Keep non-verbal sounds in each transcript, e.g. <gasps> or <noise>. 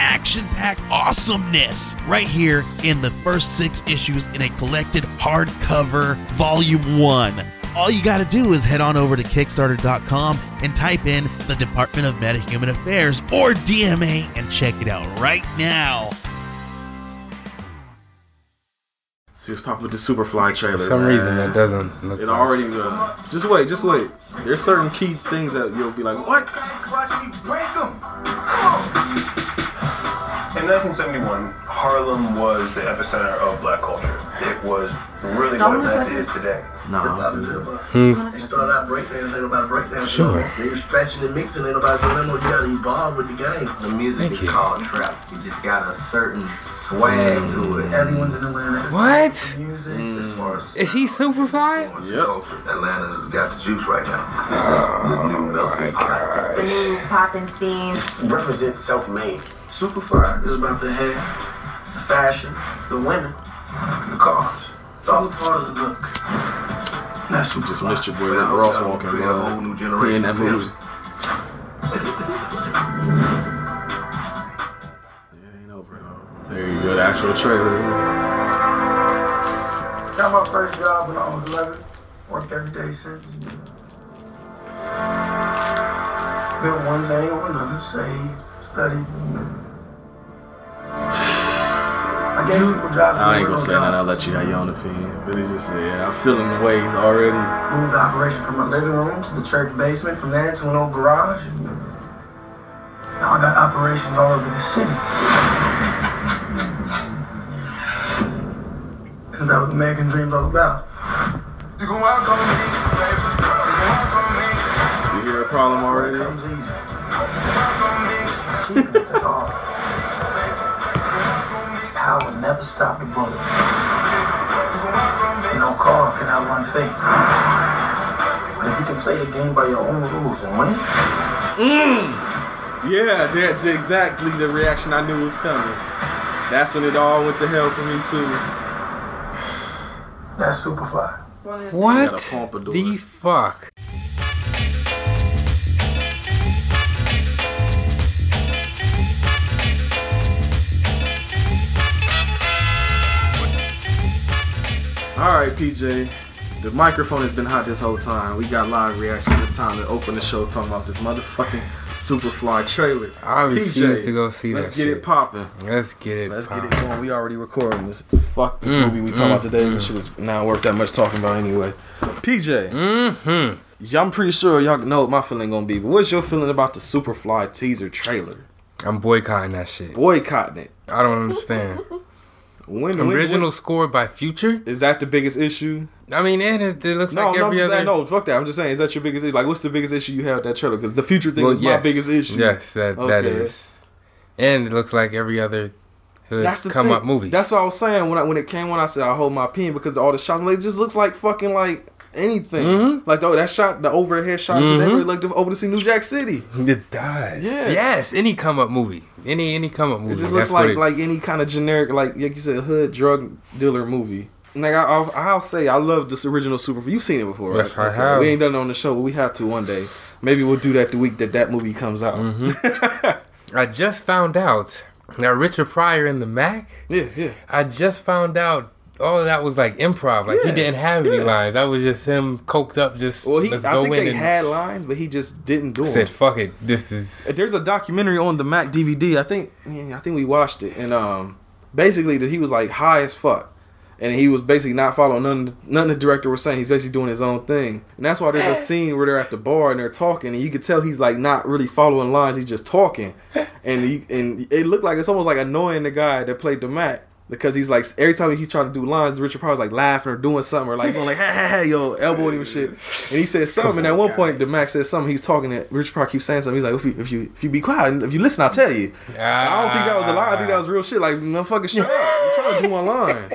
action packed awesomeness right here in the first six issues in a collected hardcover volume one. All you got to do is head on over to Kickstarter.com and type in the Department of Metahuman Affairs or DMA and check it out right now. See, it's popping with the Superfly trailer. For some man. reason that doesn't look It already. Uh, just wait, just wait. There's certain key things that you'll be like, what? In 1971, Harlem was the epicenter of black culture. It was really what Atlanta is today. Nah. Hmm. They started out breakdance, ain't nobody breakdance. Sure. They were scratching and mixing, ain't nobody doing that no. You gotta evolve with the game. The music Thank is you. called trap. You just got a certain swag to mm. it. Everyone's in Atlanta. What? Music. Mm. As far as Is he Superfly? Yep. Atlanta's got the juice right now. This is the new oh melting pot. the new popping scene. Represents self-made. Superfly is about the hair, the fashion, the women, the cars. It's all a part of the look. That's Superfly. Just missed your boy Rick Ross walking, Create a whole bro. new He in generation that movie. pimps. <laughs> Yeah, ain't over though. There you go, the actual trailer. Got my first job when I was 11. Worked every day since. Built one thing over another. Saved, studied. I gave people jobs. I ain't gonna say nothing. I'll let you have your own opinion. But it's just, yeah, I'm feeling the waves already. Moved the operation from my living room to the church basement, from there to an old garage. Now I got operations all over the city. <laughs> Isn't that what the American dream's all about? You can welcome me, baby. You can welcome me. You hear a problem already? it comes easy. It's that's all. Power never stopped the bullet. No car can outrun fate. But if you can play the game by your own rules and win, mmm. Yeah, that's exactly the reaction I knew was coming. That's when it all went to hell for me too. that's Superfly. What Got the fuck? All right, PJ. The microphone has been hot this whole time. We got live reaction this time to open the show talking about this motherfucking Superfly trailer. I refuse to go see let's that get shit. it popping. Let's get it. Let's get it going. We already recording this. Fuck this Mm, movie we talking mm, about today. This shit is not worth that much talking about anyway. PJ, Mm-hmm. yeah, I'm pretty sure y'all know what my feeling gonna be. But what's your feeling about the Superfly teaser trailer? I'm boycotting that shit. Boycotting it. I don't understand. When, Original when- score by Future. is that the biggest issue? I mean, and it, it looks No, like no, I'm every just other. saying, no, fuck that. I'm just saying, is that your biggest issue? Like, what's the biggest issue you have with that trailer? Because the future thing Well, is my biggest issue. Yes, that that Okay. is. And it looks like every other hood That's the come thing. up movie. That's what I was saying when I when it came when I said I hold my opinion because all the shots like, it just looks like fucking like anything. Mhm. Like though that shot, the overhead shots, Mhm. and everything like the over to see New Jack City. it does. Yeah. Yes, any come up movie. Any any come up movie. It just looks what like it- like any kind of generic like like you said hood drug dealer movie. Like I, I'll, I'll say, I love this original Super. You've seen it before, right? Yes, I have. We ain't done it on the show, but we have to one day. Maybe we'll do that the week that that movie comes out. Mm-hmm. <laughs> I just found out that Richard Pryor in the Mack. yeah, yeah. I just found out all of that was like improv. Like Yeah, he didn't have any lines. That was just him coked up. Just Well, he let's I go think in they and had lines, but he just didn't do them. said, "Fuck it, this is." There's a documentary on the Mack DVD. I think I think we watched it, and um, basically that he was like high as fuck, and he was basically not following none none the director was saying. He's basically doing his own thing, and that's why there's a scene where they're at the bar and they're talking, and you could tell he's like not really following lines. He's just talking, <laughs> and he and it looked like it's almost like annoying the guy that played the Mack. Because he's like every time he tried to do lines, Richard Pryor's like laughing or doing something or like going like ha ha ha yo elbowing him and shit. And he said something. And at one point, the Mack said something. He's talking. And Richard Pryor keeps saying something. He's like, if you if you if you be quiet, if you listen, I'll tell you. I don't think that was a lie. I think that was real shit. Like motherfucker, shut up. I'm trying to do one line.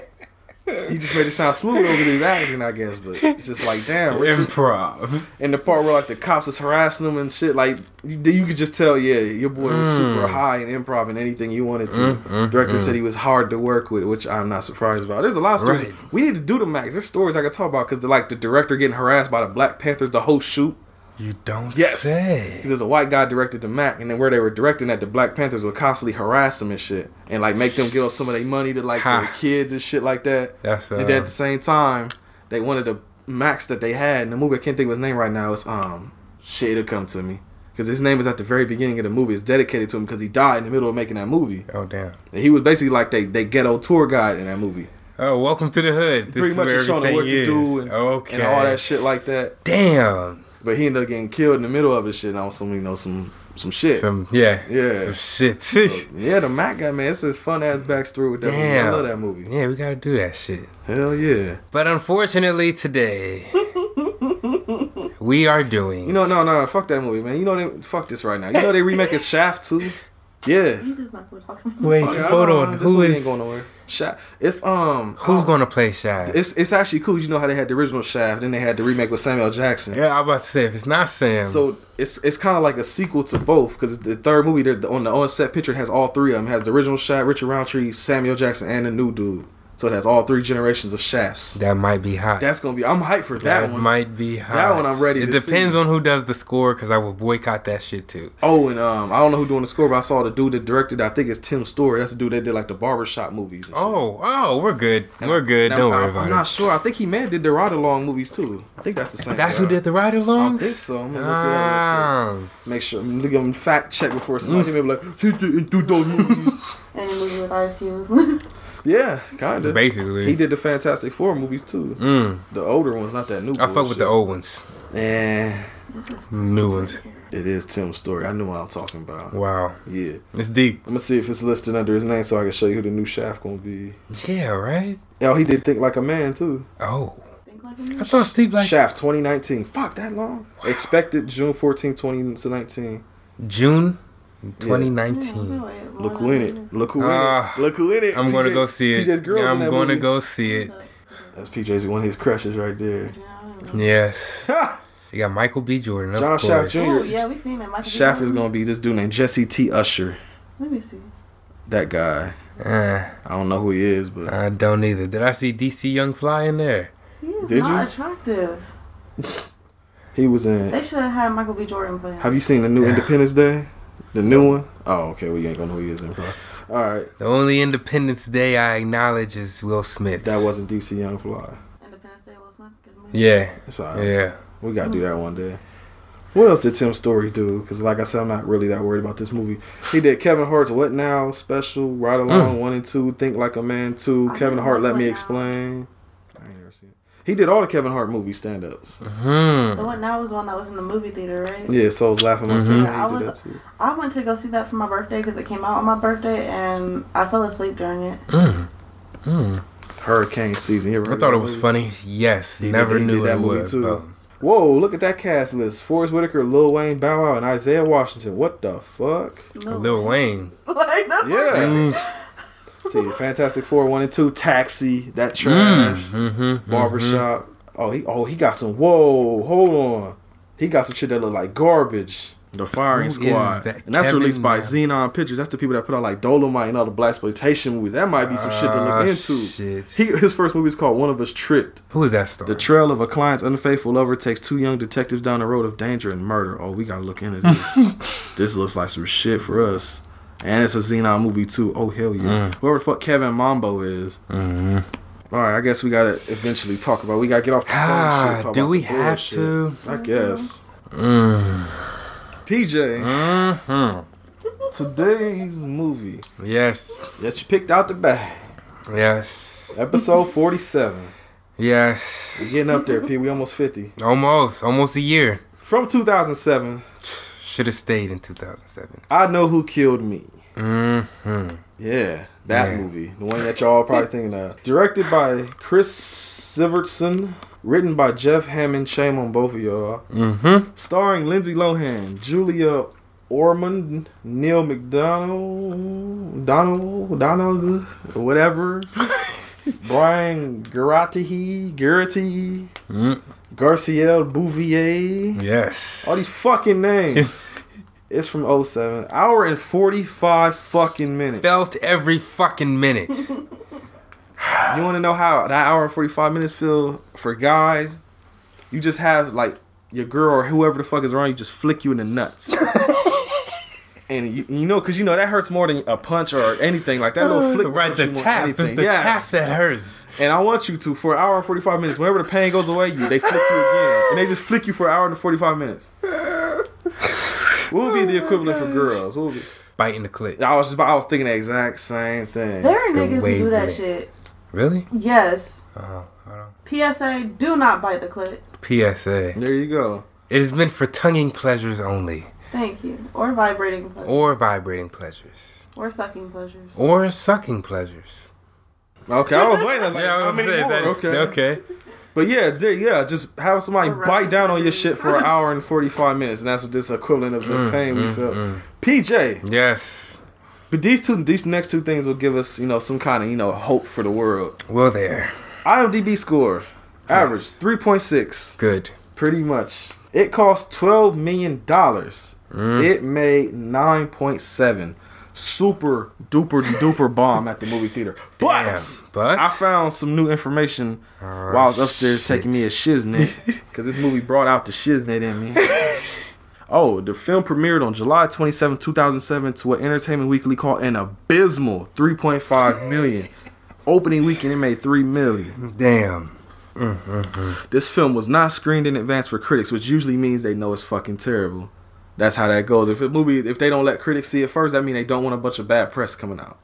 He just made it sound smooth over his acting, I guess. But it's just like damn. Richard- improv. and the part where like the cops was harassing him and shit, like you, you could just tell, yeah, your boy was Mm. super high in improv and anything you wanted to. Mm, mm, director mm. said he was hard to work with, which I'm not surprised about. There's a lot of stories Right. we need to do the max. There's stories I could talk about because like the director getting harassed by the Black Panthers, the whole shoot. You don't Yes, say. because there's a white guy directed the Mac, and then where they were directing that, the Black Panthers would constantly harass them and shit, and like make them give up some of their money to like Ha. their kids and shit like that. That's uh, And then at the same time, they wanted the max that they had in the movie. I can't think of his name right now. It's um shit. It'll come to me because his name is at the very beginning of the movie. It's dedicated to him because he died in the middle of making that movie. oh damn. And he was basically like they they ghetto tour guide in that movie. Oh, welcome to the hood. This Pretty is much showing them what everything to do and, okay. and all that shit like that. Damn. But he ended up getting killed in the middle of his shit. And on some you know some some shit. Some yeah. Yeah. Some shit. So, <laughs> yeah, the Mack guy man, it's his fun ass backstory with that movie. I love that movie. yeah, we gotta do that shit. Hell yeah. But unfortunately today <laughs> we are doing You know, no, no, fuck that movie, man. You know, they fuck this right now. You know they remaking Shaft too. <laughs> Yeah. You just not gonna talk about Wait, Fuck hold on. know. This Who movie is ain't going nowhere. Shaft. It's um. who's oh, gonna play Shaft? It's it's actually cool. You know how they had the original Shaft, then they had the remake with Samuel Jackson. yeah, I'm about to say if it's not Sam. So it's it's kind of like a sequel to both because the third movie there's the, on the on set picture it has all three of them. It has the original Shaft, Richard Roundtree, Samuel Jackson, and the new dude. So it has all three generations of Shafts. that might be hot. That's gonna be. I'm hyped for that, that one. might be hot. That one I'm ready It to depends see. on who does the score because I will boycott that shit too. Oh, and um, I don't know who doing the score, but I saw the dude that directed. I think it's Tim Story. That's the dude that did like the barbershop movies. and shit. Oh, oh, we're good. We're good. Don't I- worry I'm about not sure. I think he may have did the ride along movies too. I think that's the same. That's guy. who did the ride alongs? I think so. I'm gonna look it Ah, Make sure. I'm looking him fact check before somebody may be like, he didn't do those movies. <laughs> any movie with Ice Cube. <laughs> yeah, kinda. basically. He did the Fantastic Four movies too. Mm, The older ones, not that new. I fuck with the old ones, this is new ones. it is Tim Story. I knew what I'm talking about. Wow, Yeah, it's deep. I'm gonna see if it's listed under his name so I can show you who the new Shaft gonna be. Yeah, right. Oh, he did Think Like a Man too. Oh, think like a I man. I thought Steve like Shaft 2019. Fuck that long. Expected June 14, 2019. June Yeah, 2019. wait, wait, Look who in it. Look who Ah, in it. Look who in it. I'm gonna go see it. PJ's girls Yeah, I'm that gonna go see it. That's PJ's one of his crushes right there. Yes. <laughs> You got Michael B. Jordan, of John Shaft course. Jr. Oh yeah, we seen it. Michael B. Shaft is gonna be this dude named Jesse T. Usher. Let me see. That guy. Uh, I don't know who he is, but I don't either. Did I see DC Young Fly in there? He is Did not you? attractive. <laughs> he was in. They should have had Michael B. Jordan play. Have you seen the new Yeah. Independence Day? The new one? Oh, okay. Well, you ain't gonna know who he is then, bro. All right. The only Independence Day I acknowledge is Will Smith. That wasn't DC Young Fly. Independence Day, Will Smith. Good movie. Yeah, It's yeah. We gotta do that one day. What else did Tim Story do? Because, like I said, I'm not really that worried about this movie. He did Kevin Hart's What Now special, Ride Along mm. 1 and 2, Think Like a Man 2, I Kevin Hart Let Me What Now. Explain. I ain't never seen it. He did all the Kevin Hart movie stand ups. Hmm. The one now was the one that was in the movie theater, right? Yeah, so I was laughing my Mhm. friend. Yeah, I He that was- too. I went to go see that for my birthday because it came out on my birthday, and I fell asleep during it. Mm. Mm. Hurricane season. I thought it was movie? funny. Yes, He never he knew that it movie was. too. but- Whoa, look at that cast list. Forest Whitaker, Lil Wayne, Bow Wow, and Isaiah Washington. What the fuck? No Lil Wayne. <laughs> like, that's Yeah. Mm. See, Fantastic Four, 1 and 2, Taxi, that trash. Mm-hmm. Barbershop. Oh, he oh he got some. Whoa, hold on. He got some shit that look like garbage. The Firing Who is Squad, that? and that's Kevin released by Xenon Pictures. That's the people that put out like Dolomite and all the black exploitation movies. That might be some shit to Ah, look into. shit. He, his first movie is called One of Us Tripped. Who is that story? The trail of a client's unfaithful lover takes two young detectives down the road of danger and murder. Oh, we gotta look into this. <laughs> this looks like some shit for us. And it's a Xenon movie too. Oh hell yeah! Whoever the fuck Kevin Mambo is. mm-hmm. All right, I guess we gotta eventually talk about. We gotta get off the. Ah, shit, do we have to? I guess. Mm. PJ, hmm today's movie Yes. that you picked out the bag, Yes. episode forty-seven. We're Yes. getting up there, P. We almost fifty. Almost. Almost a year. From two thousand seven. <sighs> <sighs> <sighs> Should have stayed in 2007. I know who killed me. Mm-hmm. Yeah, that Yeah. movie, the one that y'all probably thinking of. Directed by Chris Sivertson, written by Jeff Hammond. Shame on both of y'all. Mm-hmm. Starring Lindsay Lohan, Julia Ormond, Neil McDonald, Donald, Donald, whatever. <laughs> Brian Garatihi, Garrity, Mm. Bouvier. Yes. All these fucking names. <laughs> it's from 07. Hour and 45 fucking minutes. Felt every fucking minute. <laughs> You want to know how that hour and 45 minutes feel for guys? You just have like your girl or whoever the fuck is around you just flick you in the nuts. <laughs> and you, you know, because you know that hurts more than a punch or anything. Like that little flick. <laughs> right, hurts the you more than tap. It's the Yes. tap that hurts. And I want you to for an hour and 45 minutes. Whenever the pain goes away, you they flick you again. And they just flick you for an hour and 45 minutes. What would be the oh equivalent for girls? What would be? Biting the clit. I was just I was thinking the exact same thing. There are The niggas who do that wavelength. shit. Really? Yes. Oh, hold on. PSA, do not bite the clit. PSA. There you go. It is meant for tonguing pleasures only, Thank you. Or vibrating pleasures. or vibrating pleasures, Or sucking pleasures. or sucking pleasures. Okay, I was waiting. I was like, Yeah, I how was many say more? that. Okay. Okay. But yeah, there, yeah, just have somebody Around bite down on your shit for an <laughs> hour and 45 minutes, and that's what this equivalent of Mm, this pain we feel. PJ, Yes. but these two, these next two things will give us, you know, some kind of, you know, hope for the world. Well, there. IMDb score, average 3.6, Good. pretty much. It cost 12 million dollars. Mm. It made 9.7. Super duper duper bomb at the movie theater. But, Damn, but? I found some new information oh, while I was upstairs shit. taking me a shiznit <laughs> because this movie brought out the shiznit in me. <laughs> oh, the film premiered on July 27, 2007 to what Entertainment Weekly called an abysmal 3.5 million. Opening weekend, it made 3 million. Damn. Mm, mm, mm. This film was not screened in advance for critics, which usually means they know it's fucking terrible. That's how that goes. If a movie, if they don't let critics see it first, that means they don't want a bunch of bad press coming out.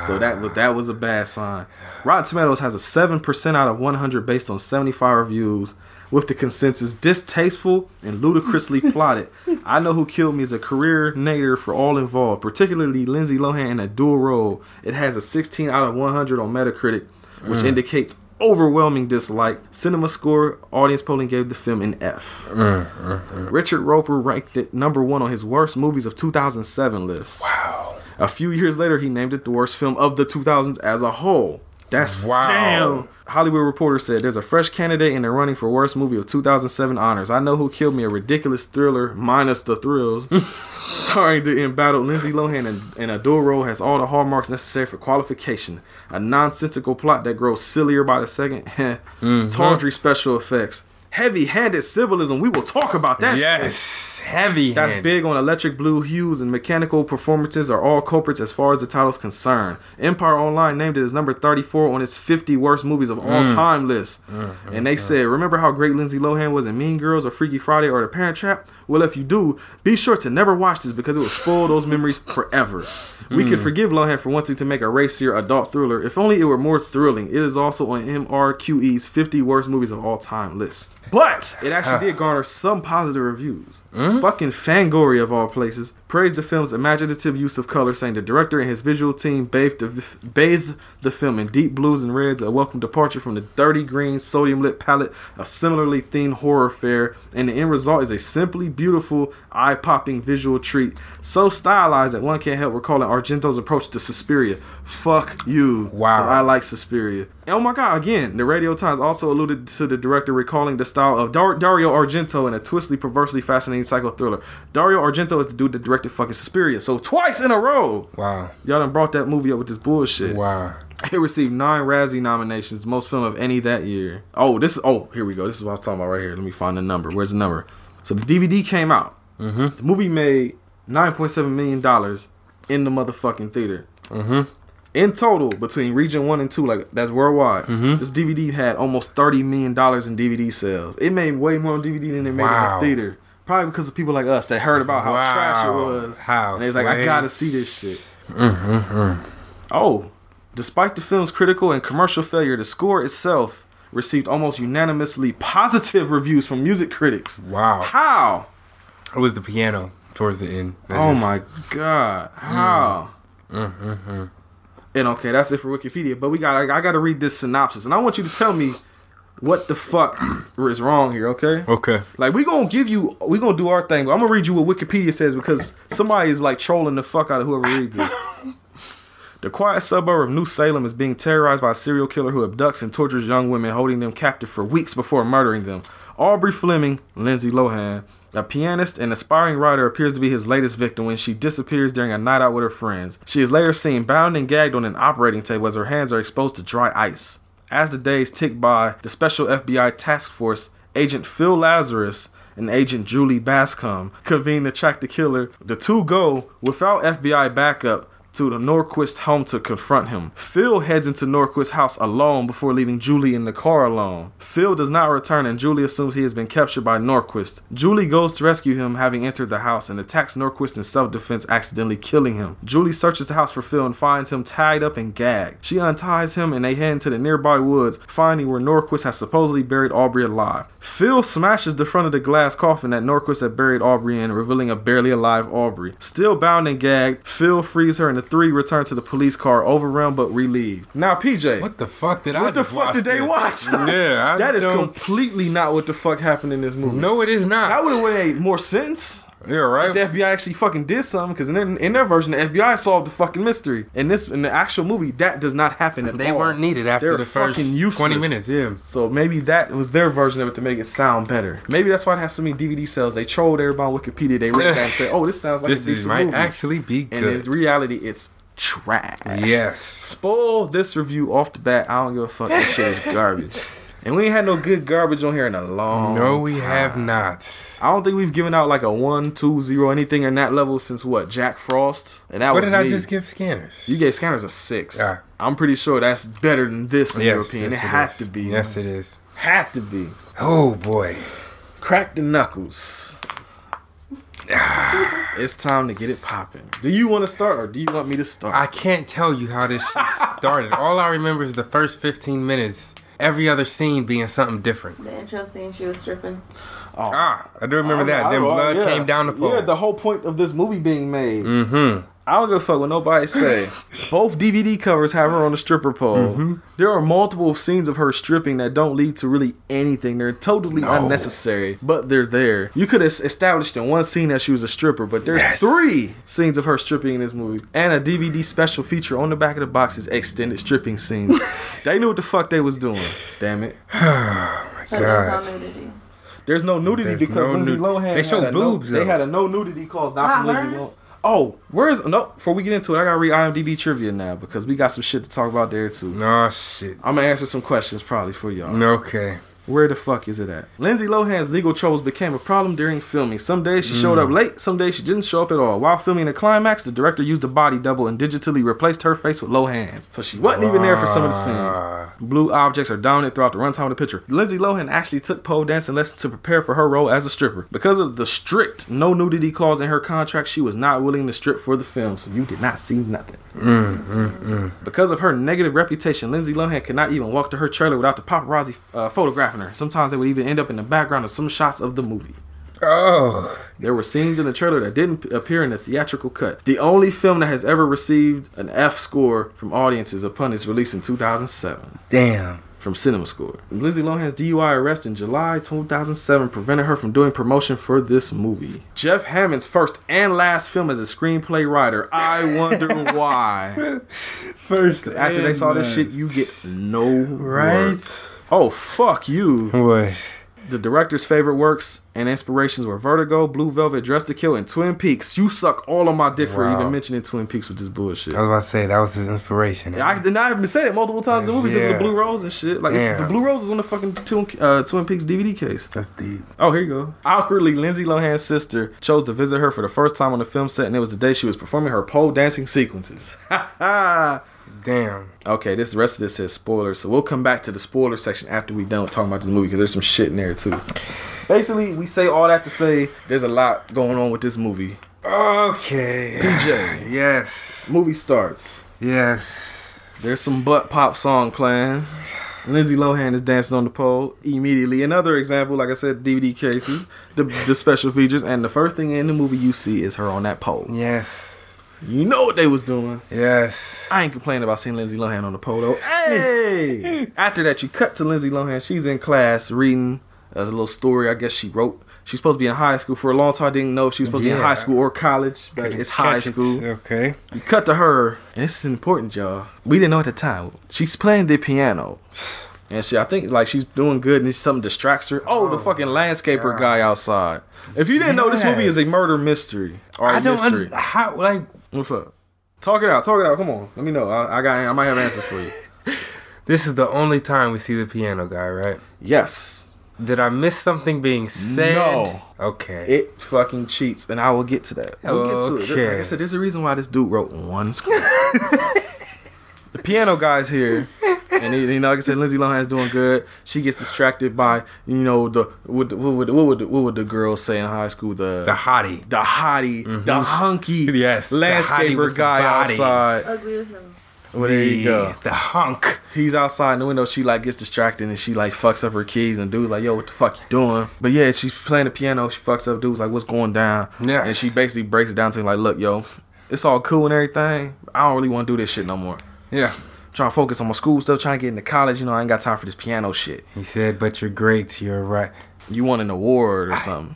So that was that was a bad sign. Rotten Tomatoes has a seven percent out of one hundred based on seventy five reviews, with the consensus distasteful and ludicrously <laughs> plotted. I know who killed me is a career nadir for all involved, particularly Lindsay Lohan in a dual role. It has a sixteen out of one hundred on Metacritic, which mm. indicates overwhelming dislike. Cinema score audience polling gave the film an F. Mm, mm, mm. Richard Roeper ranked it number one on his worst movies of 2007 list. Wow. A few years later, he named it the worst film of the 2000s as a whole. That's Wow. damn. Hollywood Reporter said there's a fresh candidate in the running for worst movie of 2007 honors. I know who killed me, a ridiculous thriller minus the thrills, <laughs> starring the embattled Lindsay Lohan and, in a dual role has all the hallmarks necessary for qualification. A nonsensical plot that grows sillier by the second. <laughs> Mm-hmm. Tawdry special effects. Heavy-handed symbolism. We will talk about that. shit. Yes. Heavy. That's big on electric blue hues and mechanical performances are all culprits as far as the title's concerned. Empire Online named it as number 34 on its 50 worst movies of all mm. time list. Mm, mm, and they said, remember how great Lindsay Lohan was in Mean Girls or Freaky Friday or The Parent Trap? Well, if you do, be sure to never watch this because it will spoil those memories <laughs> forever. We can forgive Lohan for wanting to make a racier adult thriller if only it were more thrilling. It is also on MRQE's 50 worst movies of all time list. But it actually did garner some positive reviews. Hmm? Fucking Fangoria of all places praised the film's imaginative use of color, saying the director and his visual team bathed the, bathed the film in deep blues and reds, a welcome departure from the dirty green, sodium lit palette of similarly themed horror fare, and the end result is a simply beautiful, eye popping visual treat, so stylized that one can't help recalling Argento's approach to Suspiria. Fuck you. Wow. I like Suspiria. Oh my god, again, the Radio Times also alluded to the director recalling the style of Dar- Dario Argento in a twistly, perversely fascinating psycho thriller. Dario Argento is the dude that directed fucking Suspiria. So twice in a row, Wow. y'all done brought that movie up with this bullshit. Wow. It received nine Razzie nominations, the most film of any that year. Oh, this is oh, here we go. This is what I was talking about right here. Let me find the number. Where's the number? So the DVD came out. Mm-hmm. The movie made nine point seven million dollars in the motherfucking theater. Mm-hmm. In total, between Region One and Two, like that's worldwide, mm-hmm. this DVD had almost thirty million dollars in DVD sales. It made way more on DVD than it made Wow. in the theater. Probably because of people like us that heard about how Wow. trash it was. How and they was like, I gotta see this shit. Mm-hmm. Oh, despite the film's critical and commercial failure, the score itself received almost unanimously positive reviews from music critics. Wow. How? It was the piano. towards the end. That Oh just- my god! How? Mm-hmm. mm-hmm. And okay, that's it for Wikipedia. But we got I, I got to read this synopsis, and I want you to tell me what the fuck is wrong here. Okay? Okay. Like we gonna give you, we gonna do our thing. But I'm gonna read you what Wikipedia says because somebody is like trolling the fuck out of whoever reads this. <laughs> The quiet suburb of New Salem is being terrorized by a serial killer who abducts and tortures young women, holding them captive for weeks before murdering them. Aubrey Fleming, Lindsay Lohan, a pianist and aspiring writer, appears to be his latest victim when she disappears during a night out with her friends. She is later seen bound and gagged on an operating table as her hands are exposed to dry ice. As the days tick by, the special FBI task force, Agent Phil Lazarus, and Agent Julie Bascom convene to track the killer. The two go, without FBI backup, to the Norquist home to confront him. Phil heads into Norquist's house alone before leaving Julie in the car alone. Phil does not return and Julie assumes he has been captured by Norquist. Julie goes to rescue him having entered the house and attacks Norquist in self-defense, accidentally killing him. Julie searches the house for Phil and finds him tied up and gagged. She unties him and they head into the nearby woods, finding where Norquist has supposedly buried Aubrey alive. Phil smashes the front of the glass coffin that Norquist had buried Aubrey in, revealing a barely alive Aubrey. Still bound and gagged, Phil frees her and the three return to the police car, overwhelmed but relieved. Now, PJ, What the fuck did I watch? what the fuck did they watch? <laughs> Yeah, I that is completely not what the fuck happened in this movie. No, it is not. That would have made more sense. Yeah, right. The FBI actually fucking did something because in their, in their version, the FBI solved the fucking mystery. In this, in the actual movie, that does not happen at They all. weren't needed after They're the first fucking useless. twenty minutes. Yeah. So maybe that was their version of it to make it sound better. Maybe that's why it has so many DVD sales. They trolled everybody on Wikipedia. They read that and say, "Oh, this sounds like This a decent might movie." actually be good." and in reality, it's trash. Yes. Spoil this review off the bat. I don't give a fuck. This shit is garbage. <laughs> And we ain't had no good garbage on here in a long. No, we time. have not. I don't think we've given out like a one, two, zero, anything in that level since what Jack Frost. And that was. What was did I just give Scanners? You gave Scanners a six. Yeah. I'm pretty sure that's better than this in yes, your opinion. yes, it had is. to be. Yes, it is. Had to be. Oh boy. Crack the knuckles. Ah. it's time to get it popping. Do you want to start or do you want me to start? I can't tell you how this shit started. All I remember is the first 15 minutes. Every other scene being something different. The intro scene, she was stripping. Ah, I do remember that. I- Then I- blood yeah. came down the pole. Yeah, the whole point of this movie being made. mm-hmm. I don't give a fuck what nobody say. Both DVD covers have her on a stripper pole. Mm-hmm. There are multiple scenes of her stripping that don't lead to really anything. They're totally No. unnecessary, but they're there. You could have established in one scene that she was a stripper, but there's Yes. three scenes of her stripping in this movie, and a DVD special feature on the back of the box is extended stripping scenes. <laughs> they knew what the fuck they was doing. Damn it. Oh <sighs> my there's god. no nudity. There's no nudity There's because no Lindsay nu- Lohan. They show had a no- boobs, they had a no nudity clause, not Not from Lindsay? Lohan. Oh, where's no? Before we get into it, I gotta read IMDb trivia now because we got some shit to talk about there too. Nah, shit. I'm gonna answer some questions probably for y'all. Okay. Where the fuck is it at? Lindsay Lohan's legal troubles became a problem during filming. Some days she showed up late, some days she didn't show up at all. While filming the climax, the director used a body double and digitally replaced her face with Lohan's. So she wasn't even there for some of the scenes. Ah. Blue objects are dominant throughout the runtime of the picture. Lindsay Lohan actually took pole dancing lessons to prepare for her role as a stripper. Because of the strict no nudity clause in her contract, she was not willing to strip for the film, so you did not see nothing. Because of her negative reputation, Lindsay Lohan could not even walk to her trailer without the paparazzi uh, photographing Sometimes they would even end up in the background of some shots of the movie. Oh. There were scenes in the trailer that didn't appear in the theatrical cut. The only film that has ever received an F score from audiences upon its release in 2007 Damn. from Cinema Score. Lindsay Lohan's DUI arrest in July 2007 prevented her from doing promotion for this movie. Jeff Hammond's first and last film as a screenplay writer. I wonder <laughs> why. First. After they saw this shit, you get no Right? work. Oh fuck you. What? The director's favorite works and inspirations were Vertigo, Blue Velvet, Dressed to Kill, and Twin Peaks. You suck all of my dick for even mentioning Twin Peaks with this bullshit. I was about to say that was his inspiration. I did not even say it multiple times in the movie because of the Blue Rose and shit. Like the Blue Rose is on the fucking Twin, uh, Twin Peaks DVD case. That's deep. Oh, here you go. Awkwardly, Lindsay Lohan's sister chose to visit her for the first time on the film set, and it was the day she was performing her pole dancing sequences. <laughs> Damn. Okay, this rest of this says spoilers, so we'll come back to the spoiler section after we done talking about this movie because there's some shit in there too. Basically, we say all that to say there's a lot going on with this movie. Okay. PJ. <sighs> Yes. Movie starts. Yes. There's some butt pop song playing. Lindsay Lohan is dancing on the pole immediately. Another example, like I said, DVD cases, the, the special features, and the first thing in the movie you see is her on that pole. Yes. You know what they was doing. Yes. I ain't complaining about seeing Lindsay Lohan on the polo. Hey! After that, you cut to Lindsay Lohan. She's in class reading as a little story. I guess she wrote. She's supposed to be in high school for a long time. I didn't know if she was supposed to be in high school or college, but Couldn't it's high catch it. school. Okay. You cut to her, and this is important, y'all. We didn't know at the time. She's playing the piano. And she, I think, like she's doing good, and something distracts her. Oh, the oh, fucking landscaper guy outside. If you didn't know, this movie is a murder mystery or a I don't mystery. un- how like What's up? Talk it out. Talk it out. Come on. Let me know. I, I got. I might have answers for you. <laughs> this is the only time we see the piano guy, right? Yes. Did I miss something being said? No. Okay. It fucking cheats, and I will get to that. We'll get to it. Like I Okay. said, there's a reason why this dude wrote one script. <laughs> the piano guy's here, and he, you know, like I said, Lindsay Lohan's doing good. She gets distracted by, you know, the what, the- what would what would what would the girls say in high school? The the hottie. the hottie, mm-hmm. the hunky, Yes, landscaper the guy body. outside. Ugly as hell. Well, there you go. The hunk. He's outside in the window. She like gets distracted and she like fucks up her keys. And dude's like, "Yo, what the fuck you doing?" But yeah, she's playing the piano. She fucks up. Dude's like, "What's going down?" Yeah. And she basically breaks it down to him like, "Look, yo, it's all cool and everything. I don't really want to do this shit no more. Yeah. Trying to focus on my school stuff. Trying to get into college. You know, I ain't got time for this piano shit. He said, "But you're great. You're right." You won an award or something?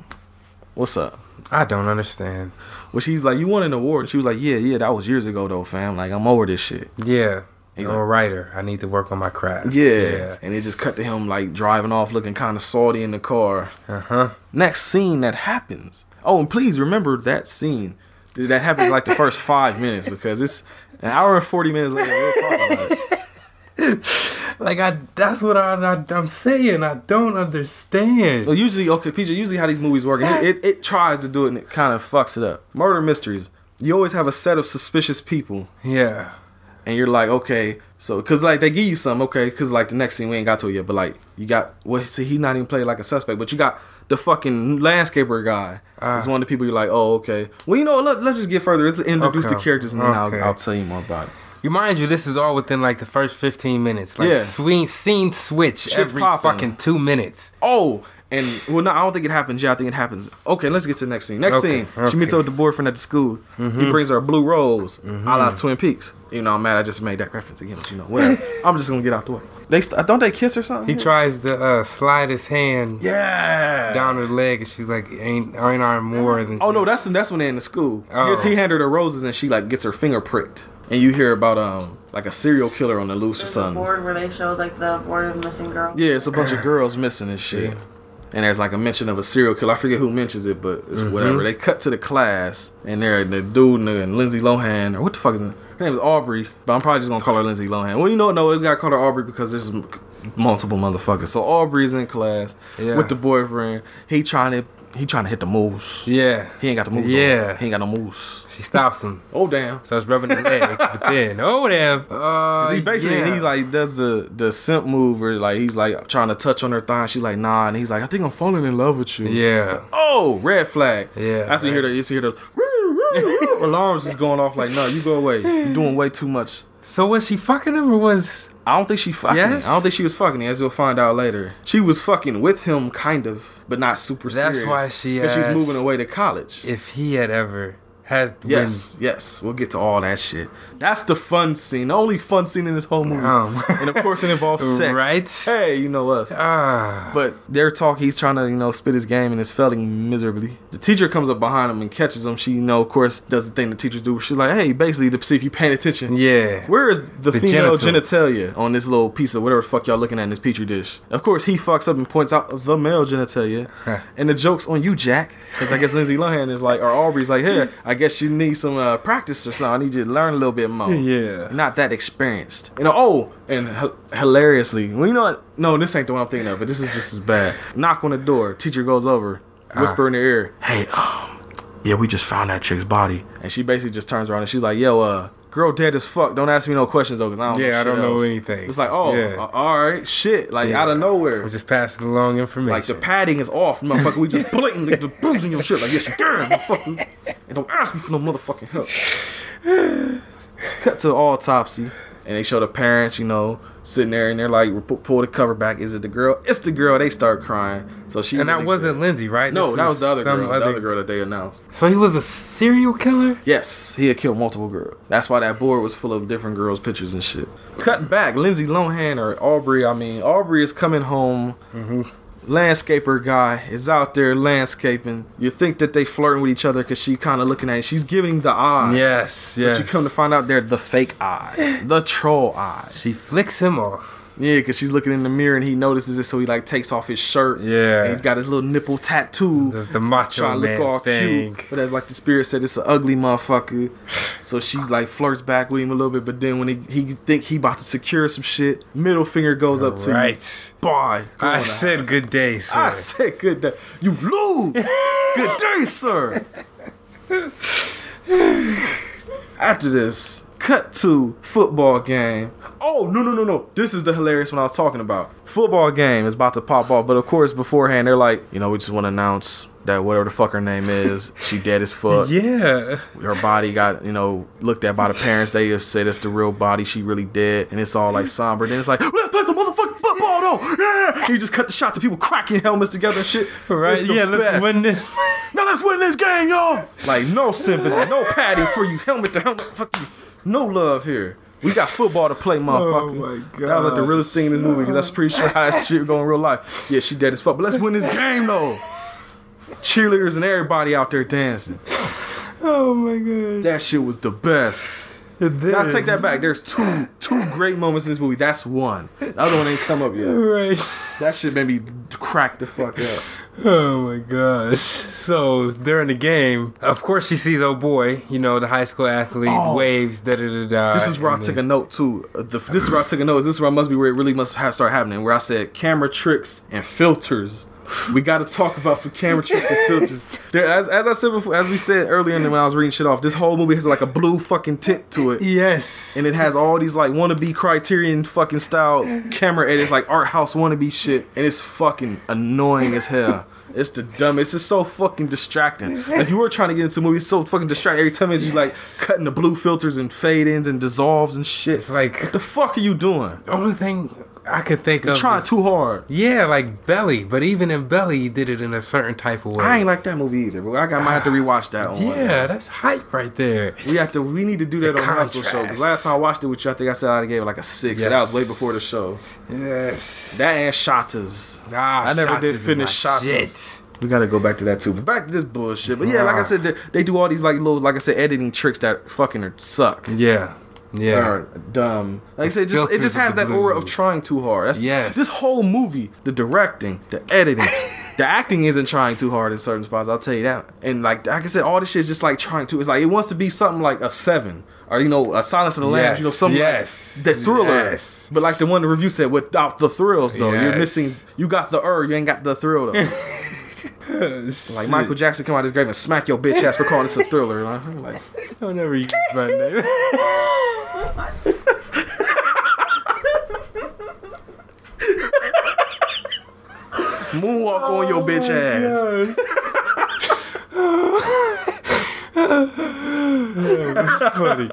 What's up?" I don't understand. Well, she's like, "You won an award." She was like, "Yeah, yeah, that was years ago though, fam. Like, I'm over this shit." Yeah. He's I'm like- a writer. I need to work on my craft. Yeah. And it just cut to him like driving off, looking kind of salty in the car. Uh huh. next scene that happens. Oh, and please remember that scene. That happens like the first five minutes because it's an hour and forty minutes later. We'll talk about it. <laughs> Like I, that's what I, I, I'm saying. I don't understand. Well, usually, okay, PJ. Usually, how these movies work, it, it, it tries to do it, and it kind of fucks it up. Murder mysteries. You always have a set of suspicious people, Yeah. and you're like, okay, so because like they give you some, okay, because like the next scene we ain't got to it yet, but like you got well, see, he's not even played like a suspect, but you got the fucking landscaper guy. Ah. He's one of the people you're like, oh, okay. Well, you know, let, let's just get further. Let's introduce the characters, and then Okay. I'll, I'll tell you more about it. You mind you, this is all within like the first 15 minutes. Like Yeah. swing, scene switch Shit's every popping. fucking two minutes. Oh, and well, no, I don't think it happens. Yeah, I think it happens. Okay, let's get to the next scene. Next Okay, scene, she meets up with the boyfriend at the school. He brings her a blue rose, a la Twin Peaks. You know, I'm mad I just made that reference again, but you know, whatever. <laughs> I'm just gonna get out the way. They st- don't they kiss or something? He tries to uh, slide his hand Yeah. down her leg, and she's like, "Ain't ain't I more than?" Oh no, that's that's when they're in the school. Oh. He handed her the roses and she like gets her finger pricked, and you hear about um like a serial killer on the loose or There's a something. board where they showed like the board of missing girls. Yeah, it's a bunch of girls missing and shit. And there's like a mention of a serial killer. I forget who mentions it, but it's whatever. They cut to the class, and they're the dude and, and Lindsay Lohan, or what the fuck is it? Her name is Aubrey, but I'm probably just gonna call her Lindsay Lohan. Well, you know, no, we gotta call her Aubrey because there's multiple motherfuckers. So Aubrey's in class Yeah. with the boyfriend. He trying to he trying to hit the moose. Yeah, He ain't got the moose. on. Yeah. he ain't got no moose. she stops him, Oh damn. starts rubbing the leg, <laughs> but then, oh damn, uh, 'Cause he basically yeah. he like does the the simp move where like he's like trying to touch on her thigh. And she's like nah, and he's like I think I'm falling in love with you. yeah, Oh, red flag. Yeah, That's when you hear the you hear the <laughs> alarms is going off like no, you go away. You're doing way too much. So was she fucking him or was? I don't think she fucking. Yes? I don't think she was fucking. him. As we'll find out later, she was fucking with him, kind of, but not super serious. That's serious. why she because she's moving away to college. If he had ever had Yes, yes, we'll get to all that shit. That's the fun scene, the only fun scene in this whole movie. And of course, it involves <laughs> sex. Right? Hey, you know us. ah, But their talk, he's trying to, you know, spit his game and is failing miserably. The teacher comes up behind him and catches him. She, you know, of course, does the thing the teachers do. She's like, hey, basically, to see if you're paying attention. yeah, Where is the, The female genital. genitalia on this little piece of whatever the fuck y'all looking at in this petri dish? Of course, he fucks up and points out the male genitalia. and the joke's on you, Jack. Because I guess Lindsay Lohan is like, or Aubrey's like, hey, <laughs> I guess you need some uh, practice or something. I need you to learn a little bit Yeah. You're not that experienced. You know, oh, and h- hilariously, well, you know what? No, this ain't the one I'm thinking of, but this is just as bad. Knock on the door. Teacher goes over, whisper in her ear, hey, um, yeah, we just found that chick's body. And she basically just turns around and she's like, yo, uh, girl dead as fuck. Don't ask me no questions though, because I don't know Yeah, I don't know anything. It's like, oh, Yeah. uh, all right, shit. Like, Yeah. out of nowhere. we're just passing along information. Like the padding is off, motherfucker. We just <laughs> blatantly just bruising your shit. Like yes, you can, motherfucker. And don't ask me for no motherfucking help. <sighs> <sighs> <sighs> Cut <laughs> to autopsy. and they show the parents, you know, sitting there, and they're like, pull the cover back. Is it the girl? It's the girl. They start crying. So she And that wasn't Lindsay, right? No, This that was the other girl. The other girl that they announced. So he was a serial killer. Yes, he had killed multiple girls. That's why that board was full of different girls' pictures and shit. Cutting back, Lindsay Lohan or Aubrey. I mean, Aubrey is coming home. Mm-hmm. Landscaper guy is out there landscaping. You think that they flirting with each other because she kind of looking at. It. She's giving the eyes. Yes, yes. But you come to find out they're the fake eyes, the troll eyes. She flicks him off. Yeah, because she's looking in the mirror and he notices it, so he like takes off his shirt. Yeah. and he's got his little nipple tattoo. That's the macho trying to man look all thing. cute. But as like the spirit said, it's an ugly motherfucker. So she like flirts back with him a little bit, but then when he, he think he about to secure some shit, middle finger goes up to you. Right. Bye. Go I said house. good day, sir. I said good day. You lose. good day, sir. <laughs> After this, cut to football game. Oh no no no no! This is the hilarious one I was talking about. Football game is about to pop off, but of course beforehand they're like, you know, we just want to announce that whatever the fuck her name is, she dead as fuck. <laughs> yeah. Her body got you know looked at by the parents. They said it's the real body. She really dead, and it's all like somber. Then it's like let's play some motherfucking football though. Yeah, he just cut the shots of people cracking helmets together and shit. <laughs> Right. Yeah. Let's win this. <laughs> Now let's win this game, y'all. Like no sympathy, no patting for you, helmet to helmet. Fuck you. No love here. We got football to play, <laughs> oh motherfucker. Oh my That was like the God. realest thing in this movie because that's pretty sure how that shit go in real life. Yeah, she dead as fuck, but let's win this game though. Cheerleaders and everybody out there dancing. Oh my god. That shit was the best. Now take that back. There's two two great moments in this movie. That's one. The other one ain't come up yet. Right. That shit made me crack the fuck up. Oh my gosh. So during the game, of course she sees oh boy, you know, the high school athlete Oh. waves, da da da da. This is where I took a note too. Uh, The, this is where I took a note. This is where I must be where it really must have start happening. Where I said camera tricks and filters. We got to talk about some camera tricks and filters. There, as, as I said before, as we said earlier, when I was reading shit off, this whole movie has like a blue fucking tint to it. Yes. and it has all these like wannabe Criterion fucking style camera edits, like art house wannabe shit, and it's fucking annoying as hell. It's the dumbest. It's so fucking distracting. If you were trying to get into a movie, it's so fucking distracting. Every time you like cutting the blue filters and fade ins and dissolves and shit. It's like what the fuck are you doing? the only thing I could think You're of. trying is- too hard. Yeah, like Belly, but even in Belly, he did it in a certain type of way. I ain't like that movie either, but I got, might have to rewatch that one. Yeah, that's hype right there. We have to. We need to do that The on Hustle Show. Because last time I watched it with you, I think I said I gave it like a six. And that was way before the show. Yes. That and Shottas. Ah, I never Shots did finish my Shots. Shit. We gotta go back to that too. But back to this bullshit. But yeah, like I said, they, they do all these like little, like I said, editing tricks that fucking suck. Yeah. Yeah. Or dumb. Like I said, it just it just has that aura blue. of trying too hard. That's Yes. This whole movie, the directing, the editing, <laughs> the acting isn't trying too hard in certain spots. I'll tell you that. And like like I said, all this shit is just like trying to. It's like it wants to be something like a seven. Or you know, a Silence of the Lambs, Yes, you know, something yes, like the thriller. yes. But like the one the review said, without the thrills though, you're Yes. missing. You got the er, you ain't got the thrill though. <laughs> Like Michael Jackson come out of his grave and smack your bitch ass for calling this a thriller. Like, <laughs> like, Don't ever use my name. Moonwalk on your oh bitch ass. <laughs> That's Funny.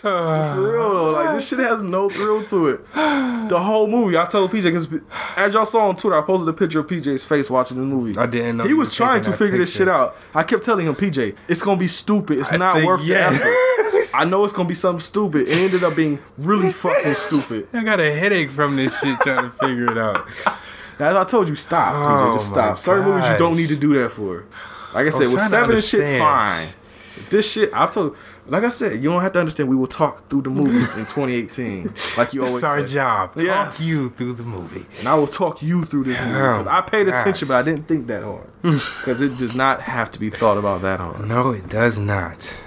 For real though, like this shit has no thrill to it. The whole movie, I told PJ because as y'all saw on Twitter, I posted a picture of PJ's face watching the movie. I didn't know He was trying to figure this shit out. I kept telling him, PJ, it's gonna be stupid. It's I not think- worth yeah. the effort. <laughs> I know it's gonna be something stupid. It ended up being really fucking stupid. <laughs> I got a headache from this shit trying to figure it out. As I told you, stop, PJ. Just Oh stop. my Certain movies you don't need to do that for. Like I said, with seven and shit, fine. This shit, I told. Like I said, you don't have to understand. We will talk through the movies in 2018, like you always It's our say. job. Talk Yes. you through the movie. And I will talk you through this movie oh, because I paid gosh. attention, but I didn't think that hard <laughs> because it does not have to be thought about that hard. No, it does not.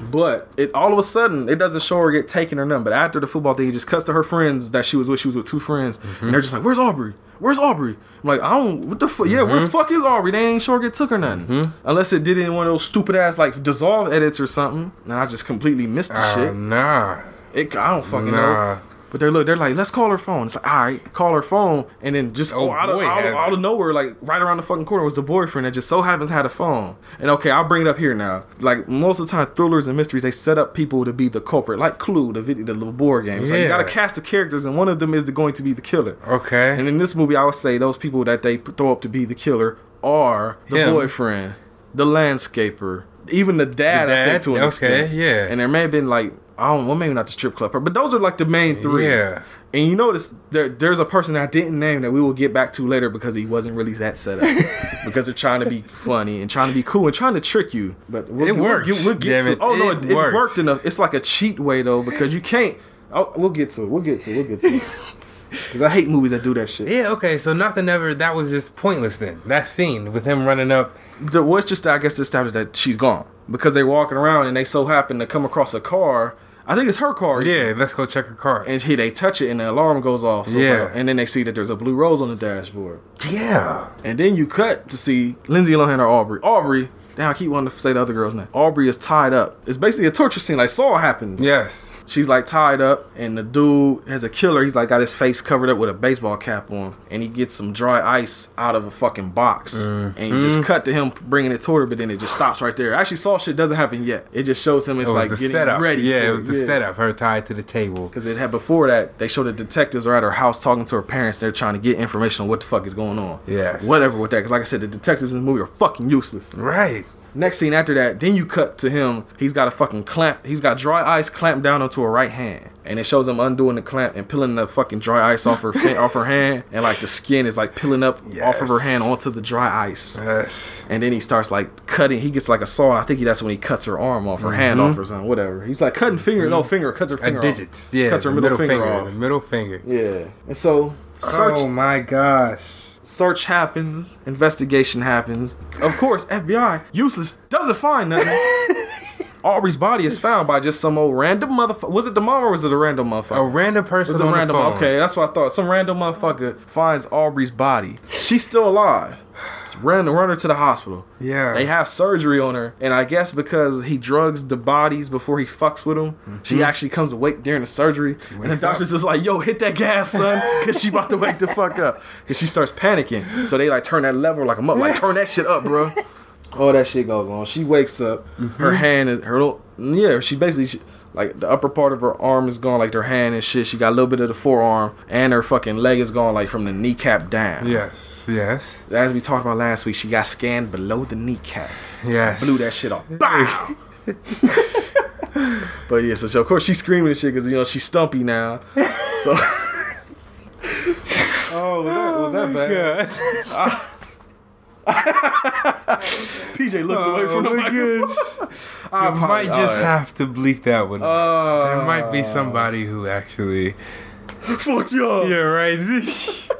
But it all of a sudden it doesn't show her get taken or nothing. But after the football thing, he just cuts to her friends that she was with. She was with two friends, and mm-hmm. they're just like, "Where's Aubrey? Where's Aubrey?" I'm like, "I don't. What the fuck? Yeah, where the fuck is Aubrey? They ain't sure get took or nothing. Unless it did it in one of those stupid ass like dissolve edits or something. And I just completely missed the Uh, shit. nah. It, I don't fucking Nah. know. But they're look, they're like, let's call her phone. It's like, all right, call her phone, and then just Oh, oh, out, of, boy out, of, has out of nowhere, like right around the fucking corner was the boyfriend that just so happens had a phone. And okay, I'll bring it up here now. Like most of the time, thrillers and mysteries, they set up people to be the culprit, like Clue, the video, the little board game. It's like you got a cast of characters, and one of them is the, going to be the killer. Okay. And in this movie, I would say those people that they throw up to be the killer are the Him. boyfriend, the landscaper, even the dad. The I think to an Okay, extent. yeah. And there may have been like I don't, well maybe not the strip club, but those are like the main three. Yeah. And you notice there, there's a person I didn't name that we will get back to later because he wasn't really that set up. <laughs> because they're trying to be funny and trying to be cool and trying to trick you. But we'll, It we'll- works, We'll, get damn to it. Oh no, It it, worked a. It's like a cheat way though because you can't. Oh, we'll get to it. We'll get to it. We'll get to it. <laughs> Because I hate movies that do that shit. Yeah, okay, so nothing ever that was just pointless then. That scene with him running up. the what's just I guess to establish that she's gone because they're walking around and they so happen to come across a car. I think it's her car. Yeah, let's go check her car. And he they touch it and the alarm goes off. So Yeah. like- and then they see that there's a blue rose on the dashboard. Yeah. And then you cut to see Lindsay Lohan or Aubrey. Aubrey. Damn, I keep wanting to say the other girl's name. Aubrey is tied up. It's basically a torture scene like Saw it happens. Yes. She's like tied up, and the dude has a killer. He's like got his face covered up with a baseball cap on, and he gets some dry ice out of a fucking box, mm-hmm. and you just cut to him bringing it toward her, but then it just stops right there. Actually, Saw shit doesn't happen yet. It just shows him it's It like getting setup. ready. Yeah, it was the yeah. setup. Her tied to the table. Because it had before that, they showed the detectives are at her house talking to her parents. They're trying to get information on what the fuck is going on. Yeah, Whatever with that. Because like I said, the detectives in the movie are fucking useless. Right. Next scene after that, then you cut to him. He's got a fucking clamp. He's got dry ice clamped down onto her right hand, and it shows him undoing the clamp and peeling the fucking dry ice off her <laughs> off her hand, and like the skin is like peeling up off of her hand onto the dry ice. Yes. And then he starts like cutting. He gets like a saw. I think that's when he cuts her arm off, her mm-hmm. hand off, or something. Whatever. He's like cutting finger, no mm-hmm. finger, cuts her finger. digits. Off. Yeah. cuts her the middle, finger, off. The middle finger. Yeah. And so search Oh my gosh. Search happens, investigation happens. Of course, FBI useless doesn't find nothing. <laughs> Aubrey's body is found by just some old random motherfucker. Was it the mom or was it a random motherfucker? A random It person was a random. Okay, that's what I thought. Some random motherfucker finds Aubrey's body. She's still alive. It's run, run her to the hospital. Yeah. They have surgery on her, and I guess because he drugs the bodies before he fucks with them, she mm-hmm. actually comes awake during the surgery. And the doctor's just like, "Yo, hit that gas, son," because she about to wake the fuck up. Because she starts panicking. So they like turn that lever like a up, like <laughs> turn that shit up, bro. All that shit goes on. She wakes up. Mm-hmm. Her hand is her. little- Yeah, she basically. She, like the upper part of her arm is gone, like her hand and shit. She got a little bit of the forearm, and her fucking leg is gone, like from the kneecap down. Yes. Yes. As we talked about last week, she got scanned below the kneecap Yes. blew that shit off. Bow! <laughs> but yeah, so, so of course she's screaming and shit because you know she's stumpy now. So. <laughs> oh, was that, was that bad? <laughs> Ah. <laughs> PJ looked away from the Oh my microphone. <laughs> I I might apologize. just have to bleep that one. Uh, there might be somebody who actually. Fuck y'all. Yeah, right. <laughs>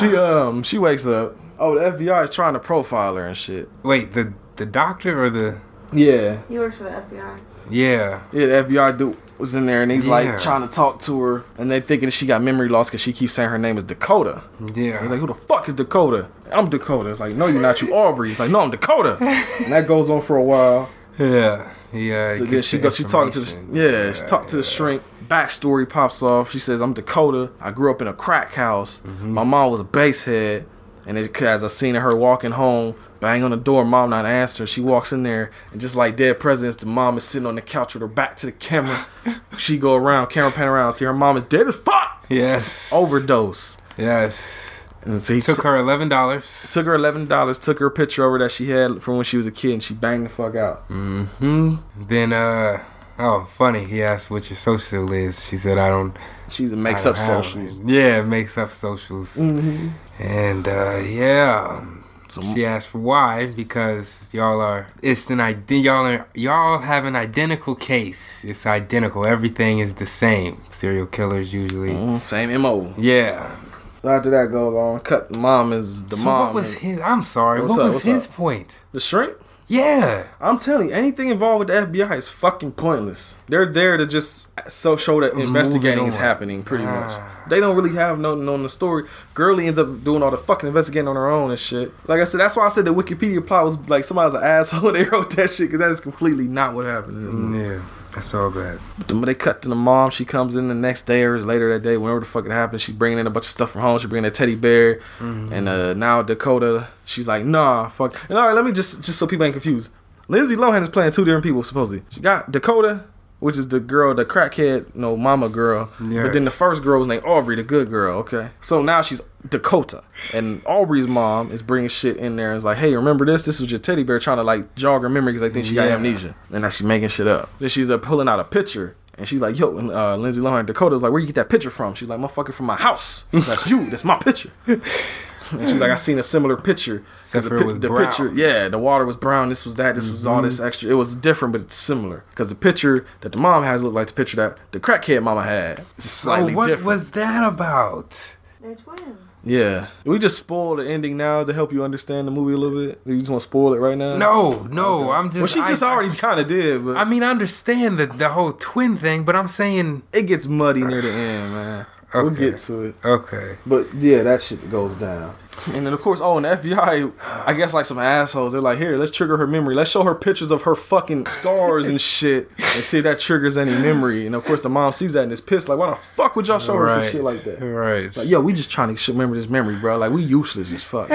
She um she wakes up. Oh, the FBI is trying to profile her and shit. Wait, the the doctor or the Yeah, He works for the FBI. yeah. yeah. The FBI dude was in there and he's Yeah. like trying to talk to her, and they thinking she got memory loss because she keeps saying her name is Dakota. Yeah. He's like, who the fuck is Dakota? I'm Dakota. It's like, no, you're not. You Aubrey. It's like, no, I'm Dakota. and that goes on for a while. yeah. Yeah. So then she the goes, she talking to the information. yeah, she talked to the shrink. Backstory pops off. She says, I'm Dakota. I grew up in a crack house. Mm-hmm. My mom was a base head. And it, as I seen her walking home, bang on the door, mom not answering. She walks in there, and just like dead presidents, the mom is sitting on the couch with her back to the camera. <laughs> she go around, camera pan around, see her mom is dead as fuck. Yes. Overdose. Yes. And so he Took her eleven dollars. Took her eleven dollars. Took her picture over that she had from when she was a kid, and she banged the fuck out. Mm-hmm. Then uh. Oh, funny. He asked what your social is. She said, "I don't." She's a makes up socials. it." Yeah, makes up socials. And uh, yeah. So- she asked for why because y'all are it's an y'all are y'all have an identical case. It's identical. Everything is the same. Serial killers usually. Mm, Same mo. Yeah. So after that goes on, cut. Mom is the so mom. what was his? I'm sorry. What's what up, was his up? point? the shrink? Yeah. I'm telling you, anything involved with the FBI is fucking pointless. They're there to just so show that investigating is happening, pretty much. Ah. They don't really have nothing on the story. Girlie ends up doing all the fucking investigating on her own and shit. Like I said, that's why I said the Wikipedia plot was like somebody's an asshole. <laughs> They wrote that shit because that is completely not what happened. in this movie. Yeah. That's all bad. But then when they cut to the mom, she comes in the next day or later that day, whenever the fuck it happened. She's bringing in a bunch of stuff from home. She bringing a teddy bear, and uh, now Dakota, she's like, nah, fuck. And all right, let me just just so people ain't confused. Lindsay Lohan is playing two different people supposedly. She got Dakota, which is the girl, the crackhead, no mama girl. But then the first girl was named Aubrey, the good girl. Okay, so now she's Dakota, and Aubrey's mom is bringing shit in there and is like, hey, remember this? This was your teddy bear trying to like jog her memory because I think she got amnesia, and now she's making shit up. Then she's uh, pulling out a picture. And she's like, yo, and uh, Lindsay Lohan, Dakota's like, where you get that picture from? She's like, motherfucker, from my house. That's <laughs> you. That's my picture. And she's like, I seen a similar picture. 'Cause Except the, for it was the brown. picture, yeah, the water was brown. This was that. This was all Mm-hmm. this extra. It was different, but it's similar. Because the picture that the mom has looked like the picture that the crackhead mama had. Slightly so what different. was that about? They're twins. yeah, we just spoil the ending now to help you understand the movie a little bit. You just want to spoil it right now? No, no, I'm just. Well, she just I- already kind of did, but I mean, I understand the the whole twin thing, but I'm saying it gets muddy near the end, man. We'll get to it. okay. But yeah, that shit goes down. And then of course, oh, and the FBI, I guess like some assholes, they're like, here, let's trigger her memory. Let's show her pictures of her fucking scars and shit, and see if that triggers any memory. And of course, the mom sees that and is pissed, like, why the fuck would y'all show her some shit like that? Right. Like, yo, we just trying to remember this memory, bro. Like, we useless as fuck.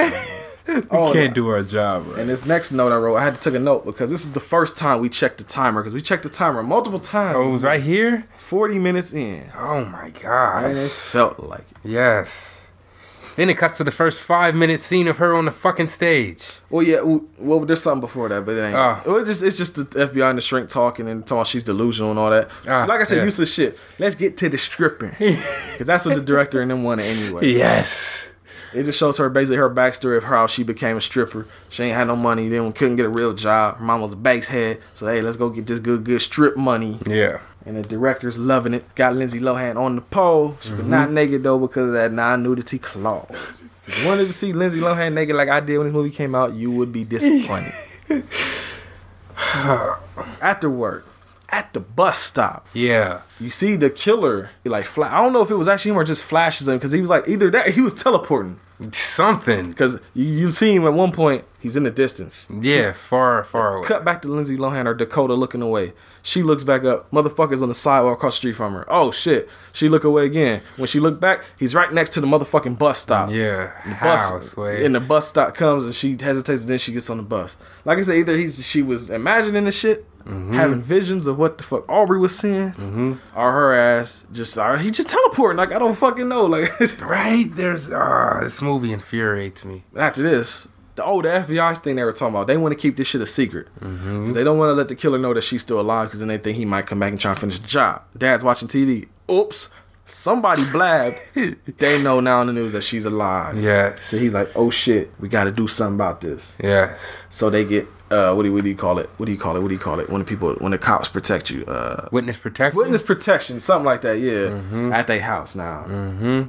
Man. oh, we can't and- do our job right. And this next note I wrote, I had to take a note because this is the first time we checked the timer because we checked the timer multiple times. Oh, it was right here. Forty minutes in, Oh my and it felt like it. Yes. Then it cuts to the first five minute scene of her on the fucking stage. Well, yeah. Well, there's something before that, but it ain't. Well, it's just it's just the FBI and the shrink talking and talking. She's delusional and all that. Ah, like I said, yeah. useless shit. Let's get to the stripping <laughs> because that's what the director and them wanted anyway. Yes. It just shows her basically her backstory of how she became a stripper. She ain't had no money, then couldn't get a real job. Her mom was a bank's head, so hey, let's go get this good good strip money. Yeah. And the director's loving it. Got Lindsay Lohan on the pole. She was not mm-hmm. naked though because of that non-nudity clause. If you wanted to see Lindsay Lohan naked like I did when this movie came out, you would be disappointed. <laughs> After work, at the bus stop, Yeah. you see the killer. Like fla- I don't know if it was actually him or just flashes him because he was like either that or he was teleporting. Something. Because you, you see him at one point, he's in the distance. Yeah. Far, far away. Cut back to Lindsay Lohan or Dakota looking away. She looks back up. Motherfucker's on the sidewalk across the street from her. Oh shit. She look away again. When she look back, he's right next to the motherfucking bus stop. Yeah. The bus House. Wait. and the bus stop comes and she hesitates, but then she gets on the bus. Like I said, either he's she was imagining the shit, Mm-hmm. having visions of what the fuck Aubrey was seeing, or her ass just or he just teleporting. Like I don't fucking know. Like <laughs> right. There's. Ah, this movie infuriates me. after this, the oh the FBI thing they were talking about, they want to keep this shit a secret because they don't want to let the killer know that she's still alive because then they think he might come back and try to finish the job. Dad's watching TV. Oops, somebody blabbed. <laughs> they know now in the news that she's alive. Yes. So he's like, oh shit, we got to do something about this. Yes. So they get uh, what do, you, what do you call it? What do you call it? What do you call it when the people when the cops protect you? Uh, Witness protection. witness protection, something like that. Yeah, Mm-hmm. at their house now,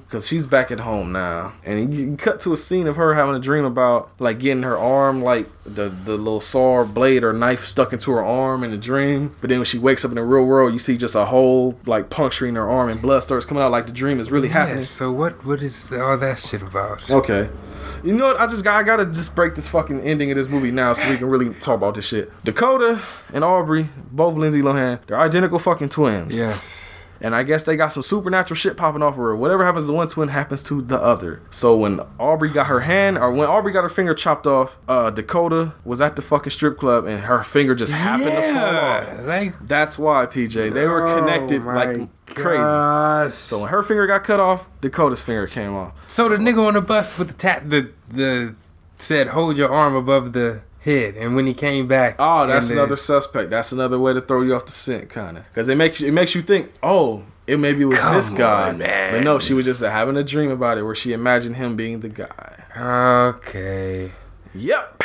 because she's back at home now, and you, cut to a scene of her having a dream about like getting her arm, like the the little saw blade or knife stuck into her arm in a dream. But then when she wakes up in the real world, you see just a hole like puncturing her arm, and blood starts coming out like the dream is really happening. So what? What is all that shit about? Okay. You know what? I just got I gotta just break this fucking ending of this movie now so we can really talk about this shit. Dakota and Aubrey, both Lindsay Lohan, they're identical fucking twins. Yes. And I guess they got some supernatural shit popping off of her. Whatever happens to one twin happens to the other. So when Aubrey got her hand, or when Aubrey got her finger chopped off, uh, Dakota was at the fucking strip club and her finger just happened to fall off. Like That's why, PJ. They were connected Oh like crazy. gosh. So when her finger got cut off, Dakota's finger came off. So the nigga on the bus with the tap the the said hold your arm above the head, and when he came back, Oh, that's and the- another suspect. That's another way to throw you off the scent, kind of, because it makes you, it makes you think, oh, it maybe was Come this guy, on, man. but no, she was just having a dream about it where she imagined him being the guy. Okay. Yep,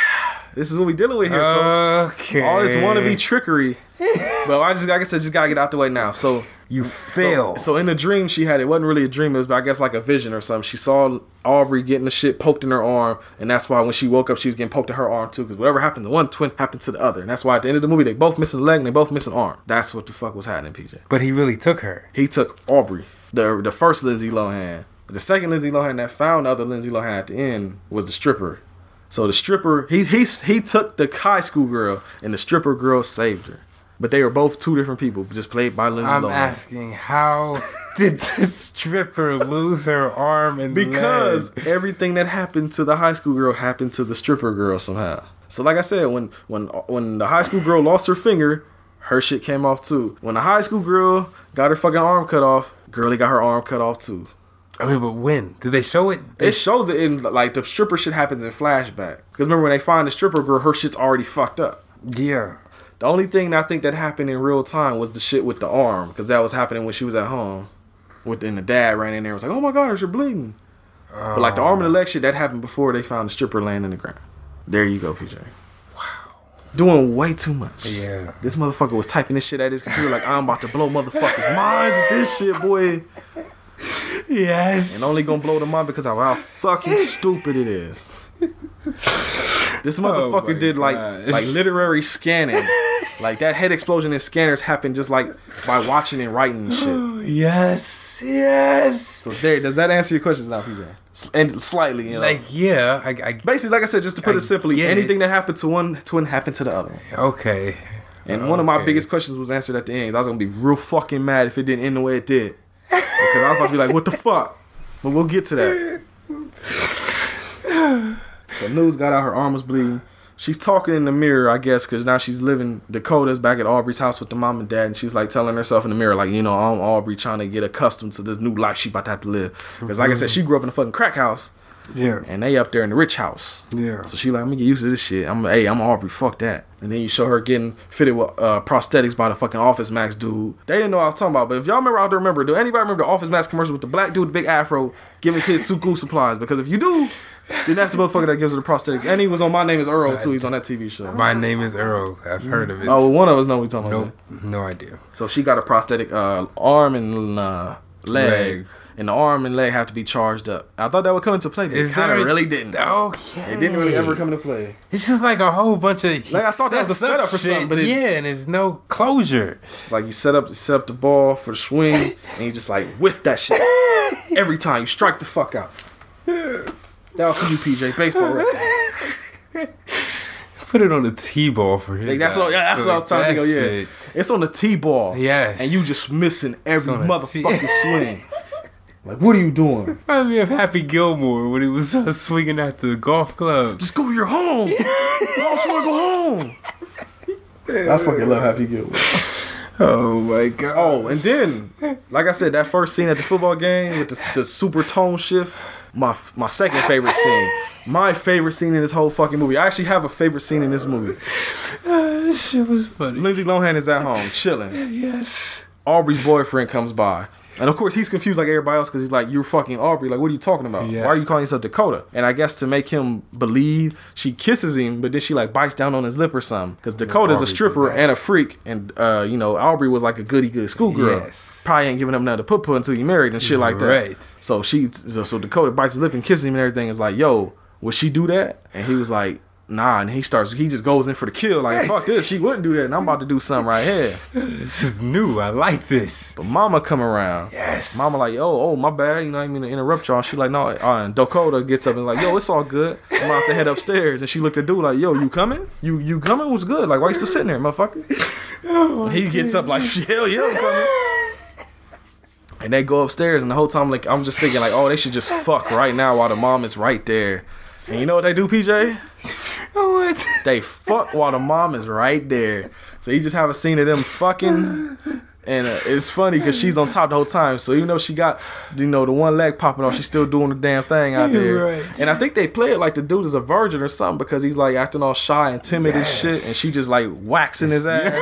this is what we dealing with here, folks. Okay. All this wannabe trickery. <laughs> but I just, like I said, just gotta get out the way now. So You so, fail. so in the dream she had, it wasn't really a dream. It was, I guess, like a vision or something. She saw Aubrey getting the shit poked in her arm, and that's why when she woke up, she was getting poked in her arm too. Because whatever happened to one twin happened to the other, and that's why at the end of the movie they both missing a leg and they both missing an arm. That's what the fuck was happening, PJ. but he really took her. He took Aubrey, the the first Lindsay Lohan. The second Lindsay Lohan that found the other Lindsay Lohan at the end was the stripper. So the stripper, he he he took the high school girl, and the stripper girl saved her. But they were both two different people, just played by Lindsay I'm Lohan. asking, how <laughs> did the stripper lose her arm and because leg? everything that happened to the high school girl happened to the stripper girl somehow. So like I said, when when when the high school girl lost her finger, her shit came off too. When the high school girl got her fucking arm cut off, girlie got her arm cut off too. I mean, but when did they show it? It shows it in like the stripper shit happens in flashback. Because remember when they find the stripper girl, her shit's already fucked up. yeah. The only thing I think that happened in real time was the shit with the arm, because that was happening when she was at home. With and the dad ran in there and was like, "Oh my god, you're bleeding." But like the arm and the leg shit that happened before they found the stripper laying in the ground. There you go, PJ. Wow. Doing way too much. Yeah. This motherfucker was typing this shit at his computer like I'm about to blow motherfuckers' <laughs> minds with this shit, boy. Yes. And only gonna blow them mind because of how fucking stupid it is. <laughs> This motherfucker Oh did like gosh. like literary scanning. <laughs> like that head explosion in scanners happened just like by watching and writing and shit. <gasps> yes. Yes. So there, does that answer your questions now, PJ? S- And slightly, you know. Like yeah, I, I Basically, like I said, just to put I it simply, anything it. that happened to one twin happened to the other. okay. And one of my biggest questions was answered at the end. I was gonna be real fucking mad if it didn't end the way it did. Because I was about to be like, what the fuck? But we'll get to that. <laughs> So news got out her arm was bleeding. She's talking in the mirror, I guess, because now she's living. Dakota's back at Aubrey's house with the mom and dad, and she's like telling herself in the mirror, like, you know, I'm Aubrey trying to get accustomed to this new life she about to have to live. Because, like I said, she grew up in a fucking crack house, Yeah. and they up there in the rich house. Yeah. So she like, I'm gonna get used to this shit. I'm hey, I'm Aubrey, fuck that. And then you show her getting fitted with uh, prosthetics by the fucking Office Max dude. They didn't know what I was talking about, but if y'all remember out there, remember, do anybody remember the Office Max commercial with the black dude with the big afro giving kids suku supplies? Because if you do, then that's the motherfucker that gives her the prosthetics. And he was on My Name is Earl too. He's on that TV show. My name is Earl. I've heard of it. Oh, well, one of us know what we talking about. nope. No idea. So she got a prosthetic uh, arm and uh, leg, Leg. and the arm and leg have to be charged up. I thought that would come into play, but Is it kind there of a- really didn't. Okay. It didn't really ever come into play. It's just like a whole bunch of. Like, I thought that was a sets up setup for shit. something, but it- yeah, and there's no closure. It's like you set up, set up the ball for the swing, and you just like whiff that shit <laughs> every time you strike the fuck out. That was for you, PJ. Baseball record. <laughs> Put it on the T-ball for his. Like, that's what, yeah, that's what I was trying to think of. That Yeah, shit. it's on the T-ball. Yes. and you just missing every It's T- motherfucking swing. Like, what are you doing? <laughs> Remind me of Happy Gilmore when he was uh, swinging at the golf club. Just go to your home. <laughs> I don't want to go home? I fucking love Happy Gilmore. Oh my god. Oh, and then, like I said, that first scene at the football game with the, the super tone shift, my my second favorite scene. My favorite scene in this whole fucking movie. I actually have a favorite scene in this movie. this shit was funny. Lindsay Lohan is at home, chilling. Yes. Aubrey's boyfriend comes by. And of course, he's confused like everybody else because he's like, You're fucking Aubrey. Like, what are you talking about? Yeah. Why are you calling yourself Dakota? And I guess to make him believe, she kisses him, but then she like bites down on his lip or something. Because Dakota's a stripper and a freak. And, uh, you know, Aubrey was like a goody good schoolgirl. Yes. Probably ain't giving him nothing to put put until he married and shit like that. Right. So she, so, so Dakota bites his lip and kisses him and everything. Is like, yo, would she do that? And he was like, nah. And he starts, he just goes in for the kill. Like, fuck this, she wouldn't do that. And I'm about to do something right here. <laughs> This is new. I like this. But Mama come around. Yes. Mama like, oh, oh, my bad. You know, I mean to interrupt y'all. She like, no. Uh, and Dakota gets up and like, yo, it's all good. I'm about to head upstairs. And she looked at dude like, yo, you coming? You you coming? Was good. Like, why you still sitting there, motherfucker? And he gets up like, <laughs> hell yeah, I'm coming. And they go upstairs, and the whole time, like, I'm just thinking, like, oh, they should just fuck right now while the mom is right there. And you know what they do, PJ? <laughs> What? They fuck while the mom is right there. So you just have a scene of them fucking. And uh, it's funny because she's on top the whole time. So even though she got, you know, the one leg popping off, she's still doing the damn thing out there. Right. And I think they play it like the dude is a virgin or something because he's like acting all shy and timid and shit. And she just like waxing his ass,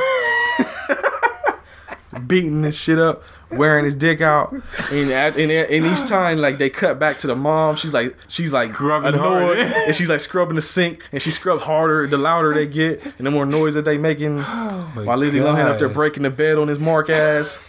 <laughs> beating this shit up, wearing his dick out. And, at, and, and each time, like they cut back to the mom, she's like, she's like Scrubbing annoyed, hard. and she's like scrubbing the sink, and she scrubs harder the louder they get, and the more noise that they making. <sighs> Oh While Lizzie Lohan up there breaking the bed on his mark ass.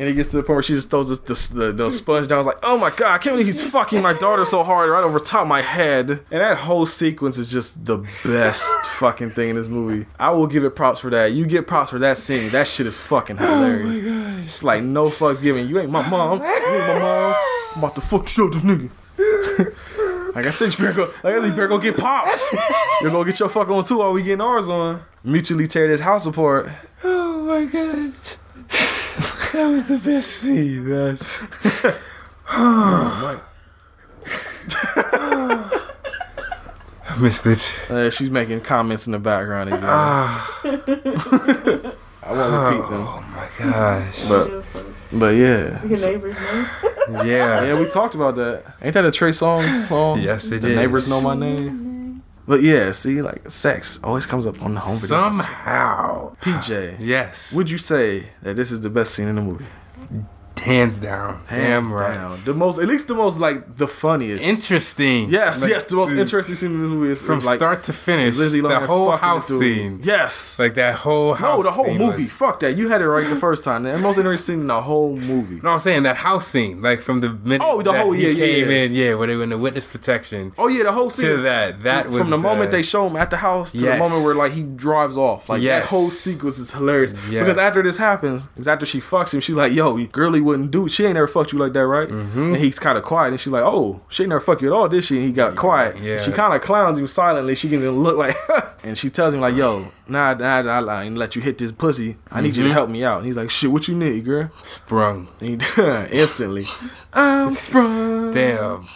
And it gets to the point where she just throws the, the, the, the sponge down. I was like, oh my god, I can't believe he's fucking my daughter so hard right over top of my head. And that whole sequence is just the best <laughs> fucking thing in this movie. I will give it props for that. You get props for that scene. That shit is fucking hilarious. Oh my gosh. It's like no fucks given. You ain't my mom. You ain't my mom. I'm about to fuck show this nigga. <laughs> Like I said, you better go. Like I said, you better go get pops. You're gonna get your fuck on too while we getting ours on. Mutually tear this house apart. Oh my gosh. That was the best scene. That's Mike. <sighs> I missed it. Uh, she's making comments in the background again. Ah, <laughs> I won't repeat them. oh my gosh. But but yeah. Your neighbors know. Yeah. Yeah, we talked about that. Ain't that a Trey Songz song? Yes, it the is. neighbors know my name. But yeah, see, like sex always comes up on the home video. Somehow. PJ, Yes. would you say that this is the best scene in the movie? Hands down. Hands Damn right. down. The most, at least the most like the funniest. Interesting. yes, Like, yes, the most dude, interesting scene in the movie is From is, like start to finish. Lizzie the whole house scene. Yes. Like that whole house no, the whole movie. was- Fuck that. You had it right the first time. The most interesting scene in the whole movie. No, I'm saying that house scene, like from the minute Oh, the whole- he yeah, yeah, came yeah. in, yeah, where they were in the witness protection. Oh yeah, the whole scene. To that, that was from the, moment they show him at the house to the moment where like he drives off. Like that whole sequence is hilarious. Yes. Because after this happens, is after she fucks him, she's like, "Yo, girlie wouldn't do. She ain't never fucked you like that, right?" Mm-hmm. And he's kind of quiet, and she's like, "Oh, she ain't never fucked you at all, did she?" And he got quiet. yeah. She kind of clowns him silently. She can look like, <laughs> and she tells him like, "Yo, nah, nah, nah, nah, I ain't let you hit this pussy. I need you Mm-hmm. to help me out." And he's like, "Shit, what you need, girl?" sprung. And he <laughs> instantly, I'm sprung. Damn.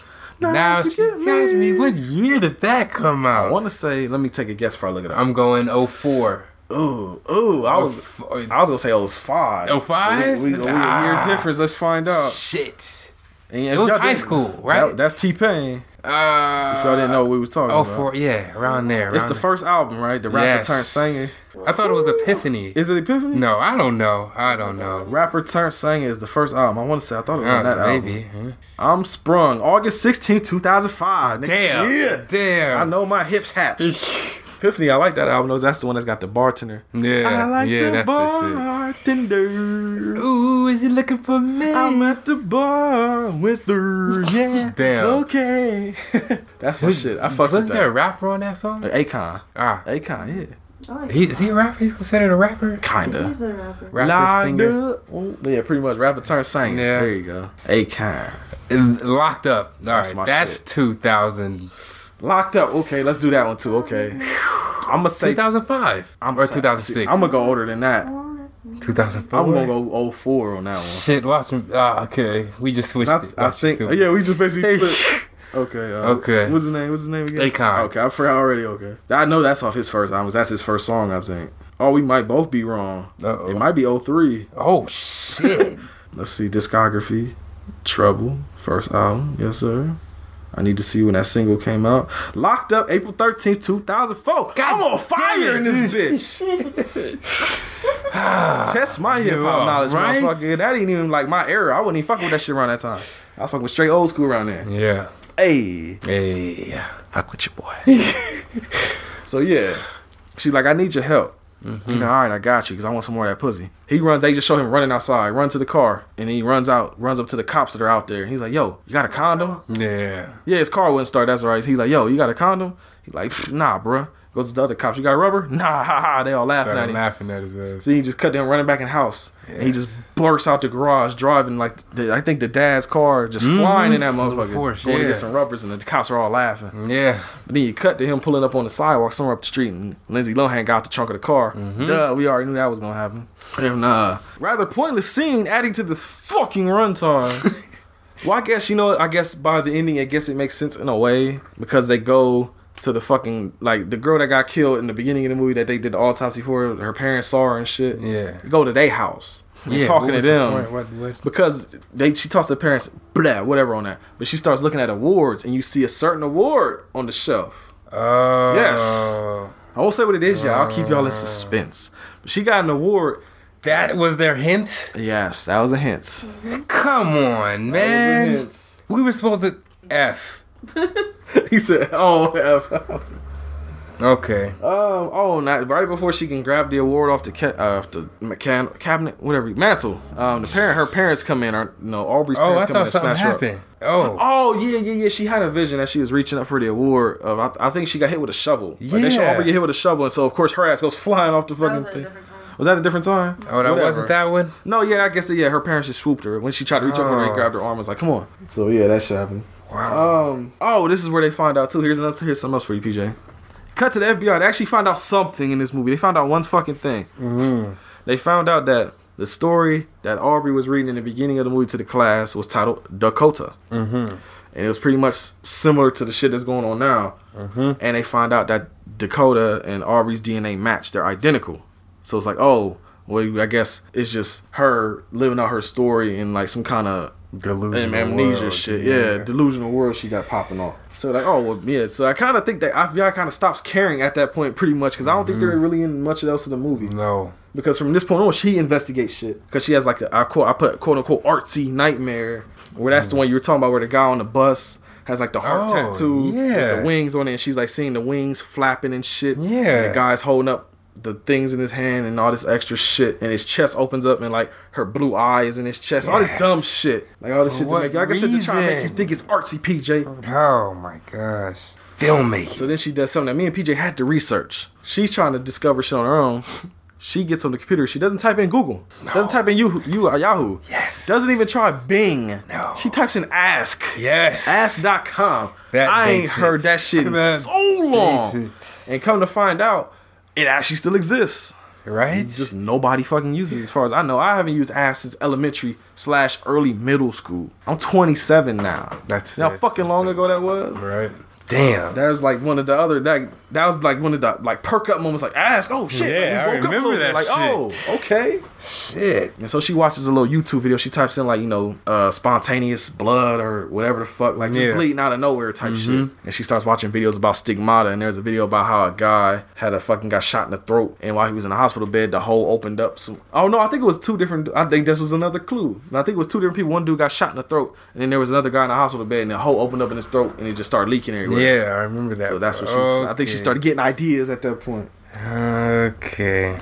Nice now she got me. me. What year did that come out? I want to say, let me take a guess before I look at it up. I'm going 04. Ooh, ooh, I was, f- I was gonna say it was five. Oh, five? So we, we, we a year Ah. difference. Let's find out. Shit. And It was high school, right? That- that's T Pain. Uh, If y'all didn't know what we was talking Oh, about. four, yeah, around there. It's around the there. first album, right? The rapper Yes. turned singer. I thought it was Epiphany. Is it Epiphany? no, I don't know. I don't know. Rapper turned singer is the first album. I want to say I thought it was on Uh, that maybe. album. I'm sprung August 16, 2005. Nigga. Damn. Yeah. Damn. I know my hips haps. <laughs> Epiphany, I like that album. though. That's the one that's got the bartender. Yeah. I like yeah, the that's the bartender. shit. Ooh, is he looking for me? I'm at the bar with her. Yeah. Damn. Okay. <laughs> That's my shit. I fucks with Wasn't there a rapper on that song? Akon. Ah, Akon, yeah. I like he, is he a rapper? He's considered a rapper? Kinda. He's a rapper. Rapper, Locked singer. up. Ooh, Yeah, pretty much. Rapper turned singer. Yeah. There you go. Akon. And Locked up. All That's right, my that's shit. 2000, Locked up. Okay, let's do that one too. Okay. I'm gonna say 2005 I'm or sa- 2006. I'm gonna go older than that. 2004. I'm gonna go 04 on that one. Shit, watch him. Ah, okay. We just switched I, it. I think. Yeah, we just basically. Flipped. Okay. Uh, Okay. What's his name? What's his name again? Akon. Okay, I forgot already. Okay. I know that's off his first album. That's his first song. I think. Oh, we might both be wrong. Uh-oh. It might be 03. Oh shit. <laughs> Let's see discography. Trouble, first album, yes sir. I need to see when that single came out. Locked up April 13th, 2004. I'm on fire in this bitch. <laughs> Test my hip hop knowledge, right? motherfucker. That ain't even like my era. I wasn't even fucking with that shit around that time. I was fucking with straight old school around there. yeah. Hey, Hey. fuck with your boy. <laughs> so yeah, she's like, I need your help. He's like, all right, I got you because I want some more of that pussy. He runs. They just show him running outside, run to the car, and he runs out, runs up to the cops that are out there. He's like, "Yo, you got a condom?" Yeah. Yeah, his car wouldn't start. That's right. He's like, "Yo, you got a condom?" He's like, "Nah, bruh." Goes to the other cops. You got rubber? <laughs> Nah, ha ha. They all laughing Started at him. laughing at his ass. So he just cut them running back in the house. And he just bursts out the garage driving like the, I think the dad's car just flying in that motherfucker. Porsche, going to get some rubbers and the cops are all laughing. Yeah. But then you cut to him pulling up on the sidewalk somewhere up the street, and Lindsay Lohan got the trunk of the car. Mm-hmm. Duh, we already knew that was gonna happen. And uh, rather pointless scene adding to this fucking runtime. <laughs> well, I guess you know. I guess by the ending, I guess it makes sense in a way because they go to the fucking like the girl that got killed in the beginning of the movie that they did the autopsy for. Her parents saw her and shit. Yeah. Go to their house. And Yeah. talking to was the them? What, what? because they she talks to the parents, blah, whatever on that. But she starts looking at awards, and you see a certain award on the shelf. Oh. Yes. I won't say what it is y'all. I'll keep y'all in suspense. But she got an award. That was their hint? Yes, that was a hint. Come on, man. We were supposed to F. <laughs> he said, "Oh, F." Okay. Um. Oh, not right before she can grab the award off the ca- uh, off the can- cabinet, whatever mantle. Um. The parent, her parents come in. Or no, Aubrey's Oh, parents I come in thought and something snatch her up. happened. Oh. Oh yeah, yeah, yeah. She had a vision that she was reaching up for the award. Of I, I think she got hit with a shovel. Like, they show Yeah. Aubrey get hit with a shovel, and so of course her ass goes flying off the That fucking was thing. Was that a different time? Oh, that Whatever. wasn't that one? No, yeah, I guess that, yeah, her parents just swooped her when she tried to reach up for her. They Oh. grabbed her arm. and Was like, come on. So yeah, that shit happened. Wow. Um. Oh, this is where they find out too. Here's another. Here's something else for you, PJ. Cut to the FBI. They actually find out something in this movie. They found out one fucking thing. they found out that the story that Aubrey was reading in the beginning of the movie to the class was titled Dakota. Mm-hmm. And it was pretty much similar to the shit that's going on now. Mm-hmm. And they find out that Dakota and Aubrey's DNA match. They're identical. So it's like, oh, well, I guess it's just her living out her story in like some kind of Delusional amnesia world, shit. yeah. Yeah. delusional world she got popping off. So like, oh well, yeah. So I kind of think that FBI kind of stops caring at that point, pretty much, because I don't think Mm-hmm. they're really in much else of the movie. No. Because from this point on, she investigates shit. Because she has like the I quote I put quote unquote artsy nightmare, where that's the one you were talking about, where the guy on the bus has like the heart Mm. Oh, tattoo yeah. with the wings on it, and she's like seeing the wings flapping and shit. Yeah. and the guy's holding up the things in his hand and all this extra shit, and his chest opens up and like her blue eyes in his chest, all this dumb shit, like all this For shit to make like I said to try to make you think it's artsy, PJ. Oh my gosh. Filmmaking. So then she does something that me and PJ had to research. She's trying to discover shit on her own. <laughs> She gets on the computer. She doesn't type in Google. No. Doesn't type in you, you uh, Yahoo. Yes. Doesn't even try Bing. No. She types in Ask. Yes. Ask.com. That I ain't heard that shit in <laughs> so long. And come to find out, it actually still exists. Right? Just nobody fucking uses it as far as I know. I haven't used Ask since elementary slash early middle school. I'm 27 now. That's- You know how fucking long ago that was? right. Damn. That was like one of the other that that was like one of the like perk up moments. Like ask, oh shit, Yeah, like, I remember bit, that Like shit. oh, okay. Shit. And so she watches a little YouTube video. She types in like you know uh, spontaneous blood or whatever the fuck, like just Yeah. bleeding out of nowhere type shit. And she starts watching videos about stigmata. And there's a video about how a guy had a fucking got shot in the throat, and while he was in the hospital bed, the hole opened up. Some oh no, I think it was two different. I think this was another clue. I think it was two different people. One dude got shot in the throat, and then there was another guy in the hospital bed, and the hole opened up in his throat, and it just started leaking everywhere. Yeah, I remember that. So that's what she. I think she Okay. Started getting ideas at that point. Okay.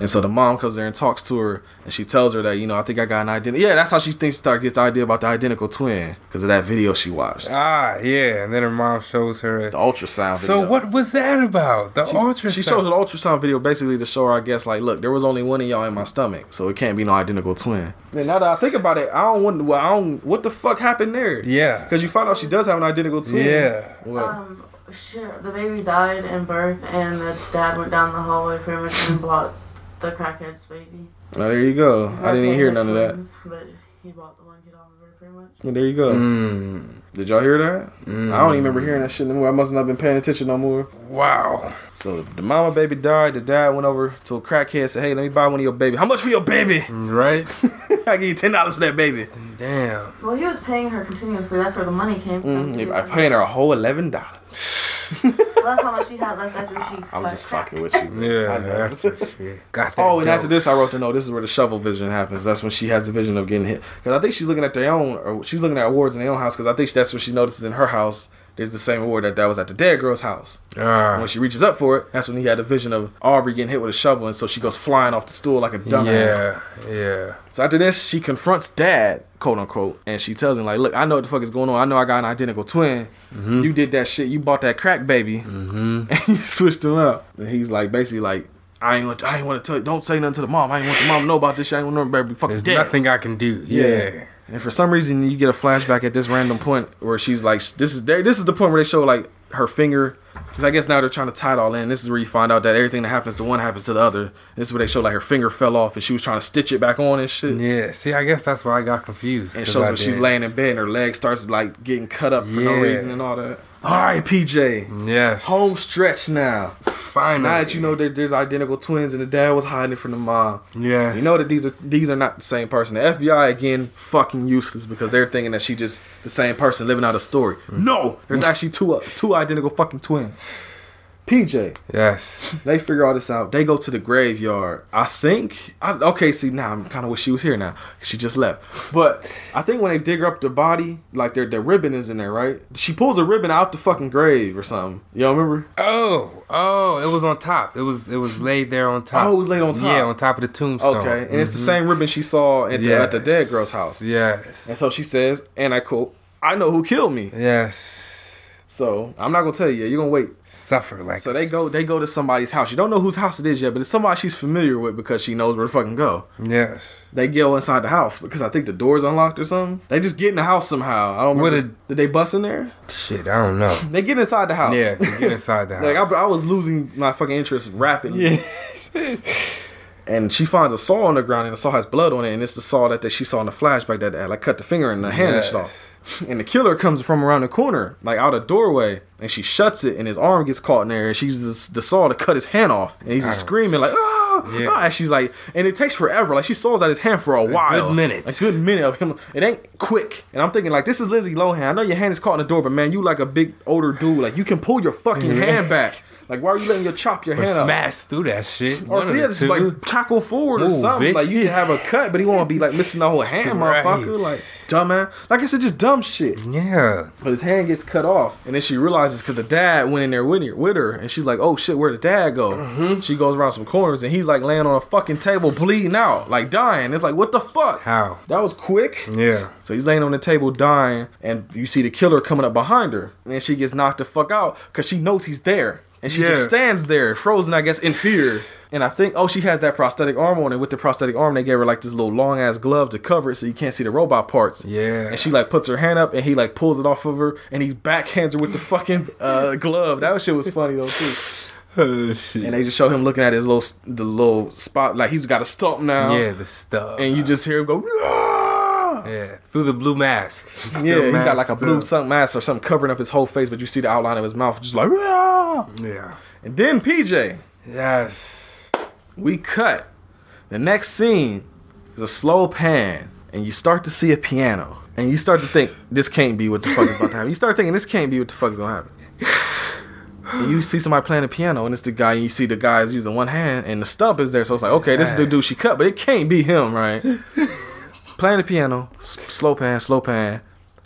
And so the mom comes there and talks to her, and she tells her that you know I think I got an identity. Yeah, that's how she thinks start gets the idea about the identical twin because of that video she watched, Ah, yeah. And then her mom shows her. the ultrasound. So video. what was that about? The ultrasound. She shows an ultrasound video basically to show her, I guess, like, look, there was only one of y'all in my stomach, so it can't be no identical twin. Man, now that I think about it, I don't wonder. Well, I don't. What the fuck happened there? Yeah. Because you find out she does have an identical twin. Yeah. What? Um, shit, the baby died in birth, and the dad went down the hallway pretty much and blocked the crackhead's baby. Well, there you go. I didn't even hear none of that. But he bought the one kid off of her pretty much. Well, there you go. Mm. Did y'all hear that? I don't even remember hearing that shit anymore. I must not have been paying attention no more. Wow. So the mama baby died. The dad went over to a crackhead and said, "Hey, let me buy one of your baby. How much for your baby? Right? <laughs> I give you ten dollars for that baby. Damn. Well, he was paying her continuously. That's where the money came from. He Mm, I was paying her a whole eleven dollars. Well, that's how much she had left after she. I'm got just fucking with you. Yeah. I know. That's the shit. Got that. Oh, and after this, I wrote the note. This is where the shovel vision happens. That's when she has the vision of getting hit. Because I think she's looking at their own, or she's looking at awards in their own house. Because I think that's what she notices in her house. There's the same award that that was at the dead girl's house. Ah. When she reaches up for it, that's when he had a vision of Aubrey getting hit with a shovel, and so she goes flying off the stool like a dumbass. Yeah. Yeah. So after this, she confronts dad, quote unquote, and she tells him like, "Look, I know what the fuck is going on. I know I got an identical twin. You did that shit. You bought that crack baby, <laughs> and you switched him up." And he's like, basically like, "I ain't want, I ain't want to tell. You, don't say nothing to the mom. I ain't want the mom to know about this shit. I ain't want no baby fucking There's dead." nothing I can do. Yeah. And for some reason, you get a flashback at this random point where she's like, "This is this is the point where they show like her finger." Because I guess now they're trying to tie it all in. This is where you find out that everything that happens to one happens to the other. This is where they show like her finger fell off and she was trying to stitch it back on and shit. Yeah. See, I guess that's why I got confused. And shows when she's laying in bed and her leg starts like getting cut up for no reason and all that. All right, PJ, Yes. home stretch now. Finally. Now that you know that there's identical twins and the dad was hiding from the mom, Yeah. you know that these are these are not the same person. The FBI again, fucking useless because they're thinking that she just the same person living out a story. Mm. No, there's actually two two identical fucking twins. PJ, Yes. they figure all this out. They go to the graveyard. I think. I, okay, see now I'm kind of wish she was here now. She just left. But I think when they dig up the body, like their the ribbon is in there, right? She pulls a ribbon out the fucking grave or something. Y'all remember? Oh, oh, it was on top. It was it was laid there on top. Oh, it was laid on top. Yeah, on top of the tombstone. Okay, and it's the mm-hmm. same ribbon she saw at the, at the dead girl's house. Yes. And so she says, and I quote, "I know who killed me." Yes. So I'm not gonna tell you. You're gonna wait. Suffer like So they go. They go to somebody's house. You don't know whose house it is yet, but it's somebody she's familiar with because she knows where to fucking go. Yes. They go inside the house because I think the door's unlocked or something. They just get in the house somehow. I don't What remember. Did they bust in there? Shit, I don't know. They get inside the house. Yeah, to get inside the house. <laughs> Like I, I was losing my fucking interest rapidly. <laughs> and she finds a saw on the ground, and the saw has blood on it, and it's the saw that, that she saw in the flashback that, that like cut the finger and the hand and shit off. <laughs> And the killer comes from around the corner, like out a doorway, and she shuts it, and his arm gets caught in there, and she uses the saw to cut his hand off, and he's just screaming like, ah, Yeah. ah, and she's like, and it takes forever, like she saws out his hand for a, while, good minute. a good minute of him. It ain't quick, and I'm thinking like, this is Lindsay Lohan. I know your hand is caught in the door, but man, you like a big older dude, like you can pull your fucking hand back. Like why are you letting your chop your Or hand up? smash through that shit. Or see, so of yeah, the just like tackle forward or something. bitch. Like you can have a cut, but he won't be like missing the whole hand, <laughs> Right. motherfucker. Like dumb man. Like I said, just dumb shit. yeah. But his hand gets cut off, and then she realizes because the dad went in there with her, with her, and she's like, "Oh shit, where'd the dad go?" Mm-hmm. She goes around some corners, and he's like laying on a fucking table, bleeding out, like dying. It's like, what the fuck? How? That was quick. Yeah. So he's laying on the table dying, and you see the killer coming up behind her, and then she gets knocked the fuck out because she knows he's there, and she just stands there, frozen, I guess, in fear. And I think, oh, she has that prosthetic arm on, and with the prosthetic arm, they gave her like this little long ass glove to cover it, so you can't see the robot parts. Yeah. And she like puts her hand up, and he like pulls it off of her, and he backhands her with the fucking uh, glove. That shit was funny though too. <laughs> Oh shit. And they just show him looking at his little the little spot, like he's got a stump now. yeah, the stuff. And you just hear him go. "Ah!" yeah through the blue mask. <laughs> He's Yeah, he's got like a blue something mask or something covering up his whole face, but you see the outline of his mouth, just like. "Ah!" Yeah. And then PJ, Yes. we cut. The next scene is a slow pan, and you start to see a piano, and you start to think this can't be what the fuck is about to happen. You start thinking this can't be what the fuck is gonna happen. And you see somebody playing the piano, and it's the guy. And you see the guy is using one hand, and the stump is there. So it's like, okay, this is the dude she cut, but it can't be him, right? Playing the piano, slow pan, slow pan.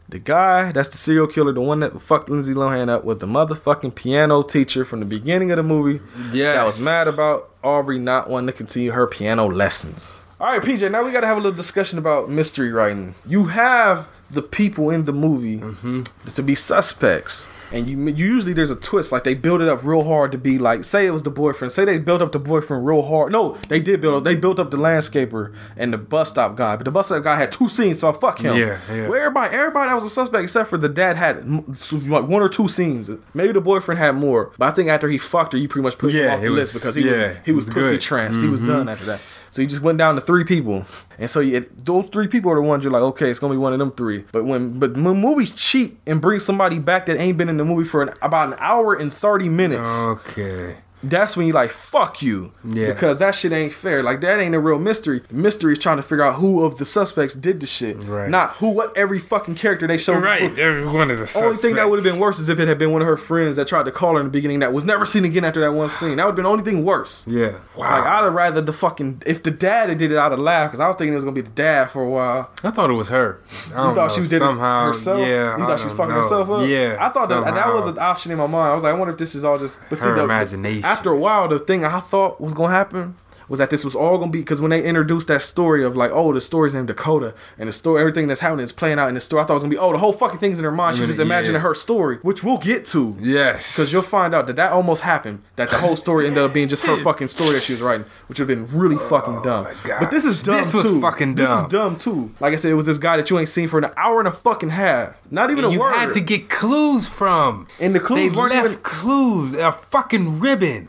The guy that's the serial killer, the one that fucked Lindsay Lohan up, was the motherfucking piano teacher from the beginning of the movie. Yes. That was mad about Aubrey not wanting to continue her piano lessons. All right, PJ. Now we got to have a little discussion about mystery writing. You have the people in the movie mm-hmm. to be suspects, and you, you usually there's a twist. Like they build it up real hard to be like, say it was the boyfriend. Say they built up the boyfriend real hard. No, they did build up. They built up the landscaper and the bus stop guy. But the bus stop guy had two scenes, so I fuck him. Yeah, yeah. Where everybody, everybody that was a suspect except for the dad had like one or two scenes. Maybe the boyfriend had more, but I think after he fucked her, you pretty much pushed him off the it list because he yeah, was he was, was pussy good. tranced. He was done after that. So he just went down to three people, and so you, those three people are the ones you're like, okay, it's gonna be one of them three. But when but when movies cheat and bring somebody back that ain't been in the movie for an, about an hour and thirty minutes, Okay. That's when you like fuck you Yeah. because that shit ain't fair like that ain't a real mystery the mystery is trying to figure out who of the suspects did the shit Right. not who what every fucking character they showed Right. Everyone is a suspect. only thing that would have been worse is if it had been one of her friends that tried to call her in the beginning that was never seen again after that one scene that would have been the only thing worse Yeah. like I'd have rather the fucking if the dad had did it I'd have laughed because I was thinking it was gonna be the dad for a while I thought it was her. I you don't thought know, she did somehow, it herself Yeah. you I thought she was fucking know. herself up Yeah. I thought that, that was an option in my mind I was like I wonder if this is all just but see Her the, imagination. After a while the thing I thought was gonna happen was that this was all gonna be because when they introduced that story of like oh the story's named Dakota and the story everything that's happening is playing out in the story I thought it was gonna be oh the whole fucking thing's in her mind she's just Yeah. imagining her story which we'll get to Yes. because you'll find out that that almost happened. That the whole story ended up being just her <laughs> fucking story that she was writing, which would have been really fucking oh dumb. Oh God. But this is dumb This was too. fucking This is dumb. dumb too. Like I said, it was this guy that you ain't seen for an hour and a fucking half. Not even a you word. had to get clues from. And the clues they weren't left even- clues. A fucking ribbon.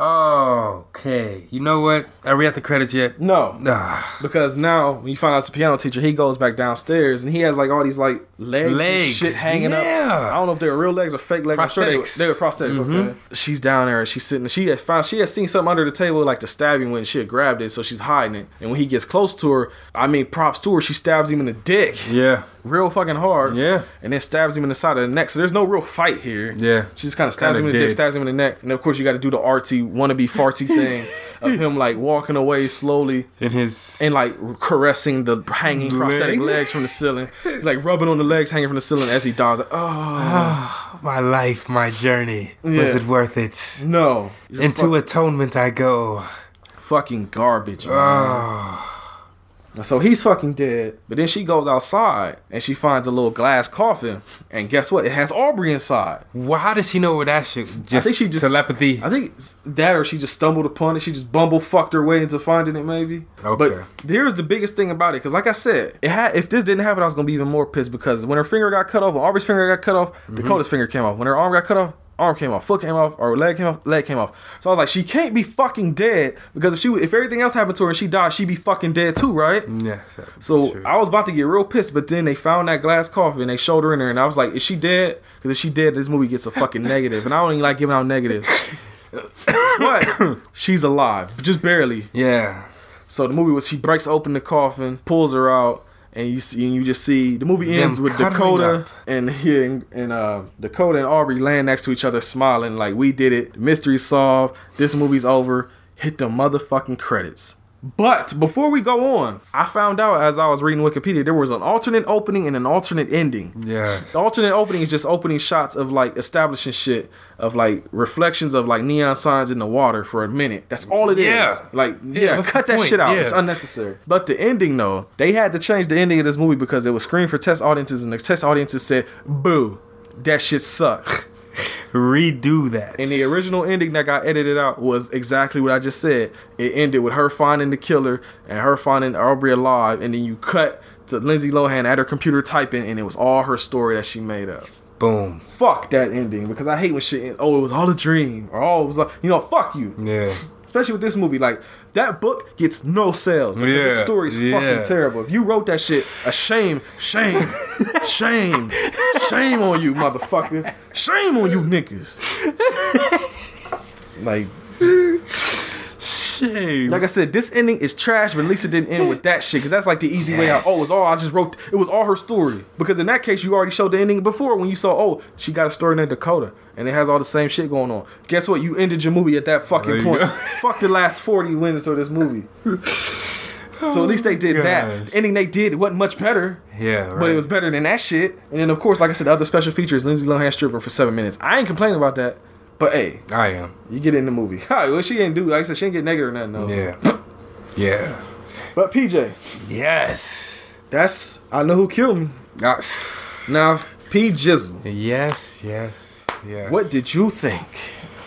Okay. You know what? Are we at the credits yet? no. Ah, Because now when you find out it's a piano teacher, he goes back downstairs and he has like all these like legs, and Legs, shit hanging up. I don't know if they're real legs or fake legs. I'm sure they were, Prosthetics. they were prosthetics. Okay. She's down there. She's sitting. She had found. She had seen something under the table like the stabbing when she had grabbed it. So she's hiding it. And when he gets close to her, I mean, props to her. She stabs him in the dick, yeah. Real fucking hard. Yeah. And then stabs him in the side of the neck. So there's no real fight here. Yeah. She just kind of stabs him in the dick, stabs him in the neck, and of course you got to do the artsy wannabe fartsy <laughs> thing of him like walking away slowly In his and like caressing the hanging prosthetic Legs. from the ceiling. He's like rubbing on the legs hanging from the ceiling as he dies. Like, oh <sighs> my life, my journey. Was it worth it? no, Into atonement I go. fucking garbage. Man. Ah. So he's fucking dead. But then she goes outside and she finds a little glass coffin, and guess what? It has Aubrey inside. Well, how does she know where that shit? Just think she just- telepathy. I think that or she just stumbled upon it. She just bumble fucked her way into finding it, maybe. Okay. But here's the biggest thing about it, because like I said, it had if this didn't happen, I was gonna be even more pissed because when her finger got cut off, Aubrey's finger got cut off, Mm-hmm. Dakota's finger came off. When her arm got cut off, arm came off, foot came off, or leg came off, leg came off. So I was like, she can't be fucking dead because if she if everything else happened to her and she died, she'd be fucking dead too, right? That's So true. I was about to get real pissed, but then they found that glass coffin and they showed her in there, and I was like, "Is she dead?" Because if she dead, this movie gets a fucking <laughs> negative, and I don't even like giving out negatives. but she's alive, just barely. yeah. So the movie was she breaks open the coffin, pulls her out, and you see and you just see the movie Them ends with Dakota up. and here and, and uh, Dakota and Aubrey laying next to each other, smiling like we did it. Mystery solved. This movie's over. Hit the motherfucking credits. But before we go on, I found out as I was reading Wikipedia there was an alternate opening and an alternate ending. Yeah. The alternate opening is just opening shots of like establishing shit of like reflections of like neon signs in the water for a minute. That's all it is. Yeah. Like yeah, what's cut that point? shit out. Yeah. It's unnecessary. But the ending though, they had to change the ending of this movie because it was screened for test audiences and the test audiences said, "Boo, that shit sucks." Redo that. And the original ending that got edited out was exactly what I just said. It ended with her finding the killer and her finding Aubrey alive, and then you cut to Lindsay Lohan at her computer typing, and it was all her story that she made up. Boom. Fuck that ending because I hate when shit. End, oh, it was all a dream, or oh, it was like you know, fuck you. Yeah. Especially with this movie, like that book gets no sales. because The story's yeah. fucking terrible. If you wrote that shit, a shame, shame, <laughs> shame, shame on you, motherfucker. Shame on you, niggas. <laughs> like, Shame. like I said, this ending is trash, but at least it didn't end with that shit. Because that's like the easy way out. Oh, it's all I just wrote. It was all her story. Because in that case, you already showed the ending before when you saw, oh, she got a story named Dakota, and it has all the same shit going on. Guess what? You ended your movie at that fucking point. go. <laughs> Fuck the last forty minutes of this movie. So at least they did that. <sighs> ending they did it wasn't much better. Yeah. Right. But it was better than that shit. And then of course, like I said, the other special features, Lindsay Lohan stripper for seven minutes. I ain't complaining about that. But hey, I am. you get in the movie. <laughs> Alright, well she didn't do like I said, she didn't get negative or nothing else. Yeah. yeah. But PJ, Yes. that's I know who killed me. Ah, Now, P Jizzle, yes. Yes. Yes. what did you think?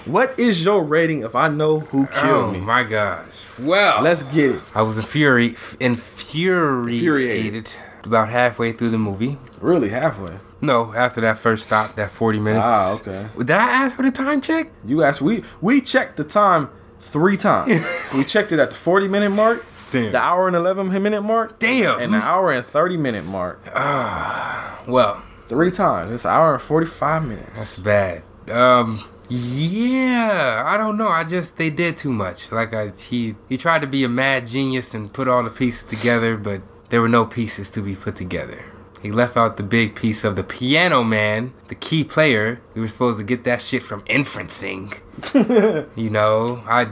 What is your rating if I know who killed Oh me? my gosh. Well, Let's get it. I was infuri- infuriated, Infuriated. about halfway through the movie. Really halfway. No, after that first stop, that 40 minutes. Ah, okay. Did I ask for the time check? You asked we we checked the time three times. <laughs> we checked it at the 40 minute mark, Damn. the hour and 11 minute mark, Damn. and the hour and 30 minute mark. Ah, Well, Three times. It's an hour and 45 minutes. that's bad. Um, yeah, I don't know. I just they did too much. Like I, he he tried to be a mad genius and put all the pieces together, but there were no pieces to be put together. He left out the big piece of the piano man, the key player. We were supposed to get that shit from inferencing. <laughs> you know, I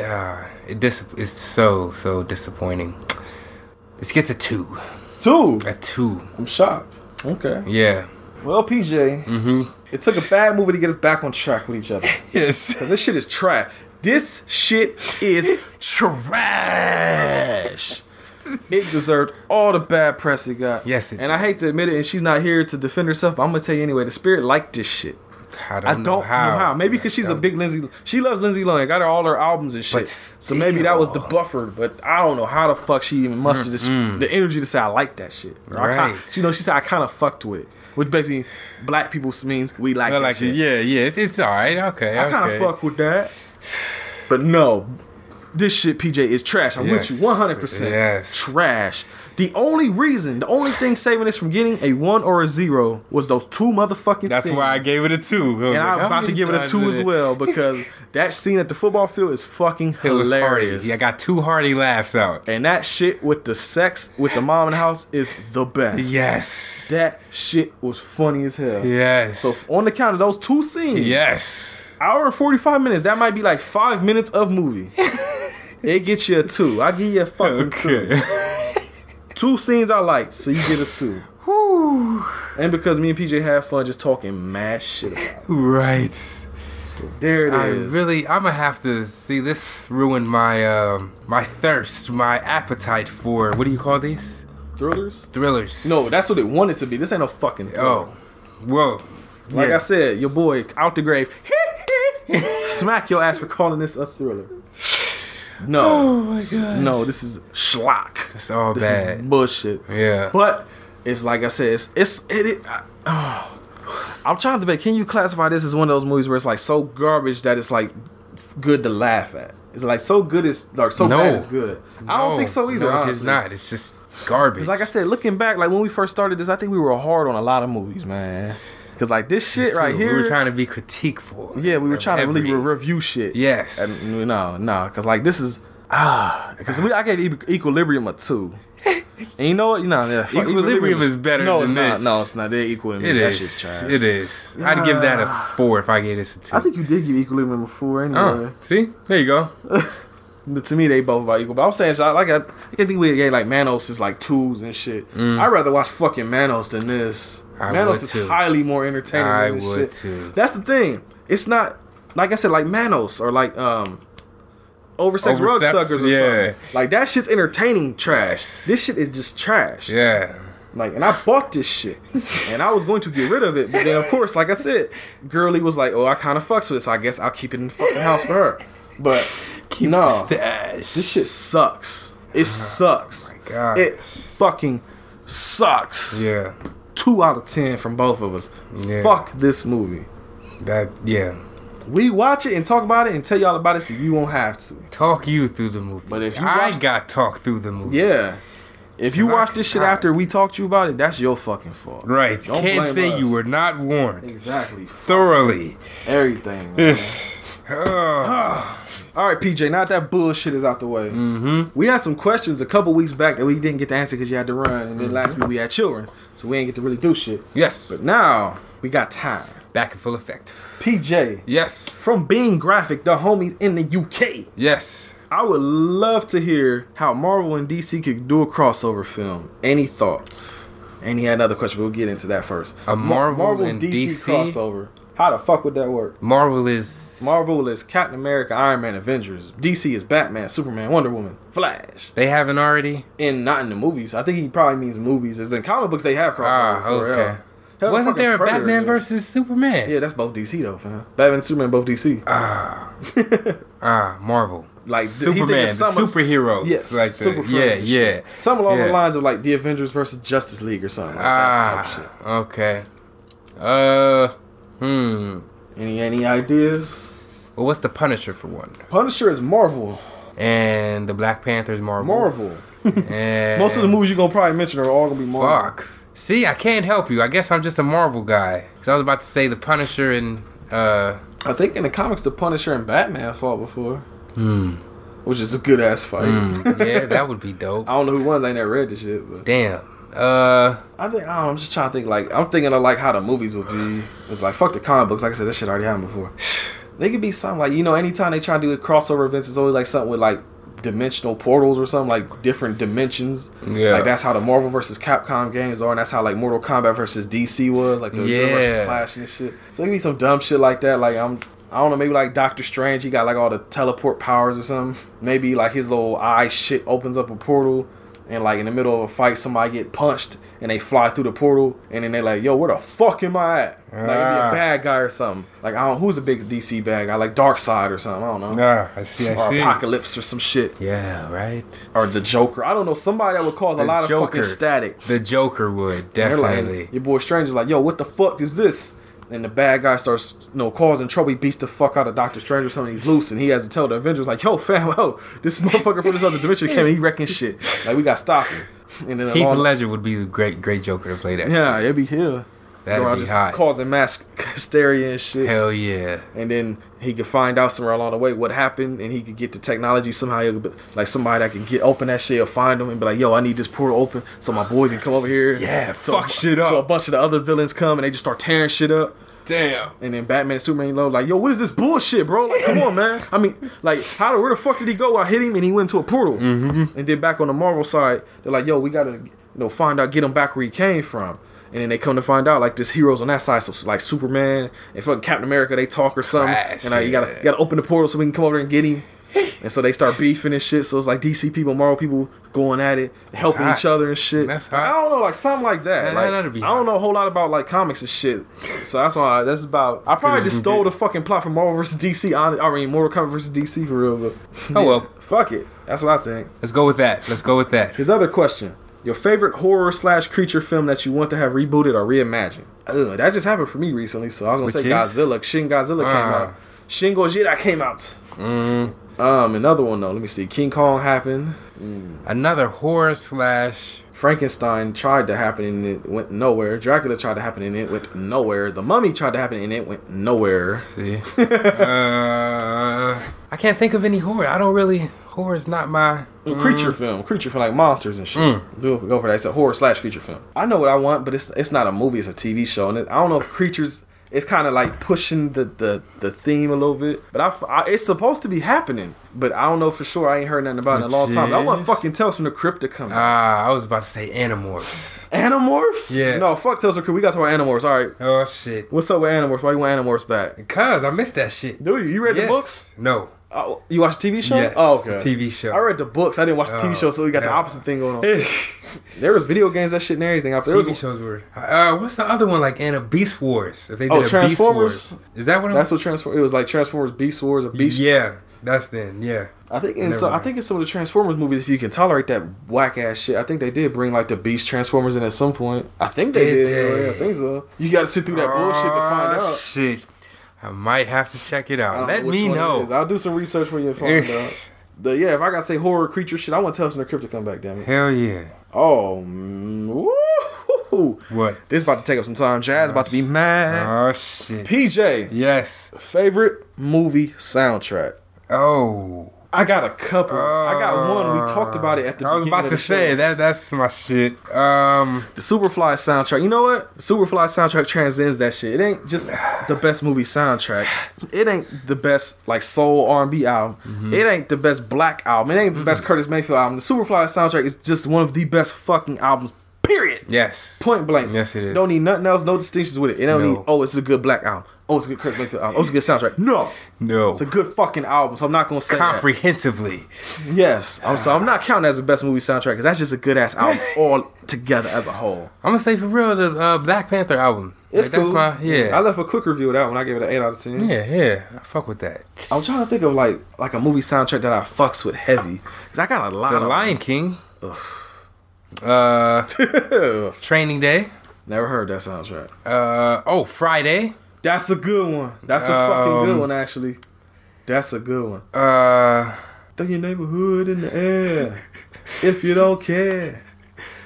uh, it dis- it's so so disappointing. This gets a two, Two. a two. I'm shocked. Okay. Yeah. Well, PJ, Mm-hmm. it took a bad movie to get us back on track with each other. <laughs> Yes. Because this shit is trash. This shit is <laughs> trash. It deserved all the bad press it got. Yes, it And I hate to admit it, and she's not here to defend herself, but I'm gonna tell you anyway. The spirit liked this shit. I don't, I don't know how. Maybe because she's a big Lindsay. She loves Lindsay Lohan. Got her all her albums and shit. But so maybe that was the buffer. But I don't know how the fuck she even mustered this, the energy to say I like that shit. Or I kinda- Right. you know, she said I kind of fucked with it, which basically black people means we like that like shit. yeah, yeah, it's, it's all right. Okay, I kind of okay. fuck with that. But no, this shit, PJ, is trash. I'm with you 100%. Yes. Trash. The only reason, the only thing saving this from getting a one or a zero was those two motherfucking scenes. That's scenes. why I gave it a two. I and like, I'm about to give it a two as well <laughs> because that scene at the football field is fucking It hilarious. Yeah, I got two hearty laughs out. and that shit with the sex with the mom in the house is the best. Yes. That shit was funny as hell. Yes. So on the count of those two scenes, yes. Hour and 45 minutes, that might be like five minutes of movie. <laughs> it gets you a two. I give you a fucking two. Okay. Two scenes I liked, so you get a two. And because me and PJ had fun just talking mad shit about it. right. So there it I is. really, I'm gonna have to see. This ruined my um, my thirst, my appetite for what do you call these Thrillers? thrillers? No, that's what it wanted to be. This ain't no fucking thriller. oh, whoa. Like Yeah. I said, your boy out the grave. Smack your ass for calling this a thriller. No. Oh. No, this is schlock. It's all This is bad. bullshit. Yeah. But it's like I said, it's, it's it. it I, <sighs> I'm trying to debate. Can you classify this as one of those movies where it's like so garbage that it's like good to laugh at? It's like so good it's like so No. bad it's good. I don't think so either. No, it honestly. is not. It's just garbage. Like I said, looking back, like when we first started this, I think we were hard on a lot of movies, man. Cause like this shit right here, we were trying to be criticeful. yeah, we were trying to really review shit. Yes. And no, no, cause like this is ah, cause we I gave Equilibrium a two. <laughs> And you know what? You know, yeah, Equilibrium is better No, than it's not. this. No, it's not. They're equal to me. It that is. It is. I'd give that a four if I gave this a two. I think you did give Equilibrium a four anyway. Oh, see, there you go. <laughs> But to me, they both about equal. But I'm saying, so, like, I, I think we gave like Manos is like twos and shit. I'd rather watch fucking Manos than this. I Manos is too. highly more entertaining. I than this would shit. too. That's the thing. It's not like I said, like Manos or like um oversex rug suckers or yeah. something. Like that shit's entertaining trash. This shit is just trash. Yeah. Like, and I bought this shit, and I was going to get rid of it, but then of course, like I said, Girly was like, "Oh, I kind of fucks with it, so I guess I'll keep it in the fucking house for her." But <laughs> Keep no, the stash. this shit sucks. It sucks. Oh my God. It fucking sucks. yeah. Two out of ten from both of us. Yeah. Fuck this movie. That yeah. We watch it and talk about it and tell y'all about it so you won't have to. Talk you through the movie. But if you I watch- got talked through the movie. Yeah. If you Cause I- watch this shit I- after we talked to you about it, that's your fucking fault. Right. Don't Can't blame say us. you were not warned Exactly. thoroughly. Everything. man. Yes. <sighs> Oh. <sighs> <sighs> All right, PJ. Now that bullshit is out the way, mm-hmm. we had some questions a couple weeks back that we didn't get to answer because you had to run, and then last week we had children, so we ain't get to really do shit. yes. But now we got time. Back in full effect. PJ, Yes. from Being Graphic, the homies in the UK. Yes. I would love to hear how Marvel and DC could do a crossover film. Any thoughts? And he had another question, we'll get into that first. A Mar- Marvel and DC? crossover. How the fuck would that work? Marvel is. Marvel is Captain America, Iron Man, Avengers. DC is Batman, Superman, Wonder Woman, Flash. they haven't already. And not in the movies. I think he probably means movies. As in comic books, they have crossover. Ah, okay. real. Hell, Wasn't there a Predator Batman is. versus Superman? Yeah, that's both DC though, fam. Batman and Superman both DC. Ah, ah, Marvel. Like, th- he think Superman, it's the some- superheroes. Yes, like the, super yeah, and yeah. shit. Some along the lines of like the Avengers versus Justice League or something. Like that type shit. Ah, okay. Uh, hmm. Any any ideas? Well, what's the Punisher for one? Punisher is Marvel. And the Black Panther's Marvel. Marvel. And <laughs> Most of the movies you're gonna probably mention are all gonna be Marvel. Fuck. See, I can't help you. I guess I'm just a Marvel guy. Cause I was about to say the Punisher and uh. I think in the comics, the Punisher and Batman fought before. Hmm. Which is a good ass fight. hmm, yeah, that <laughs> would be dope. I don't know who won. I ain't never read this shit, but Damn. Uh, I think I don't know, I'm just trying to think. Like I'm thinking of like how the movies would be. It's like fuck the comic books. Like I said, that shit already happened before. <sighs> They could be something like you know, anytime they try to do a crossover events, it's always like something with like dimensional portals or something like different dimensions. Yeah. Like that's how the Marvel versus Capcom games are, and that's how like Mortal Kombat versus DC was, like the Yeah. Flash and shit. So there could be some dumb shit like that. Like I'm. I don't know, maybe like Doctor Strange, he got like all the teleport powers or something. <laughs> Maybe like his little eye shit opens up a portal, and like in the middle of a fight, somebody get punched and they fly through the portal, and then they're like, "Yo, where the fuck am I at?" Like it'd be Ah. a bad guy or something. Like I don't, who's a big DC bad guy? Like Darkseid or something. I don't know. ah, I see. I Or see. Apocalypse or some shit. Yeah, right. Or the Joker. I don't know. Somebody that would cause a The lot of fucking static. The Joker would They're like- definitely. your boy Strange is like, yo, what the fuck is this? And the bad guy starts, you know, causing trouble. He beats the fuck out of Doctor Strange or something. He's loose, and he has to tell the Avengers, like, yo, fam, yo, <laughs> oh, this motherfucker from this other dimension came and he wrecking shit. Like, we got to stop him. And then Heath Ledger would be the great, great Joker to play that. yeah, it'd be here. That'd be just hot. causing mass <laughs> hysteria and shit. Hell yeah. And then he could find out somewhere along the way what happened, and he could get the technology somehow. Be, like somebody that can get open that shit, or find him and be like, "Yo, I need this portal open, so my boys can come over here." Yeah, so, fuck shit up. So a bunch of the other villains come and they just start tearing shit up. Damn. And then Batman and Superman, you know, like, yo, what is this bullshit, bro? Like, come on, man. I mean, like, how where the fuck did he go? I hit him and he went to a portal. Mm-hmm. And then back on the Marvel side, they're like, yo, we gotta, you know, find out, get him back where he came from. And then they come to find out, like, this heroes on that side. So, like, Superman and fucking Captain America, they talk or something. And like, you gotta, you gotta open the portal so we can come over and get him. and so they start beefing and shit. So it's like DC people, Marvel people going at it, helping each other and shit. That's Like, hot. I don't know, like something like that. Like, I don't know a whole lot about like comics and shit. So that's why that's about. I probably just stole the fucking plot from Marvel versus DC. hon- I mean, Mortal Kombat versus DC for real. But Oh well. <laughs> fuck it. That's what I think. Let's go with that. Let's go with that. His other question: Your favorite horror slash creature film that you want to have rebooted or reimagined. Ugh, that just happened for me recently, so I was gonna Which say is? Godzilla. Shin Godzilla came Ah. out. Shin Gojira came out. Mm. Um, another one though. Let me see. King Kong happened. Another horror slash. Frankenstein tried to happen and it went nowhere. Dracula tried to happen and it went nowhere. The Mummy tried to happen and it went nowhere. See, <laughs> uh, I can't think of any horror. I don't really. Horror is not my. A creature film, creature film like monsters and shit. Mm. Do go for that. It's a horror slash creature film. I know what I want, but it's it's not a movie. It's a TV show, and it, I don't know if creatures. It's kind of like pushing the, the the theme a little bit, but I, I- it's supposed to be happening, but I don't know for sure. I ain't heard nothing about it in a long time. But I want fucking Tales from the Crypt to come. Ah, I was about to say Animorphs. Animorphs? Yeah. No, fuck Tales from the Crypt. We got to talk about Animorphs. All right. Oh shit! What's up with Animorphs? Why you want Animorphs back? Cause I missed that shit. Do you? You read the books? No. Oh, you watch TV show? Yes. Oh, okay. TV show. I read the books. I didn't watch the TV Oh, show, so we got the opposite thing going on. <laughs> there was video games, that shit, and everything out there. TV was- shows were. Uh, what's the other one like? Anna Beast Wars. If they did Oh, a Beast Transformers? Wars, is that what? I'm, That's what Transform. It was like Transformers, Beast Wars, or Beast. Yeah, that's then. Yeah. I think in some, I think in some of the Transformers movies, if you can tolerate that whack ass shit, I think they did bring like the Beast Transformers in at some point. I think they Did did. they? Yeah, I think so. You got to sit through that bullshit to find Oh, out. Shit. I might have to check it out. Let me know. I'll do some research for you and find out. <laughs> But yeah, if I gotta say horror creature shit, I want Tales from the Crypt to come back. Damn it. Hell yeah. Oh, mm, woo! What? This about to take up some time. Jazz about to be mad. Oh shit. PJ, Yes. favorite movie soundtrack. Oh. I got a couple. I got one. We talked about it at the I was about to say show. that. That's my shit. Um. The Superfly soundtrack. You know what? The Superfly soundtrack transcends that shit. It ain't just the best movie soundtrack. It ain't the best like soul R and B album. Mm-hmm. It ain't the best black album. It ain't the best Curtis Mayfield album. The Superfly soundtrack is just one of the best fucking albums. Period. Yes. Point blank. Yes, it is. Don't need nothing else. No distinctions with it. It don't No. need. Oh, it's a good black album. Oh, it's a good Curtis Mayfield album. Oh, it's a good soundtrack. No, No. it's a good fucking album. So I'm not gonna say that. Comprehensively. Yes. I'm, so I'm not counting as the best movie soundtrack because that's just a good ass album <laughs> all together as a whole. I'm gonna say for real the uh, Black Panther album. It's Like, that's cool. my yeah. I left a quick review of that one. I gave it an eight out of ten. yeah, yeah. I fuck with that. I'm trying to think of like like a movie soundtrack that I fucks with heavy because I got a lot. The of Lion King. Uh, <laughs> Training Day. Never heard that soundtrack. Uh, oh, Friday. That's a good one. That's a fucking good Um, one actually. That's a good one. Uh, Throw your neighborhood in the air if you don't care.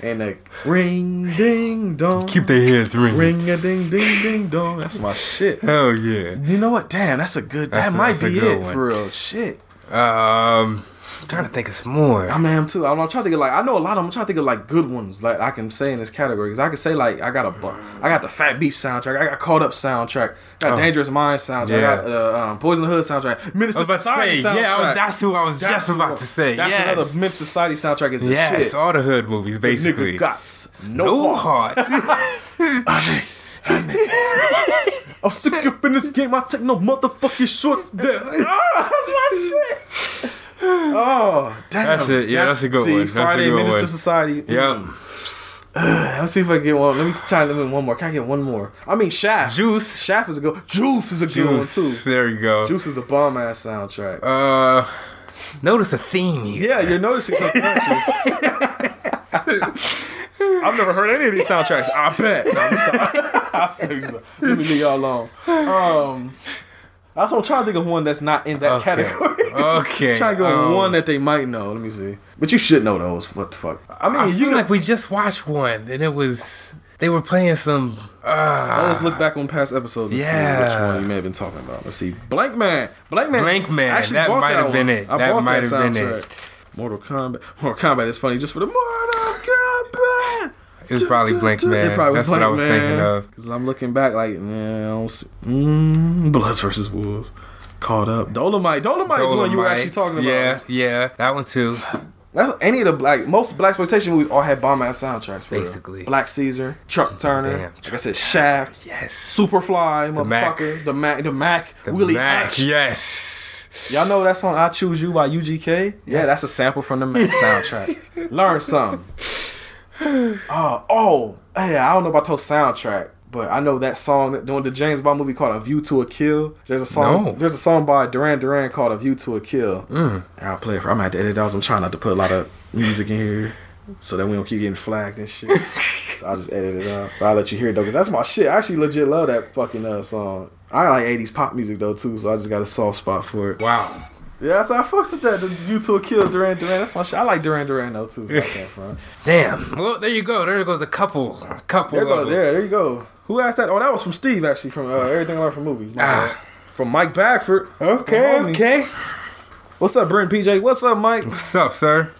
And a ring ding dong. keep their heads ringing. ring a ding ding ding dong. That's my shit. Hell yeah. You know what? Damn, that's a good. That's that a- might be it one. for real. Shit. Um, trying to think of some more. I'm am too. I'm, I'm trying to think of like I know a lot of them. I'm trying to think of like good ones like I can say in this category because I can say like I got a I got the Fat Beat soundtrack. I got Caught Up soundtrack. I got Oh. Dangerous Minds soundtrack. I Yeah. got uh, um, Boyz n the Hood soundtrack. I Menace II Society say, soundtrack. yeah, that's who I was That's just about to say. That's yes. another Society soundtrack. Is yes, shit. all the hood movies, basically. Nigga guts. No, no heart. heart. <laughs> I'm sick up in this game. I take no motherfucking shorts. There. <laughs> ah, that's my shit. Oh, damn. That's it. Yeah, that's a good see, one. That's a Friday good Menace II one. Society. Yep. Mm. <sighs> Let me see if I can get one. Let me try to limit one more. Can I get one more? I mean, Shaft. Juice. Shaft is a good. Juice is a good one Juice. too. There you go. Juice is a bomb ass soundtrack. Uh, notice a theme here. yeah, you're noticing something. aren't? <laughs> I've never heard any of these soundtracks. I bet. No, I'm stop- <laughs> I'll. Let me leave y'all alone. Um, that's what I'm trying to think of one that's not in that Okay. category. Okay. trying to go um, one that they might know. Let me see. But you should know those. What the fuck? I mean, I you feel like we just watched one, and it was they were playing some. Uh, Let's look back on past episodes and see which one you may have been talking about. Let's see. Blankman. Blank Man. Blankman. Actually That might have been it. I That might have been it. Mortal Kombat. Mortal Kombat is funny just for the Mortal Kombat. It was probably Blankman. Probably That's what I was Man. thinking of. Because I'm looking back like, nah, I don't see. Mm, Bloods versus Wolves. Caught up. Dolomite. Dolomite is the one you were actually talking about. Yeah, yeah, that one too. That's, any of the black, most blaxploitation movies all had bomb ass soundtracks. For real. Basically. Black Caesar, Truck Turner, Damn, like I said, Shaft, Yes. Superfly, The Mack. motherfucker, the Mack, the Mack, The Willie Mack. Hutch. Yes. Y'all know that song "I Choose You" by UGK? Yeah, that's a sample from the Mack <laughs> soundtrack. Learn something. <sighs> Oh, oh, hey, I don't know about those soundtrack, but I know that song doing the James Bond movie called "A View to a Kill." There's a song. No. There's a song by Duran Duran called "A View to a Kill." Mm. I'll play it for. I'm at the edit those. I'm trying not to put a lot of music in here. so that we don't keep getting flagged and shit. <laughs> so I'll just edit it out. But I'll let you hear it though, cause that's my shit. I actually legit love that fucking uh, song. I like 80s pop music though too, so I just got a soft spot for it. Wow. Yeah, that's how I fucks with that. The U two kill Duran Duran. That's my shit. I like Duran Duran though too. So I can't front. <laughs> Damn. Well, there you go. There goes a couple. A couple There's of a, there, there you go. Who asked that? Oh, that was from Steve actually from uh, Everything I Learned from Movies. Ah. From Mike Bagford. Okay, okay. What's up, Brent PJ? What's up, Mike? What's up, sir?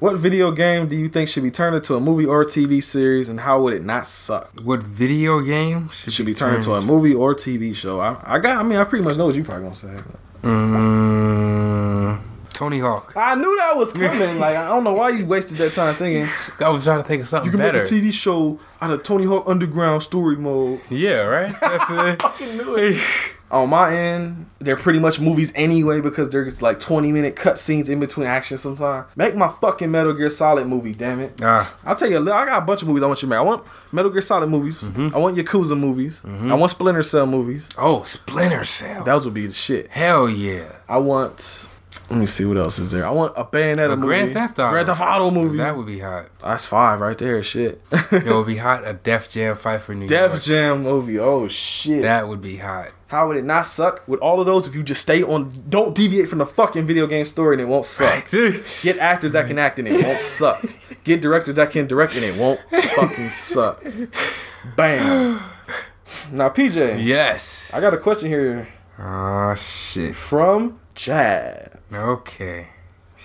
What video game do you think should be turned into a movie or TV series, and how would it not suck? What video game should, should be turned into a movie or TV show. I, I got. I mean, I pretty much know what you're probably gonna say. Mm, Tony Hawk. I knew that was <laughs> coming. like I don't know why you wasted that time thinking I was trying to think of something you can better. make a TV show out of Tony Hawk Underground story mode. yeah, right. <laughs> That's it. fucking knew it. On my end, they're pretty much movies anyway because there's like 20 minute cut scenes in between action sometimes. Make my fucking Metal Gear Solid movie, damn it. Ah, I'll tell you, I got a bunch of movies I want you to make. I want Metal Gear Solid movies. Mm-hmm. I want Yakuza movies. I want Splinter Cell movies. oh, Splinter Cell. Those would be the shit. Hell yeah. I want. Let me see what else is there. I want a Bayonetta A movie. Grand Theft Auto. Grand Theft Auto movie. That would be hot. That's five right there. Shit. It would be <laughs> hot. A Def Jam fight for New Def York. Jam movie. Oh shit. That would be hot. How would it not suck? With all of those, if you just stay on, don't deviate from the fucking video game story, and it won't suck. <laughs> Right. Get actors that can act and it won't suck. Get directors that can direct and it won't fucking suck. Bam. Now, PJ, yes. I got a question here Oh shit. from Jazz. Okay.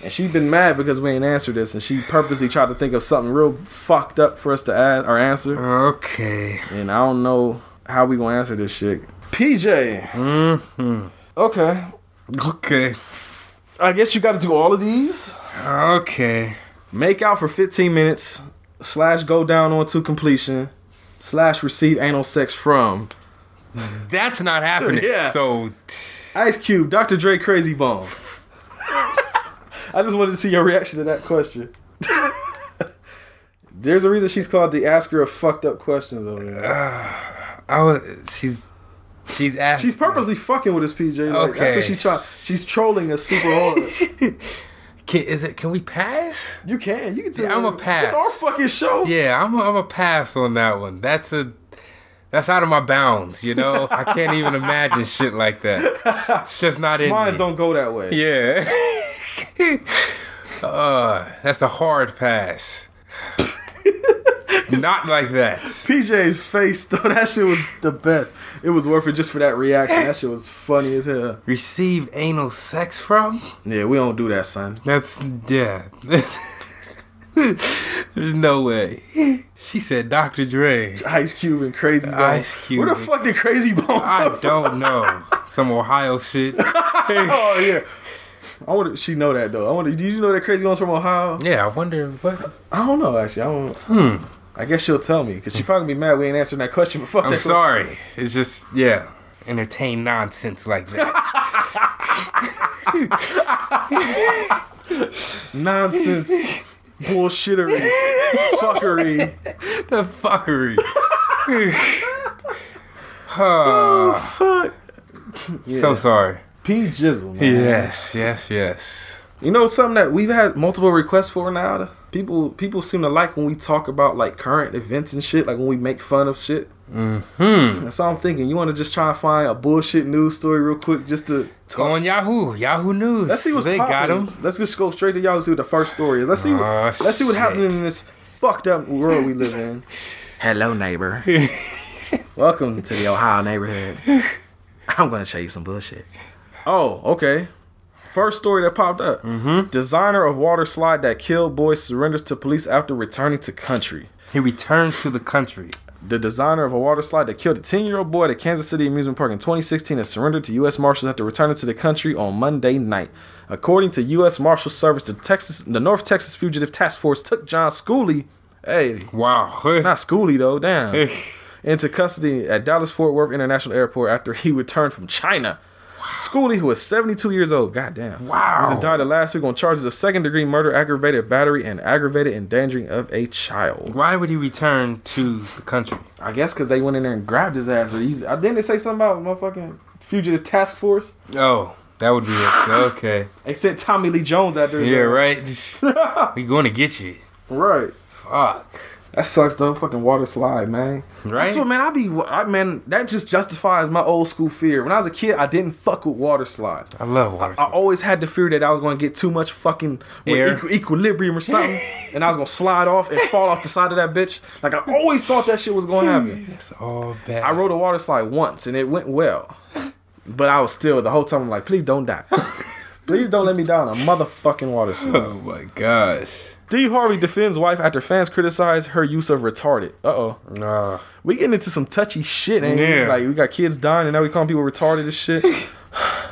And she been mad because we ain't answered this, and she purposely tried to think of something real fucked up for us to add or answer. Okay. And I don't know how we gonna answer this shit. PJ. Mm-hmm. Okay. Okay. I guess you got to do all of these. Okay. Make out for 15 minutes, slash go down onto completion, slash receive anal sex from That's not happening. <laughs> Yeah. So Ice Cube, Dr. Dre, Krayzie Bone. I just wanted to see your reaction to that question. <laughs> There's a reason she's called the asker of fucked up questions over there. <sighs> I was. She's. She's asking. She's purposely fucking with us, PJ. Like, That's Okay. what she try. She's trolling us super hard. <laughs> Can, is it? Can we pass? You can. You can tell. Yeah, I'm a pass. It's our fucking show. Yeah, I'm. A, I'm a pass on that one. That's a. That's out of my bounds. You know, <laughs> I can't even imagine shit like that. It's just not in Mines me. don't go that way. Yeah. <laughs> uh, that's a hard pass. <laughs> not like that. PJ's face though, <laughs> that shit was the best. It was worth it just for that reaction. That shit was funny as hell. Receive anal sex from? Yeah, we don't do that, son. That's yeah. There's no way. She said Dr. Dre. Ice Cube and Krayzie Bone. Ice Cube. Where the fuck did Krayzie Bone? I don't know. Some Ohio shit. Oh yeah. I wonder. She know that though. I wonder. Did you know that Crazy one's from Ohio? Yeah, I wonder what. I don't know actually. I don't. Hmm. I guess she'll tell me because she probably be mad we ain't answering that question. But fuck I'm sorry. It's just yeah, entertain nonsense like that. <laughs> Nonsense. Bullshittery. fuckery. the fuckery. <sighs> Oh Fuck. So sorry. P Jizzle. Man. Yes, yes, yes. You know something that we've had multiple requests for now. People people seem to like when we talk about like current events and shit. Like when we make fun of shit. Hmm. That's all I'm thinking. You want to just try and find a bullshit news story real quick just to talk. Go on Yahoo, Yahoo News. Let's see what's they got poppin'. him. Let's just go straight to Yahoo. See what the first story is. Let's see. What, Aw, let's see what shit. happened in this fucked up world we live in. <laughs> Hello, neighbor. <laughs> Welcome to the Ohio neighborhood. <laughs> I'm gonna show you some bullshit. Oh, okay. First story that popped up. Mm-hmm. Designer of water slide that killed boy surrenders to police after returning to country. He returned to the country. The designer of a water slide that killed a 10 year old boy at a Kansas City amusement park in 2016 has surrendered to U.S. Marshals after returning to the country on Monday night. According to U.S. Marshals Service, the Texas, the North Texas Fugitive Task Force took John Schooley, hey, Wow. <laughs> not Schooley though, damn, <laughs> into custody at Dallas Fort Worth International Airport after he returned from China. Schooley, who is 72 years old, goddamn, Wow. was indicted last week on charges of second degree murder, aggravated battery, and aggravated endangering of a child. Why would he return to the country? I guess because they went in there and grabbed his ass. Or he's, uh, didn't they say something about motherfucking fugitive task force? Oh, that would be it. Okay. They sent Tommy Lee Jones out there. Yeah, right. <laughs> We going to get you. Right. Fuck. That sucks though. Fucking water slide, man. Right? That's what man. I be. I man. That just justifies my old school fear. When I was a kid, I didn't fuck with water slides. I love water. I always had the fear that I was going to get too much fucking equi- equilibrium or something, <laughs> and I was going to slide off and fall off the side of that bitch. Like I always thought that shit was going to happen. <laughs> That's all bad. I rode a water slide once and it went well, but I was still the whole time. I'm like, please don't die. <laughs> please don't let me down. on a motherfucking water <laughs> slide. Oh my gosh. Steve Harvey defends wife after fans criticize her use of retarded. Uh oh. Uh, We getting into some touchy shit, ain't we? Yeah. Like we got kids dying and now we calling people retarded and shit. <laughs>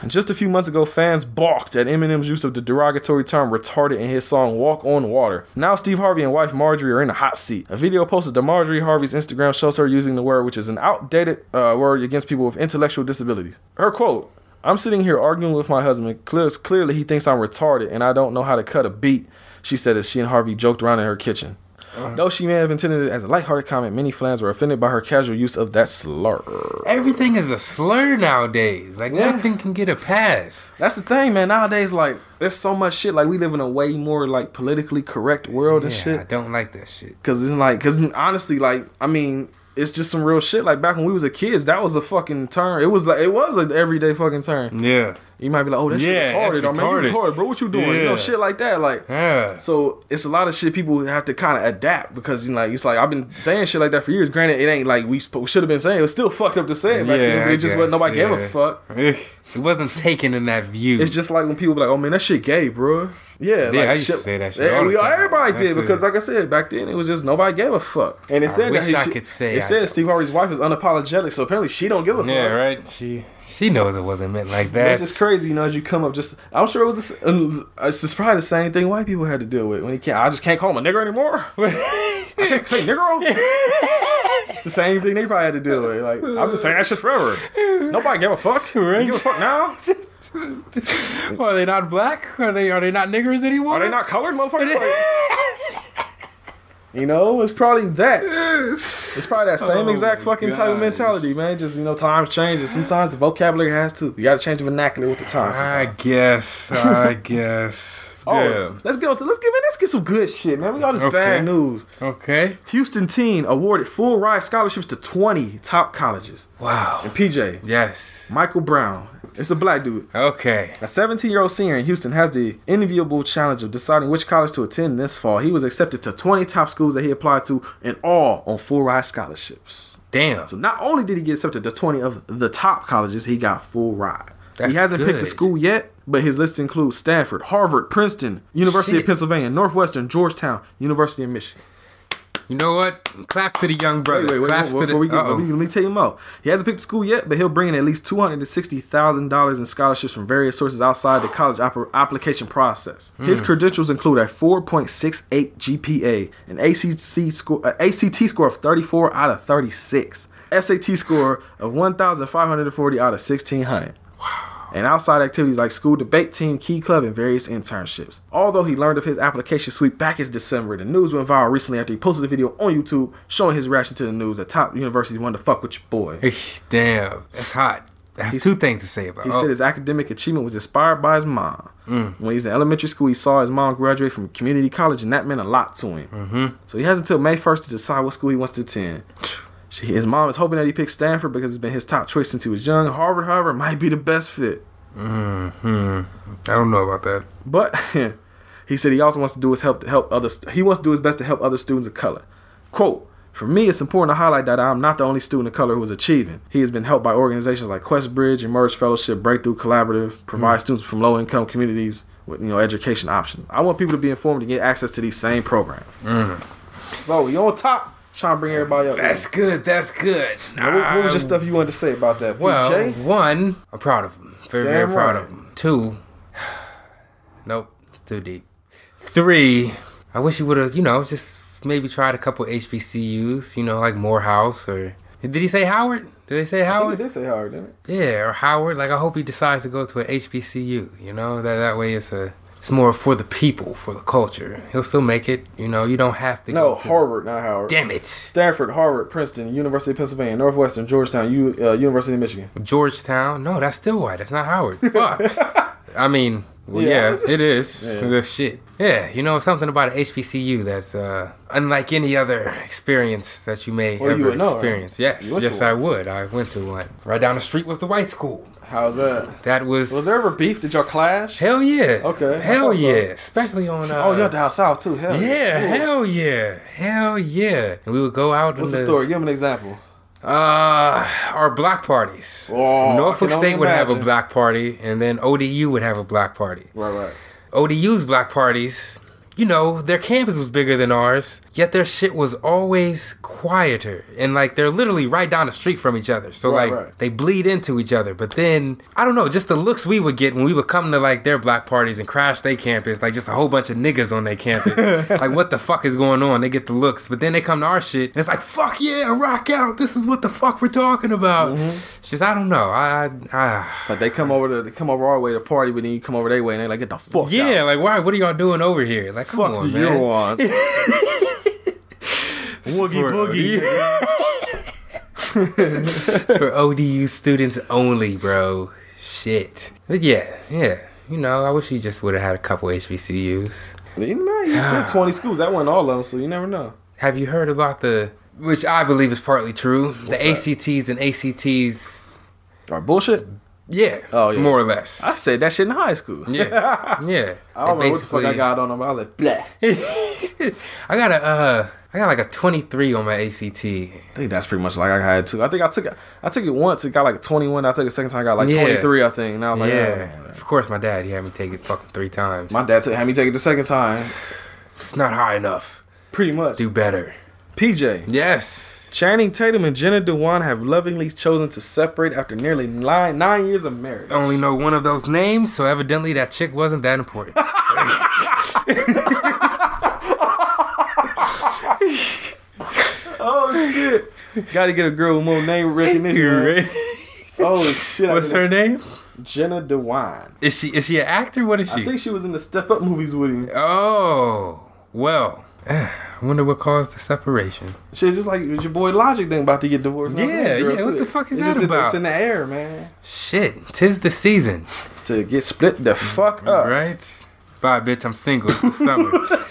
Just a few months ago, fans balked at Eminem's use of the derogatory term retarded in his song Walk on Water. Now, Steve Harvey and wife Marjorie are in the hot seat. A video posted to Marjorie Harvey's Instagram shows her using the word, which is an outdated uh, word against people with intellectual disabilities. Her quote I'm sitting here arguing with my husband. Clearly, he thinks I'm retarded and I don't know how to cut a beat, she said as she and Harvey joked around in her kitchen. Uh-huh. Though she may have intended it as a lighthearted comment, many fans were offended by her casual use of that slur. everything is a slur nowadays. Like Yeah. nothing can get a pass. That's the thing, man. Nowadays, like, there's so much shit. Like, we live in a way more like politically correct world and shit. Yeah, I don't like that shit. Cause it's like, cause honestly, like, I mean, it's just some real shit. Like back when we was a kids, that was a fucking term. It was like, it was an everyday fucking term. Yeah. You might be like, oh, that shit Yeah, retarded. that's Or man, you retarded. retarded, bro. What you doing? You know, shit like that. Like, Yeah. so it's a lot of shit people have to kind of adapt because you know, like it's like I've been saying shit like that for years. Granted, it ain't like we sp- should have been saying. It was still fucked up to say it. Back Yeah, it just wasn't nobody gave a fuck. <laughs> It wasn't taken in that view. It's just like when people be like, "Oh man, that shit gay, bro." Yeah, Yeah, like, I used to say that shit Yeah, we everybody did because, like I said, back then it was just nobody gave a fuck. And it I said wish that he- I could say it I- said Steve Harvey's wife is unapologetic, so apparently she don't give a fuck. yeah, right. She she knows it wasn't meant like that. It's just crazy, you know. As you come up, just I'm sure it was. The, um, it's probably the same thing white people had to deal with when he can't. I just can't call him a nigger anymore. <laughs> I can't say nigger. <laughs> it's the same thing they probably had to deal with. Like I've been saying that shit forever. Nobody gave a fuck. You give a fuck now? <laughs> <laughs> Are they not black? Are they are they not niggers anymore? Are they not colored, motherfucker? <laughs> Like, you know, it's probably that. It's probably that same Oh exact fucking type of mentality, man. Just you know, times change, and sometimes the vocabulary has to. You got to change the vernacular with the times. I guess. I <laughs> guess. Oh, Yeah. let's get on to let's get man, let's get some good shit, man. We got this Okay. bad news. Okay. Houston teen awarded full ride scholarships to 20 top colleges. Wow. And PJ, Yes. Michael Brown, it's a black dude. Okay. A 17 year old senior in Houston has the enviable challenge of deciding which college to attend this fall. He was accepted to 20 top schools that he applied to, and all on full ride scholarships. Damn. So not only did he get accepted to 20 of the top colleges, he got full ride. That's he hasn't picked a school yet, but his list includes Stanford, Harvard, Princeton, University Shit. of Pennsylvania, Northwestern, Georgetown, University of Michigan. You know what? Clap to the young brother. Wait, wait, wait. Claps Before to the. we get, uh-oh. let, me, tell you more. He hasn't picked a school yet, but he'll bring in at least two hundred and sixty thousand dollars in scholarships from various sources outside the college oper- application process. Hmm. His credentials include a four point six eight GPA, an ACT score, uh, ACT score of thirty four out of thirty six, SAT score of one thousand five hundred and forty out of sixteen hundred. And outside activities like school debate team, key club, and various internships. Although he learned of his application sweep back in December, the news went viral recently after he posted a video on YouTube showing his reaction to the news that top universities wanted to fuck with your boy. Damn. That's hot. I have He's- two things to say about He oh, said his academic achievement was inspired by his mom. When he's in elementary school, he saw his mom graduate from community college, and that meant a lot to him. Mm-hmm. So he has until May 1st to decide what school he wants to attend. She, his mom is hoping that he picks Stanford because it's been his top choice since he was young. Harvard, however, might be the best fit. Mm-hmm. I don't know about that. But <laughs> he said he also wants to do his help to help others. He wants to do his best to help other students of color. Quote. For me, it's important to highlight that I'm not the only student of color who is achieving. He has been helped by organizations like QuestBridge, Emerge Fellowship, Breakthrough Collaborative, provide mm. students from low-income communities with you know education options. I want people to be informed to get access to these same programs. Mm. So you're on top, trying to bring everybody up. That's good. That's good. Now, what, what was your stuff you wanted to say about that? Well, PJ? one, I'm proud of him. Very, Damn very proud right. of him. Two, <sighs> nope, it's too deep. Three, I wish he would have, you know, just maybe tried a couple HBCUs, you know, like Morehouse or. Did he say Howard? Did they say Howard? did say Howard, didn't it? Yeah, or Howard. Like I hope he decides to go to a HBCU. You know that that way it's a it's more for the people, for the culture. He'll still make it. You know, you don't have to. No, go to, Harvard, not Howard. Damn it, Stanford, Harvard, Princeton, University of Pennsylvania, Northwestern, Georgetown, U, uh, University of Michigan. Georgetown. No, that's still white. That's not Howard. Fuck. <laughs> I mean, Well, Yeah, yeah, just- it is. yeah. The shit. Yeah, you know something about HBCU that's uh, unlike any other experience that you may Well, ever would know, right? experience. Yes, You yes. I would. I went to one. Right down the street was the white school. How's that? That was. Was there ever beef? Did y'all clash? Hell yeah. Okay, Hell thought so. yeah. Especially on. Uh, oh, y'all down south too. Hell Yeah, Ooh. hell yeah, hell yeah. And we would go out. What's in the story? Give me an example. Uh, our black parties. Oh, Norfolk State would have a imagine. black party, and then ODU would have a black party. Right, right. ODU's black parties, you know, their campus was bigger than ours, yet their shit was always quieter. And like they're literally right down the street from each other. So Right, like right. they bleed into each other. But then I don't know, just the looks we would get when we would come to like their black parties and crash their campus, like just a whole bunch of niggas on their campus. <laughs> like what the fuck is going on? They get the looks. But then they come to our shit and it's like, fuck yeah, rock out. This is what the fuck we're talking about. Mm-hmm. I don't know. I, I, It's like they come over to they come over our way to party, but then you come over their way and they like get the fuck yeah, out. like why? What are y'all doing over here? Like, come Fuck on, you man. on. <laughs> <laughs> Woogie For- boogie. <laughs> for ODU students only, bro. Shit. But yeah, yeah. You know, I wish he just would have had a couple HBCUs. You know, you said twenty schools. That wasn't all of them, so you never know. Have you heard about the, which I believe is partly true, the that? ACTs and ACTs? are bullshit. Yeah, Oh, yeah. more or less. I said that shit in high school. yeah, <laughs> yeah. I don't know what the fuck I got on them. I was like, blah. <laughs> I got a, uh, I got like a 23 on my ACT. I think that's pretty much like I had too. I think I took it. I took it once. It got like twenty one. I took it second time. I got like Yeah. twenty three. I think. And I was like, yeah, oh. of course, my dad he had me take it fucking three times. My dad took, had me take it the second time. it's not high enough. Pretty much. Do better. PJ. Yes. Channing Tatum and Jenna Dewan have lovingly chosen to separate after nearly nine nine years of marriage. I only know one of those names, so evidently that chick wasn't that important. <laughs> <laughs> shit! Got to get a girl with more name recognition. right? Oh shit! What's her name? Jenna Dewan. Is she is she an actor? What is she? I think she was in the Step Up movies with him. oh, well. <sighs> I wonder what caused the separation. Shit, just like your boy Logic thing about to get divorced. Yeah, yeah, what too. the fuck is it's that just about? It's in the air, man. Shit, tis the season, To get split the fuck up. right? Bye, bitch. I'm single. It's the summer. <laughs>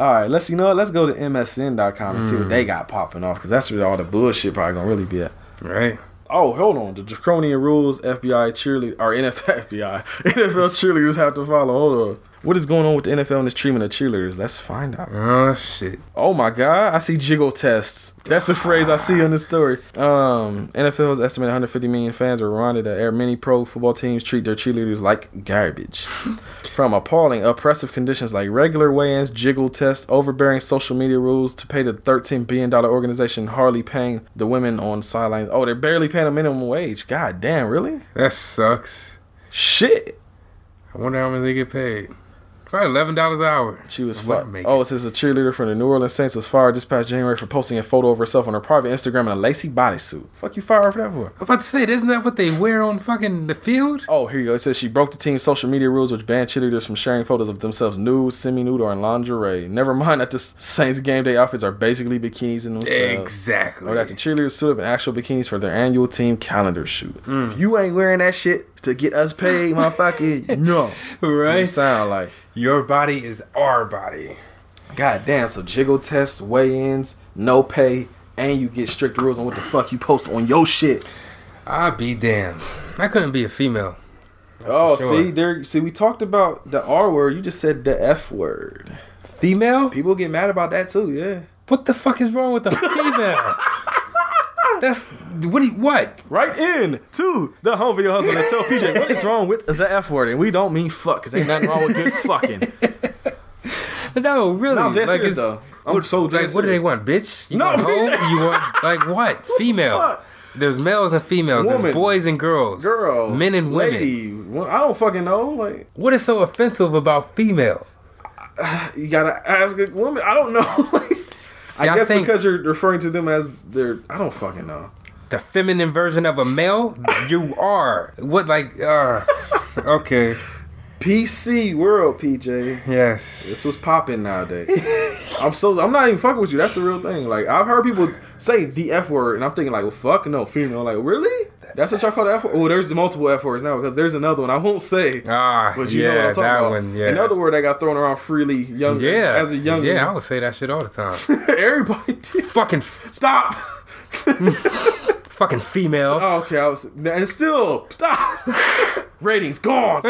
All right, let's you know what, let's go to MSN.com and see what Hmm. they got popping off because that's where all the bullshit probably gonna really be at. right? Oh, hold on. The draconian rules FBI cheerleader or NFL FBI NFL cheerleaders have to follow. Hold on. What is going on with the NFL and its treatment of cheerleaders? Let's find out. Oh shit. Oh my god, I see jiggle tests. That's the phrase I see in this story. Um, NFL's estimated 150 million fans are reminded that many pro football teams treat their cheerleaders like garbage. <laughs> From appalling, oppressive conditions like regular weigh-ins, jiggle tests, overbearing social media rules, to pay the 13 billion dollar organization hardly paying the women on sidelines. Oh, they're barely paying a minimum wage. God damn, really? That sucks. Shit. I wonder how much they get paid. Probably eleven dollars an hour. She was What fired. Oh, it says a cheerleader from the New Orleans Saints was fired this past January for posting a photo of herself on her private Instagram in a lacy bodysuit. Fuck you fired her for that for? I was about to say, isn't that what they wear on fucking the field? Oh, here you go. It says she broke the team's social media rules, which banned cheerleaders from sharing photos of themselves nude, semi-nude, or in lingerie. Never mind that the Saints game day outfits are basically bikinis in themselves. Exactly. Or that the cheerleaders suit up in actual bikinis for their annual team calendar shoot. Mm. If you ain't wearing that shit to get us paid, motherfucker, <laughs> no. Right? sound like. Your body is our body. God damn, so jiggle tests, weigh-ins, no pay, and you get strict rules on what the fuck you post on your shit. I'll be damned. I couldn't be a female. oh, sure. see, there. See, we talked about the R word. You just said the F word. Female? People get mad about that too. Yeah. What the fuck is wrong with a female? <laughs> That's what? Do you, what? Write in to the home video hustle and tell PJ what is wrong with the F word, and we don't mean fuck, because ain't nothing wrong with good fucking. <laughs> No, really. No, I'm dead serious though. I'm what, so like, what do they want, bitch? You No, want <laughs> hoe? You want like what? Female. There's males and females. Woman. There's boys and girls. Girl, Men and women. lady, I don't fucking know. Like What is so offensive about female? <sighs> you gotta ask a woman. I don't know. <laughs> See, I I guess because you're referring to them as their. I don't fucking know. The feminine version of a male? you are. What like uh <laughs> okay. PC world, PJ. Yes. This was popping nowadays. I'm so I'm not even fucking with you. That's the real thing. Like I've heard people say the F word, and I'm thinking like, well, fuck no, female. Like really? That's what y'all call the F word. Well, there's the multiple F words now because there's another one I won't say. Ah, But you yeah, know what I'm talking that about. one. Yeah. Another word that got thrown around freely young yeah. as a young Yeah, I would say that shit all the time. <laughs> everybody did. fucking, Stop. <laughs> fucking female. Oh, okay, I was and still stop. <laughs> Ratings gone.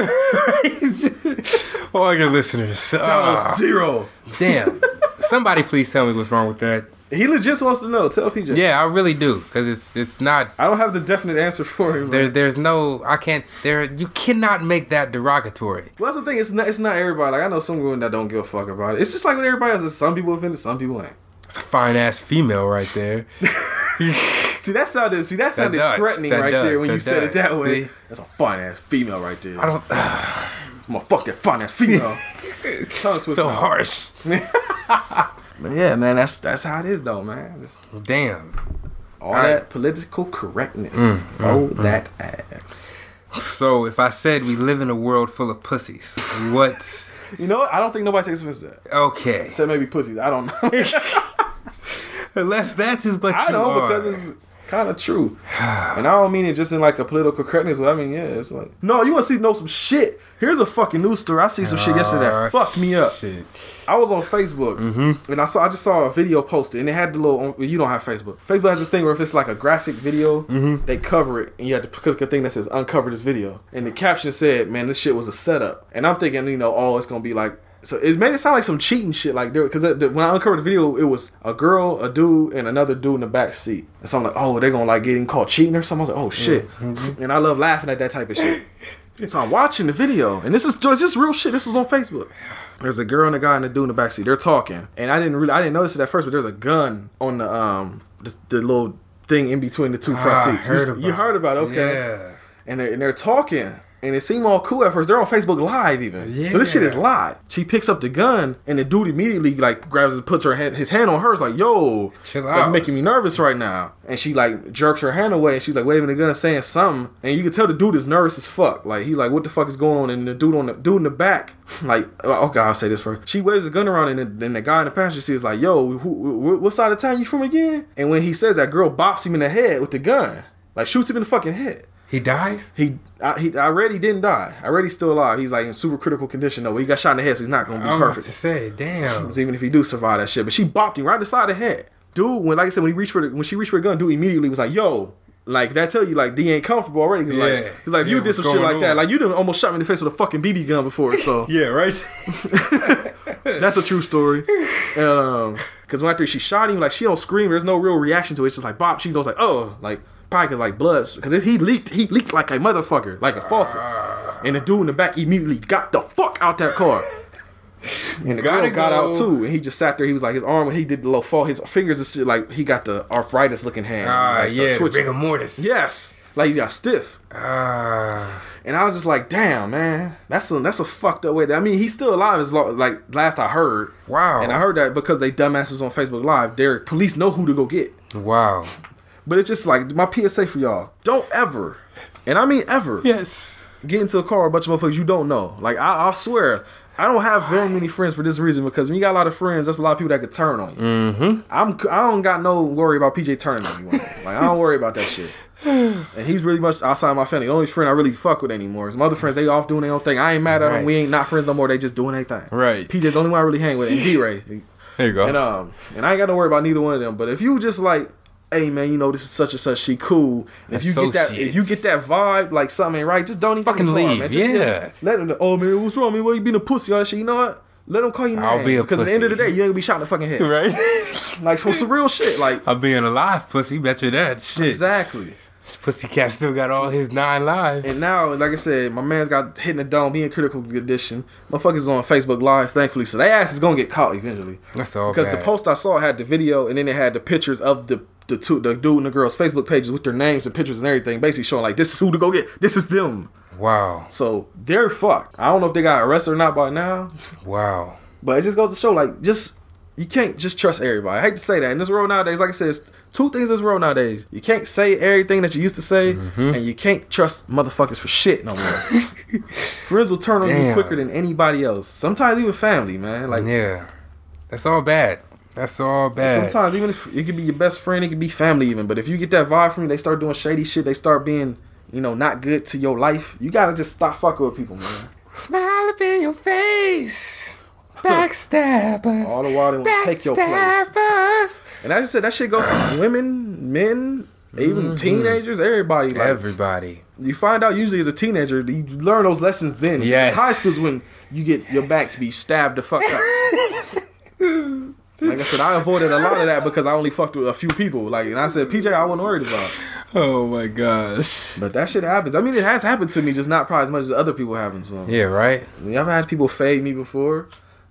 All your listeners. Ah, zero. damn. Somebody please tell me what's wrong with that. He legit wants to know. Tell PJ. Yeah, I really do, because it's it's not. I don't have the definite answer for him. There, man. there's no. I can't. There, you cannot make that derogatory. Well, that's the thing. It's not. It's not everybody. Like I know some women that don't give a fuck about it. It's just like with everybody else. Some people offended. Some people ain't. It's a fine ass female right there. <laughs> <laughs> See that sounded. See that sounded does. threatening That right does. there when That you said it that way. See? That's a fine ass female right there. I don't. <sighs> I'm gonna fuck that fine ass female. <laughs> So harsh. But yeah, man. That's that's how it is though, man. Damn. all that political correctness Mm, for that ass. So if I said we live in a world full of pussies, what? <laughs> You know what? I don't think nobody takes offense to that. Okay. Except maybe pussies. I don't know. <laughs> Unless that's is what I you know are. because it's kind of true, <sighs> and I don't mean it just in like a political correctness. But I mean, yeah, it's like no, you want to see know some shit. Here's a fucking news story. I see some shit yesterday Ah, that fucked me up. Shit. I was on Facebook Mm-hmm. and I saw I just saw a video posted and it had the little. You don't have Facebook. Facebook has this thing where if it's like a graphic video, Mm-hmm. they cover it and you have to click a thing that says uncover this video. And the caption said, "Man, this shit was a setup." And I'm thinking, you know, oh, it's gonna be like. So it made it sound like some cheating shit, like there, because when I uncovered the video, it was a girl, a dude, and another dude in the back seat. And so I'm like, oh, they're gonna like getting caught cheating or something. I was like, oh shit, Mm-hmm. and I love laughing at that type of shit. <laughs> So I'm watching the video, and this is this is real shit. This was on Facebook. There's a girl and a guy and a dude in the backseat. They're talking, and I didn't really, I didn't notice it at first, but there's a gun on the um the, the little thing in between the two front Ah, seats. heard you, you heard about it, okay? Yeah. And they're, and they're talking, and it seemed all cool at first. They're on Facebook Live even, Yeah. so this shit is live. She picks up the gun, and the dude immediately like grabs and puts her hand, his hand on hers, like, "Yo, Chill it's, like, making me nervous right now." And she like jerks her hand away, and she's like waving the gun, saying something, and you can tell the dude is nervous as fuck. Like he's like, "What the fuck is going on?" And the dude on the dude in the back, <laughs> like, oh, okay, I'll say this first. She waves the gun around, and then the guy in the passenger seat is like, "Yo, who, wh- what side of town you from again?" And when he says that, girl bops him in the head with the gun, like shoots him in the fucking head. He dies. He, I, he, I read he didn't die. I read he's still alive. He's like in super critical condition though. He got shot in the head, so he's not gonna be I'm about to say, damn. Even if he do survive that shit, but she bopped him right in the side of the head. Dude, when like I said, when he reached for the, when she reached for the gun, dude immediately was like, "Yo." Like that tell you like D ain't comfortable already. Cause Yeah. like, cause like Yeah, you did some shit like that, like you done almost shot me in the face with a fucking BB gun before. So <laughs> Yeah, right. <laughs> that's a true story. Um, cause when after she shot him, like she don't scream. There's no real reaction to it. It's just like bop. She goes like, oh, like probably cause like bloods Cause he leaked. He leaked like a motherfucker, like a faucet. And the dude in the back immediately got the fuck out that car. And the Gotta girl got go. out too, and he just sat there. He was like his arm. When he did the little fall. His fingers and shit. Like he got the arthritis looking hand. Ah, like, yeah, rigor mortis. Yes, like he got stiff. Ah, And I was just like, damn, man, that's a that's a fucked up way. To, I mean, he's still alive as long, like last I heard. wow. And I heard that because they dumbasses on Facebook Live, their police know who to go get. Wow. But it's just like my PSA for y'all: don't ever, and I mean ever, Yes. get into a car with a bunch of motherfuckers you don't know. Like I, I swear, I don't have very many friends for this reason because when you got a lot of friends, that's a lot of people that could turn on you. Mm-hmm. I'm I don't got no worry about PJ turning on me. like I don't worry about that shit. And he's really much outside my family. The only friend I really fuck with anymore is my other friends. They off doing their own thing. I ain't mad at them. We ain't not friends no more. They just doing their thing. Right. PJ's the only one I really hang with, and D Ray. There you go. And um, and I ain't got to worry about neither one of them. But if you just like, hey man, you know this is such and such, she cool. If you get that, if you get that vibe, like something ain't right, just don't even Fucking get in car, leave, man. Just, yeah. just let them know. Oh man, what's wrong, man? Why you being a pussy? All that shit. You know what? Let them call you I'll name. be a because at the end of the day, you ain't gonna be shot in the fucking head. <laughs> right? <laughs> Like for some real shit. Like I'm being alive, pussy. Bet you that shit. exactly. Pussycat still got all his nine lives. And now, like I said, my man's got hit in the dome. He in critical condition. Motherfuckers is on Facebook Live, thankfully. So they ass is gonna get caught eventually. That's all Because bad. the post I saw had the video and then it had the pictures of the the two the dude and the girl's Facebook pages with their names and pictures and everything, basically showing like this is who to go get. This is them. Wow. So they're fucked. I don't know if they got arrested or not by now, Wow. but it just goes to show like just you can't just trust everybody. I hate to say that in this world nowadays. Like I said, it's two things in this world nowadays. You can't say everything that you used to say, Mm-hmm. and you can't trust motherfuckers for shit no more. <laughs> Friends will turn on you quicker than anybody else. Sometimes even family, man. Like Yeah. That's all bad. That's all bad. Sometimes even if it could be your best friend, it could be family even. But if you get that vibe from you, they start doing shady shit. They start being, you know, not good to your life. You gotta just stop fucking with people, man. Smile up in your face. Backstabbers. <laughs> All the while they want to take your place. Backstabbers. And as I said, that shit go for women, men, even mm-hmm. teenagers, everybody. Like Everybody. you find out usually as a teenager, you learn those lessons then. Yeah. High school's when you get your back to be stabbed the fuck up. <laughs> like I said, I avoided a lot of that because I only fucked with a few people. Like, and I said, PJ, I wasn't worried about. Oh my gosh. But that shit happens. I mean, it has happened to me, just not probably as much as other people haven't. So, Yeah, right? I mean, I've had people fade me before.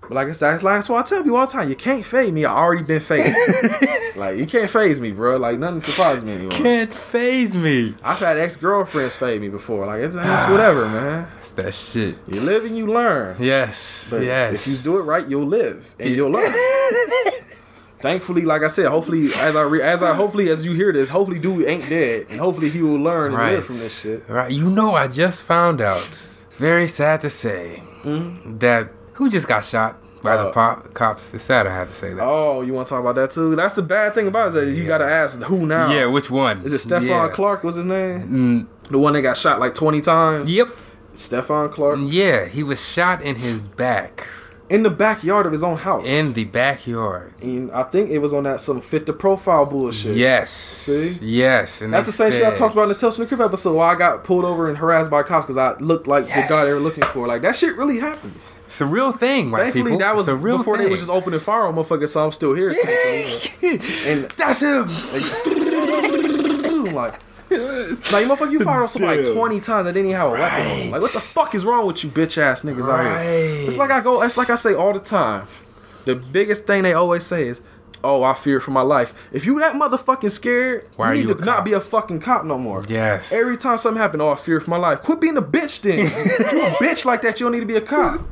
But like I said, that's, like, that's why I tell people all the time, you can't fade me. I already been faded. <laughs> like, you can't phase me, bro. Like, nothing surprises me anymore. Can't phase me. I've had ex girlfriends fade me before. Like, it's, it's ah, whatever, man. It's that shit. You live and you learn. Yes. But yes. if you do it right, you'll live and you'll learn. <laughs> Thankfully, like I said, hopefully as I re- as I hopefully as you hear this, hopefully dude ain't dead, and hopefully he will learn and Right. live from this shit. Right. You know, I just found out. Very sad to say mm-hmm. that who just got shot by the Uh, pop cops. It's sad I had to say that. Oh, you want to talk about that too? That's the bad thing about it. Is that you got to ask who now. yeah, which one? Is it Stephon Yeah. Clark? What's his name? Mm, The one that got shot like twenty times. yep. Stephon Clark Yeah, he was shot in his back in the backyard of his own house. in the backyard. And I think it was on that some fit the profile bullshit. Yes. See? Yes. And That's the same shit I talked about in the Tell Crib episode where I got pulled over and harassed by cops because I looked like the guy they were looking for. Like that shit really happens. It's a real thing, right? Thankfully, people. that was real before thing. they was just opening fire on motherfuckers, so I'm still here. <laughs> and That's him. I'm <laughs> like, like motherfucker, you fired on somebody Damn. 20 times and didn't even have a weapon on. Like, what the fuck is wrong with you, bitch ass niggas out here? Right. It's like I go. It's like I say all the time. The biggest thing they always say is, "Oh, I fear for my life." If you that motherfucking scared, Why you need you to not be a fucking cop no more. Yes. Every time something happened, oh, I fear for my life. Quit being a bitch then. <laughs> if you a bitch like that, you don't need to be a cop. <laughs>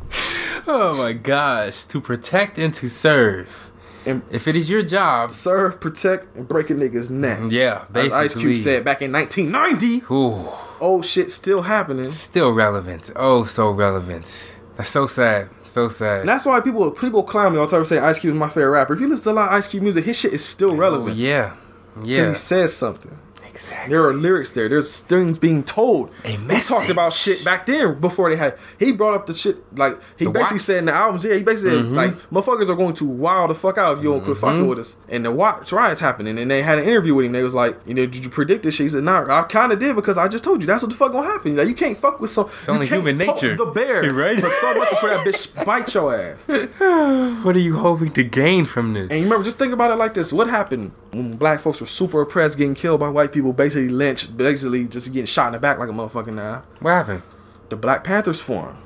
Oh my gosh. To protect and to serve. And If it is your job, serve, protect, and break a nigga's neck. Mm, yeah, As. Ice Cube said back in 1990, Ooh, old shit still happening. still relevant. Oh, so relevant. That's so sad. So sad. And that's why people people clown me all the time saying Ice Cube is my favorite rapper. If you listen to a lot of Ice Cube music, his shit is still oh, relevant. yeah. Because Yeah. he says something. Exactly. There are lyrics there. There's things being told. A He talked about shit back then before they had. He brought up the shit like he The basically Watts? said in the albums. Yeah, he basically Mm-hmm. like motherfuckers are going to wild the fuck out if you don't quit fucking with us. And the Watts riots happening, and they had an interview with him. They was like, you know, did you predict this shit? He said, Nah, I kind of did because I just told you that's what the fuck gonna happen. Like you can't fuck with some. It's only human nature. The bear, <laughs> Right? But so much for that bitch bite your ass. <laughs> What are you hoping to gain from this? And you remember, just think about it like this: What happened when black folks were super oppressed, getting killed by white people, basically lynched, basically just getting shot in the back like a motherfucker now? What happened? The Black Panthers formed.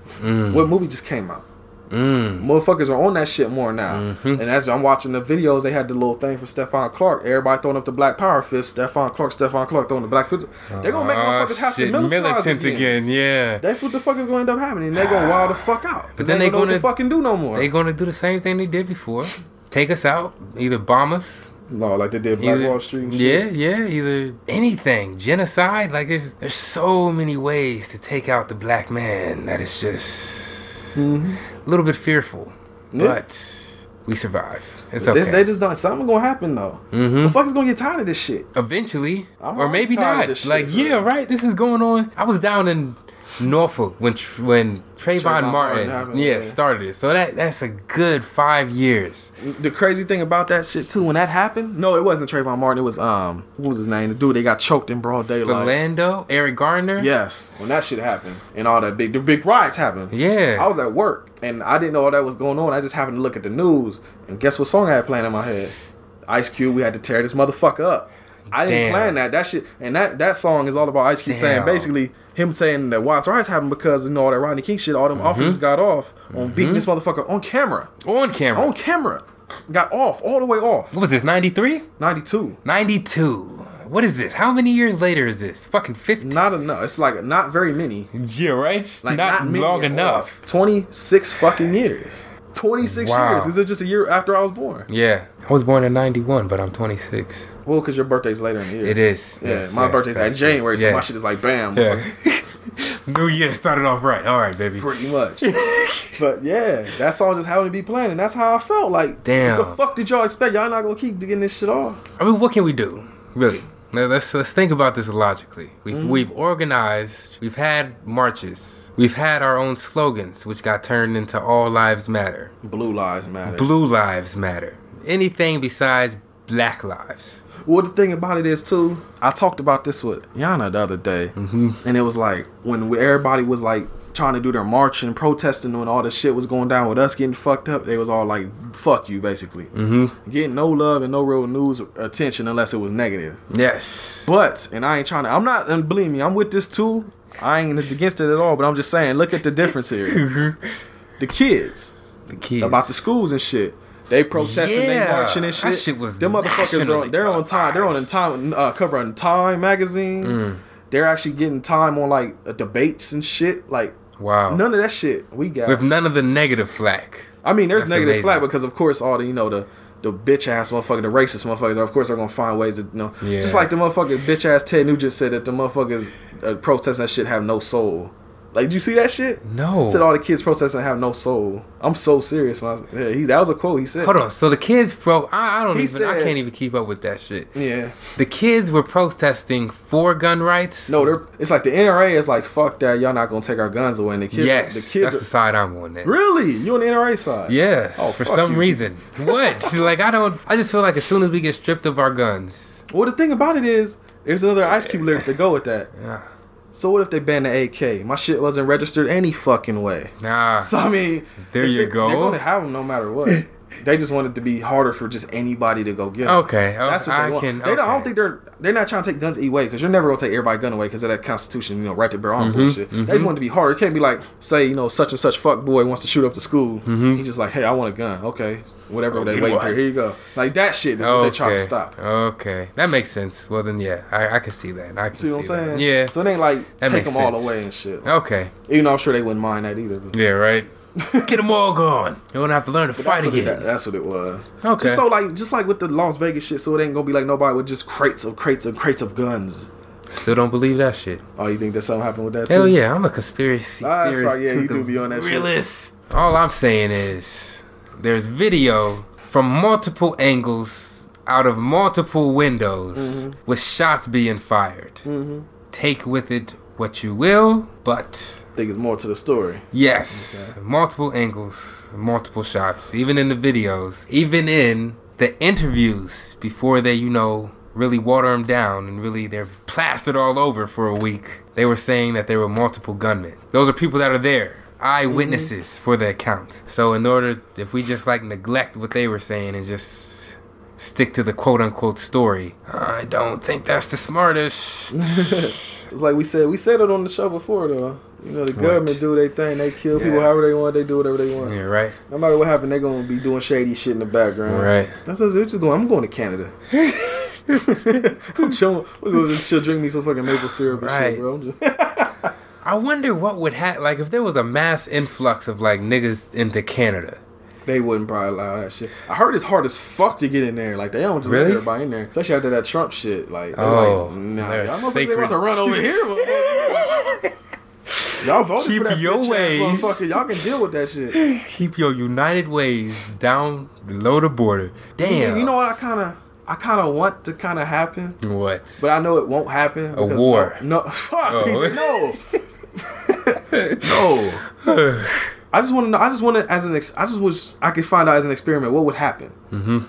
What movie just came out? Mm. Motherfuckers are on that shit more now. Mm-hmm. And as I'm watching the videos, they had the little thing for Stephon Clark. Everybody throwing up the Black Power fist. Stephon Clark, Stephon Clark throwing the Black fist. They're gonna make Oh, motherfuckers have to militarize militant again. again. Yeah. That's what the fuck is to end up happening. They're gonna wild the fuck out. But then then they they gonna, gonna fucking do no more. They're gonna do the same thing they did before. Take us out. Either bomb us. No, like they did Black Either, Wall Street. and shit. yeah, yeah. Either anything. Genocide. Like there's there's so many ways to take out the black man that is just a little bit fearful. Mm-hmm. Yeah. But we survive. It's okay. This they just don't. something gonna happen though. Mhm. Motherfuckers gonna get tired of this shit. Eventually, I'm or maybe not. shit, like, bro. yeah, right. This is going on. I was down in Norfolk when when Trayvon, Trayvon Martin Martin, yeah, yeah. started it. So that that's a good five years. The crazy thing about that shit too, when that happened, no, it wasn't Trayvon Martin. It was um, what was his name? The dude they got choked in broad daylight. Philando, Eric Garner. Yes, when that shit happened and all that big, the big riots happened. Yeah. I was at work and I didn't know all that was going on. I just happened to look at the news and guess what song I had playing in my head? Ice Cube. We had to tear this motherfucker up. I didn't Damn. plan that. That shit and that that song is all about Ice Cube saying basically him saying that Watts riots happened because you know all that Rodney King shit. All them mm-hmm. officers got off on mm-hmm. beating this motherfucker on camera. on camera. On camera, got off all the way off. what was this? 93? Ninety two. 92. What is this? How many years later is this? Fucking 50. Not enough. It's like not very many. yeah, right? Like not, many long all. enough. Twenty six fucking years. Twenty six Wow. years. Is it just a year after I was born? Yeah. I was born in 91, but I'm 26. Well, because your birthday's later in the year. it is. Yeah, Yes, my yes, birthday's at that's January, so yeah. my shit is like bam. Yeah. <laughs> New Year started off right. All right, baby. pretty much. but yeah, that song just happened to be playing, and that's how I felt. Like, Damn. what the fuck did y'all expect? Y'all not gonna keep getting this shit off? I mean, what can we do, really? Now, let's let's think about this logically. We've Mm-hmm. we've organized. We've had marches. We've had our own slogans, which got turned into All Lives Matter, Blue lives matter. Blue Lives Matter, anything besides Black Lives. Well, the thing about it is too. I talked about this with Yana the other day, mm-hmm. and it was like when everybody was like trying to do their marching and protesting when all this shit was going down with us getting fucked up. They was all like, "Fuck you," basically. Mm-hmm. Getting no love and no real news attention unless it was negative. Yes. But and I ain't trying to. I'm not. And believe me, I'm with this too. I ain't against it at all. But I'm just saying, look at the difference here. <laughs> the kids The kids about the schools and shit. They protesting, they Yeah, marching and that shit. shit was Them motherfuckers are they're on time. They're on in time uh, cover on Time magazine. Mm. They're actually getting time on like uh, debates and shit. Like Wow. none of that shit we got. With none of the negative flack. I mean, there's That's negative amazing. flag because of course all the you know the the bitch ass motherfucker, the racist motherfuckers, of course are gonna find ways to you know. Yeah. Just like the motherfucker bitch ass Ted Nugent said that the motherfuckers uh, protesting that shit have no soul. Like, did you see that shit? No. Said all the kids protesting have no soul. I'm so serious. Man. Yeah, he's that was a quote he said. Hold on. So the kids, bro, I, I don't He even. I can't even keep up with that shit. Yeah. The kids were protesting for gun rights. No, they're it's like the NRA is like fuck that. Y'all not gonna take our guns away. And the kids, yes, the kids that's the side I'm on. Then. really you on the NRA side? Yes, Oh, for some you. reason. What? <laughs> like I don't. I just feel like as soon as we get stripped of our guns, Well, the thing about it is, there's another Ice Cube lyric to go with that. Yeah. So what if they ban the AK? My shit wasn't registered any fucking way. nah. So I mean, There you go. They're gonna have them no matter what. <laughs> they just want it to be harder for just anybody to go get 'em. Okay, oh, That's what they I want. can- They don't, I don't think they're they're not trying to take guns away because you're never gonna take everybody gun away because of that Constitution, you know, right to bear arms Mm-hmm, bullshit. They just want it to be harder. It can't be like say you know such and such fuck boy wants to shoot up the school. He's just like, hey, I want a gun. Okay, whatever Oh, they wait one. here. You go. Like that shit is what they try to stop. Okay, that makes sense. Well then, yeah, I, I can see that. I can See what I'm see saying? that. Yeah. So it ain't like That take them all away and shit. Okay. Even though I'm sure they wouldn't mind that either. But Yeah. Right. <laughs> Get them all gone. You don't have to learn to fight that's, what it, again. that's what it was. Okay. Just so like, just like with the Las Vegas shit, so it ain't gonna be like nobody with just crates of crates of crates of guns. Still don't believe that shit. Oh, you think that something happened with that Hell too? yeah, I'm a conspiracy Ah, that's theorist. right, yeah, you do be on that shit. realist. All I'm saying is, there's video from multiple angles out of multiple windows Mm-hmm. with shots being fired. Take with it what you will, but I think it's more to the story. yes, multiple angles, multiple shots, even in the videos, even in the interviews before they, you know, really water them down and really they're plastered all over for a week. They were saying that there were multiple gunmen. Those are people that are there, eyewitnesses mm-hmm. for the account. So in order, if we just like neglect what they were saying and just stick to the quote unquote story, I don't think that's the smartest. <laughs> It's like we said, we said it on the show before though. You know, the government do their thing. They kill people Yeah. however they want. They do whatever they want. yeah, right, No matter what happened, they're gonna be doing shady shit in the background. right. That's what just going. I'm going to Canada. <laughs> I'm chilling. We're going to chill, drink me some fucking maple syrup and Right. shit, bro. I'm just, I wonder what would happen, like if there was a mass influx of like niggas into Canada. They wouldn't probably allow that shit. I heard it's hard as fuck to get in there. Like they don't just Really? let everybody in there, especially after that Trump shit. Like, Oh, like, nah, y'all motherfuckers they about to run over here. y'all voted Keep for that your bitch ass motherfucker. Y'all can deal with that shit. Keep your united ways down below the border. Damn. You know what? I kind of, I kind of want to kind of happen, what? but I know it won't happen. A war. No, no <laughs> fuck, Oh. no, <laughs> <laughs> no. <sighs> I just want to know. I just want to as an. Ex- I just wish I could find out as an experiment what would happen Mm-hmm.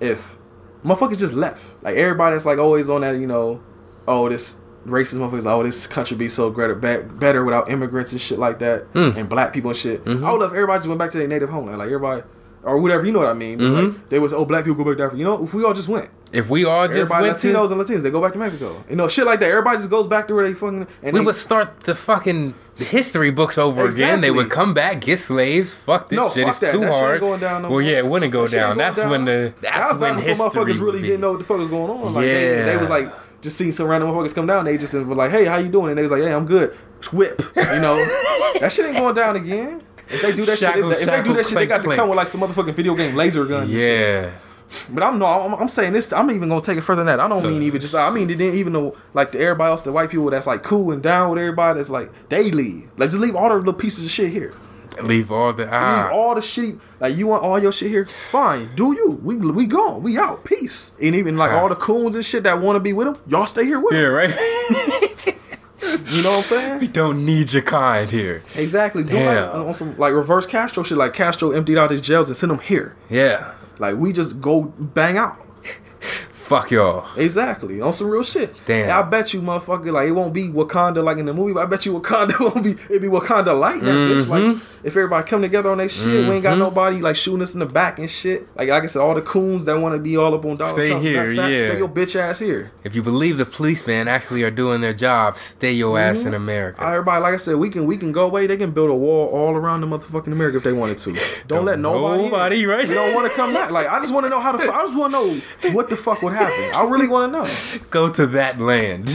if motherfuckers just left. Like everybody that's like always on that, you know, oh this racist motherfuckers. Oh this country be so great, better without immigrants and shit like that, Mm. and black people and shit. Mm-hmm. I would love if everybody just went back to their native homeland. Like everybody. Or whatever, you know what I mean. Mm-hmm. Like, they was oh black people go back to Africa. You know, if we all just went, If we all just everybody went Latinos to, and Latinos, they go back to Mexico. You know, shit like that. Everybody just goes back to where they fucking. And we they, would start the fucking history books over again. They would come back, get slaves. Fuck this No, shit. fuck It's that. too That hard. going down no well, yeah, it wouldn't go That down. That's when the that that's was when history motherfuckers really be. didn't know what the fuck was going on. Like they, Yeah. they was like just seeing some random motherfuckers come down. They just were like, "Hey, how you doing?" And they was like, "Hey, I'm good." Whip, you know, <laughs> that shit ain't going down again. If they do that Shackle, shit, if they do that shit, they got to come with like some motherfucking video game laser guns. shit. Yeah. But I'm no, I'm, I'm saying this. I'm even gonna take it further than that. I don't mean even just. I mean, they didn't even know like the everybody else, the white people that's like cool and down with everybody. That's like they leave. Like just leave all the little pieces of shit here. Leave all the Leave ah. all the shit. Like you want all your shit here? Fine, do you? We we gone. We out. Peace. And even like all the coons and shit that want to be with them, y'all stay here with Yeah, them. right. <laughs> <laughs> You know what I'm saying? we don't need your kind here. Exactly. Do like, on some like reverse Castro shit. Like Castro emptied out his jails and sent them here. Yeah. Like we just go bang out. Fuck y'all. Exactly. On some real shit. Damn. And I bet you, motherfucker, like it won't be Wakanda like in the movie, but I bet you Wakanda <laughs> won't be it be Wakanda like that bitch. Mm-hmm. Like if everybody come together on that shit, we ain't got nobody like shooting us in the back and shit. Like like I said, all the coons that want to be all up on Donald Stay Trump's here, nutsack, yeah. stay your bitch ass here. If you believe the policemen actually are doing their job, stay your ass in America. Everybody, like I said, we can we can go away. They can build a wall all around the motherfucking America if they wanted to. Don't, let nobody. in. nobody, right? We don't want to come back. Like I just want to know how to. I just want to know what the fuck would <laughs> happen. I really want to know. <laughs> Go to that land.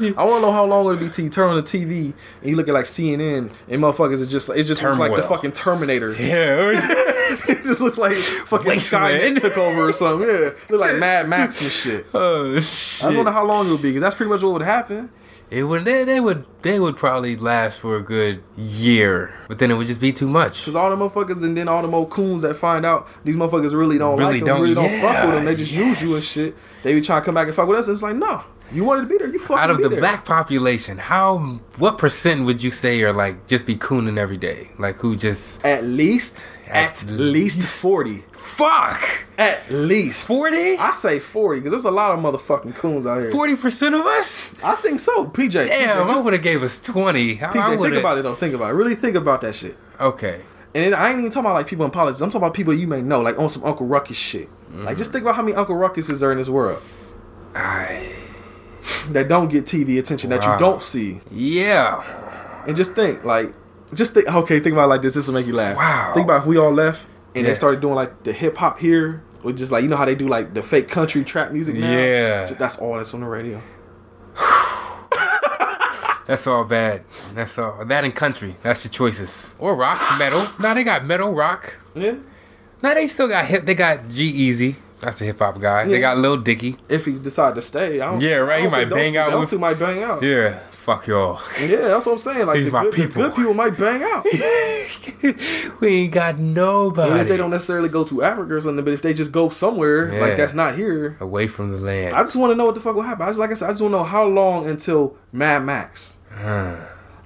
I want to know how long it'll be till you turn on the TV and you look at like CNN and motherfuckers. It just it just looks like the fucking Terminator. yeah. <laughs> it just looks like fucking. Skynet took over or something. Yeah, look like Mad Max and shit. oh I just shit. wonder how long it would be because that's pretty much what would happen. It would they, they would they would probably last for a good year, but then it would just be too much. Cause all the motherfuckers and then all the more coons that find out these motherfuckers really don't Really like them, don't- really don't fuck yeah, with them. They just use you and shit. They be trying to come back and fuck with us. It's like, no, you wanted to be there. You fucking Out of the there. black population, how what percent would you say are like just be cooning every day? Like who just At least, at, At least forty. fuck At least forty? I say forty because there's a lot of motherfucking coons out here. Forty percent of us? I think so. PJ, Damn, PJ, I just, would have gave us twenty. I- I PJ think about it though. Think about it. Really think about that shit. Okay. And then I ain't even talking about like people in politics. I'm talking about people you may know, like on some Uncle Ruckus shit. Like just think about how many Uncle Ruckuses are in this world I, that don't get TV attention that you don't see. yeah. And just think, like, just think. Okay, think about it like this. This will make you laugh. Wow. Think about if we all left and Yeah. they started doing like the hip hop here, with just like you know how they do like the fake country trap music now. Yeah. That's all that's on the radio. <sighs> That's all bad. That's all. That and country. That's your choices. Or rock, metal. Now they got metal, rock. Yeah. Now they still got hip. They got G-Eazy. That's a hip hop guy. They Yeah. got Lil Dicky. If he decide to stay, I don't. Yeah, right, I he might bang out Those with- two might bang out. Yeah. Fuck y'all. Yeah, that's what I'm saying. Like These the my good, the people. good people might bang out. <laughs> we ain't got nobody. Even if they don't necessarily go to Africa or something, but if they just go somewhere Yeah. like that's not here, away from the land. I just want to know what the fuck will happen. I just like I said, I just want to know how long until Mad Max.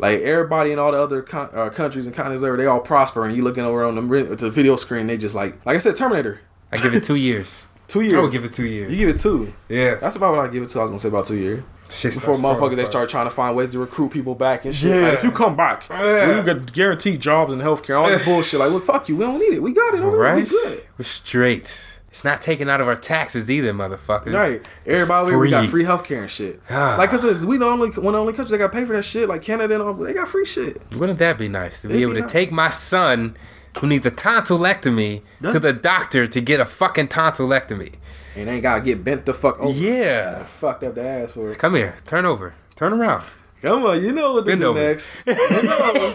Like everybody in all the other con- uh, countries and continents, over they all prosper, and you looking over on the, the video screen, they just like, like I said, Terminator. I give it two years. <laughs> Two years. I would give it two years. You give it two. yeah. That's about what I give it to. I was gonna say about two years. Shit Before motherfuckers they start trying to find ways to recruit people back and shit. Yeah. Like, if you come back, Yeah. you get guaranteed jobs and healthcare, all this bullshit. Like, well, fuck you. We don't need it. We got it. Over Right? We good. We're straight. It's not taken out of our taxes either, motherfuckers. Right. It's Everybody here, we got free. free healthcare and shit. Ah. like, cause we the only one of the only countries that got paid for that shit. Like Canada and all, they got free shit. Wouldn't that be nice to be It'd able be to nice. take my son who needs a tonsillectomy to the doctor to get a fucking tonsillectomy? And they ain't gotta get bent the fuck over. Yeah. Fucked up the ass for it. Come here. Turn over. Turn around. Come on, you know what to Bend do over. next. You <laughs> know.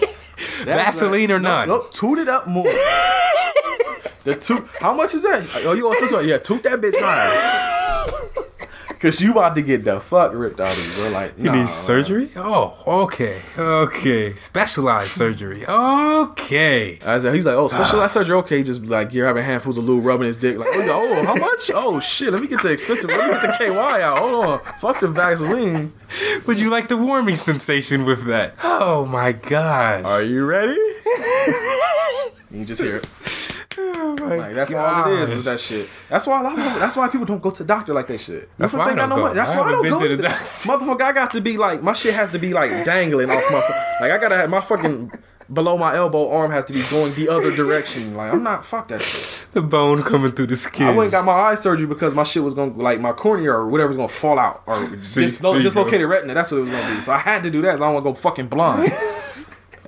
That's Vaseline or no, none? No, toot it up more. <laughs> the toot. How much is that? Oh, you want this one? Yeah, toot that bitch higher. Cause you about to get the fuck ripped out of you, bro. Like, You need surgery? Oh, okay. Okay. Specialized surgery. Okay. I said, he's like, oh, specialized ah. surgery. Okay, just like you're having handfuls of lube rubbing his dick. Like, oh, oh, how much? Oh shit, let me get the expensive. Let me get the KY out. Hold on, fuck the Vaseline. Would you like the warming sensation with that? <sighs> Oh my god. Are you ready? <laughs> you just hear it. Oh Like that's all it is with that shit. That's why a lot of people, that's why people don't go to the doctor like they should. That's Motherfuckers why I got don't go. money. That's I why I don't been go to the the doctor. <laughs> Motherfucker, I got to be like my shit has to be like dangling off my fu- like I gotta have my fucking below my elbow arm has to be going the other direction. Like I'm not fuck that shit. The bone coming through the skin. I went and got my eye surgery because my shit was gonna like my cornea or whatever was gonna fall out or <laughs> See, dis- there you dislocated retina. That's what it was gonna be. So I had to do that. So I don't want to go fucking blind. <laughs>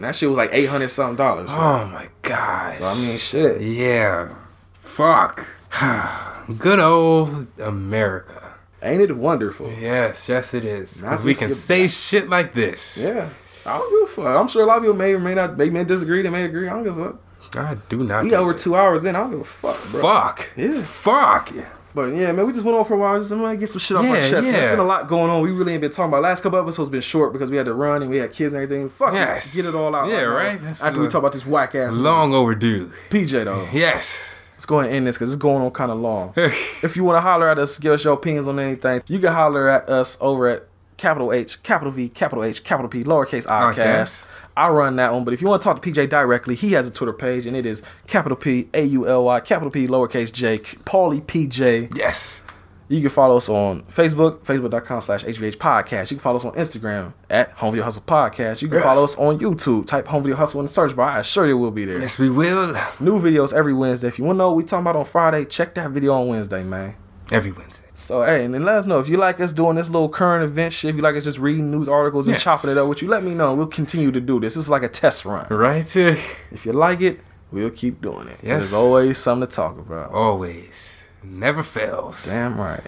and that shit was like eight hundred something dollars. oh my gosh. So I mean, shit. yeah. Fuck. <sighs> Good old America. Ain't it wonderful? Yes, yes it is. Because we can say shit like this. Yeah. I don't give a fuck. I'm sure a lot of people may or may not, they may disagree, they may agree. I don't give a fuck. I do not. We over it. two hours in. I don't give a fuck, bro. Fuck. Yeah. Fuck. But yeah, man, we just went on for a while. Just I'm gonna get some shit off our Yeah, chest. man. There's yeah. been a lot going on. We really ain't been talking about. Last couple episodes been short because we had to run and we had kids and everything. Fuck Yes. it, get it all out. Yeah, right? That's After we talk about this whack ass Long overdue. PJ though. Yes. Let's go ahead and end this because it's going on kind of long. <laughs> if you want to holler at us, give us your opinions on anything, you can holler at us over at capital H, capital V, capital H, capital P, lowercase i cast. I run that one, but if you want to talk to PJ directly, he has a Twitter page and it is capital P A U L Y, capital P, lowercase J, Paulie PJ. yes. You can follow us on Facebook, facebook.com slash HVH Podcast. You can follow us on Instagram at Home Video Hustle Podcast. You can follow us on YouTube. Type Home Video Hustle in the search bar. I assure you we'll be there. Yes, we will. New videos every Wednesday. If you want to know what we talking about on Friday, check that video on Wednesday, man. Every Wednesday. So hey, and then let us know if you like us doing this little current event shit. If you like us just reading news articles and Yes. chopping it up with you, let me know. We'll continue to do this. This is like a test run. Right? If you like it, we'll keep doing it. Yes. There's always something to talk about. Always. Never fails. Damn right.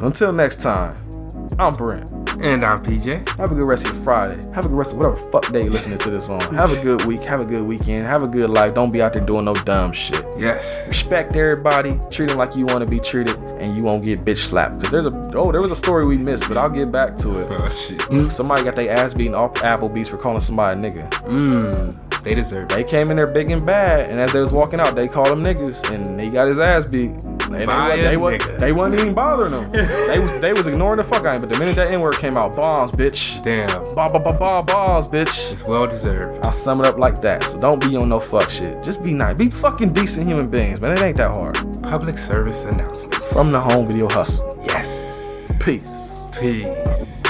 Until next time, I'm Brent. And I'm PJ. Have a good rest of your Friday. Have a good rest of whatever fuck day you're listening to this on. Have a good week. Have a good weekend. Have a good life. Don't be out there doing no dumb shit. Yes. Respect everybody. Treat them like you want to be treated, and you won't get bitch slapped. Cause there's a oh there was a story we missed, but I'll get back to it. Oh, shit. Somebody got their ass beaten off Applebee's for calling somebody a nigga. Mmm. They deserve. They came in there big and bad, and as they was walking out, they called him niggas, and he got his ass beat. And they, By they, wa- they wasn't even bothering him. <laughs> they was they was ignoring the fuck out of him. But the minute that N word came out, bombs, bitch. Damn. Ba ba ba ba bombs, bitch. It's well deserved. I'll sum it up like that. So don't be on no fuck shit. Just be nice. Be fucking decent human beings, man. It ain't that hard. Public service announcements. From the home video hustle. Yes. Peace. Peace.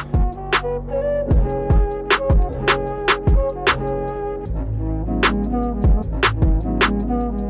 Thank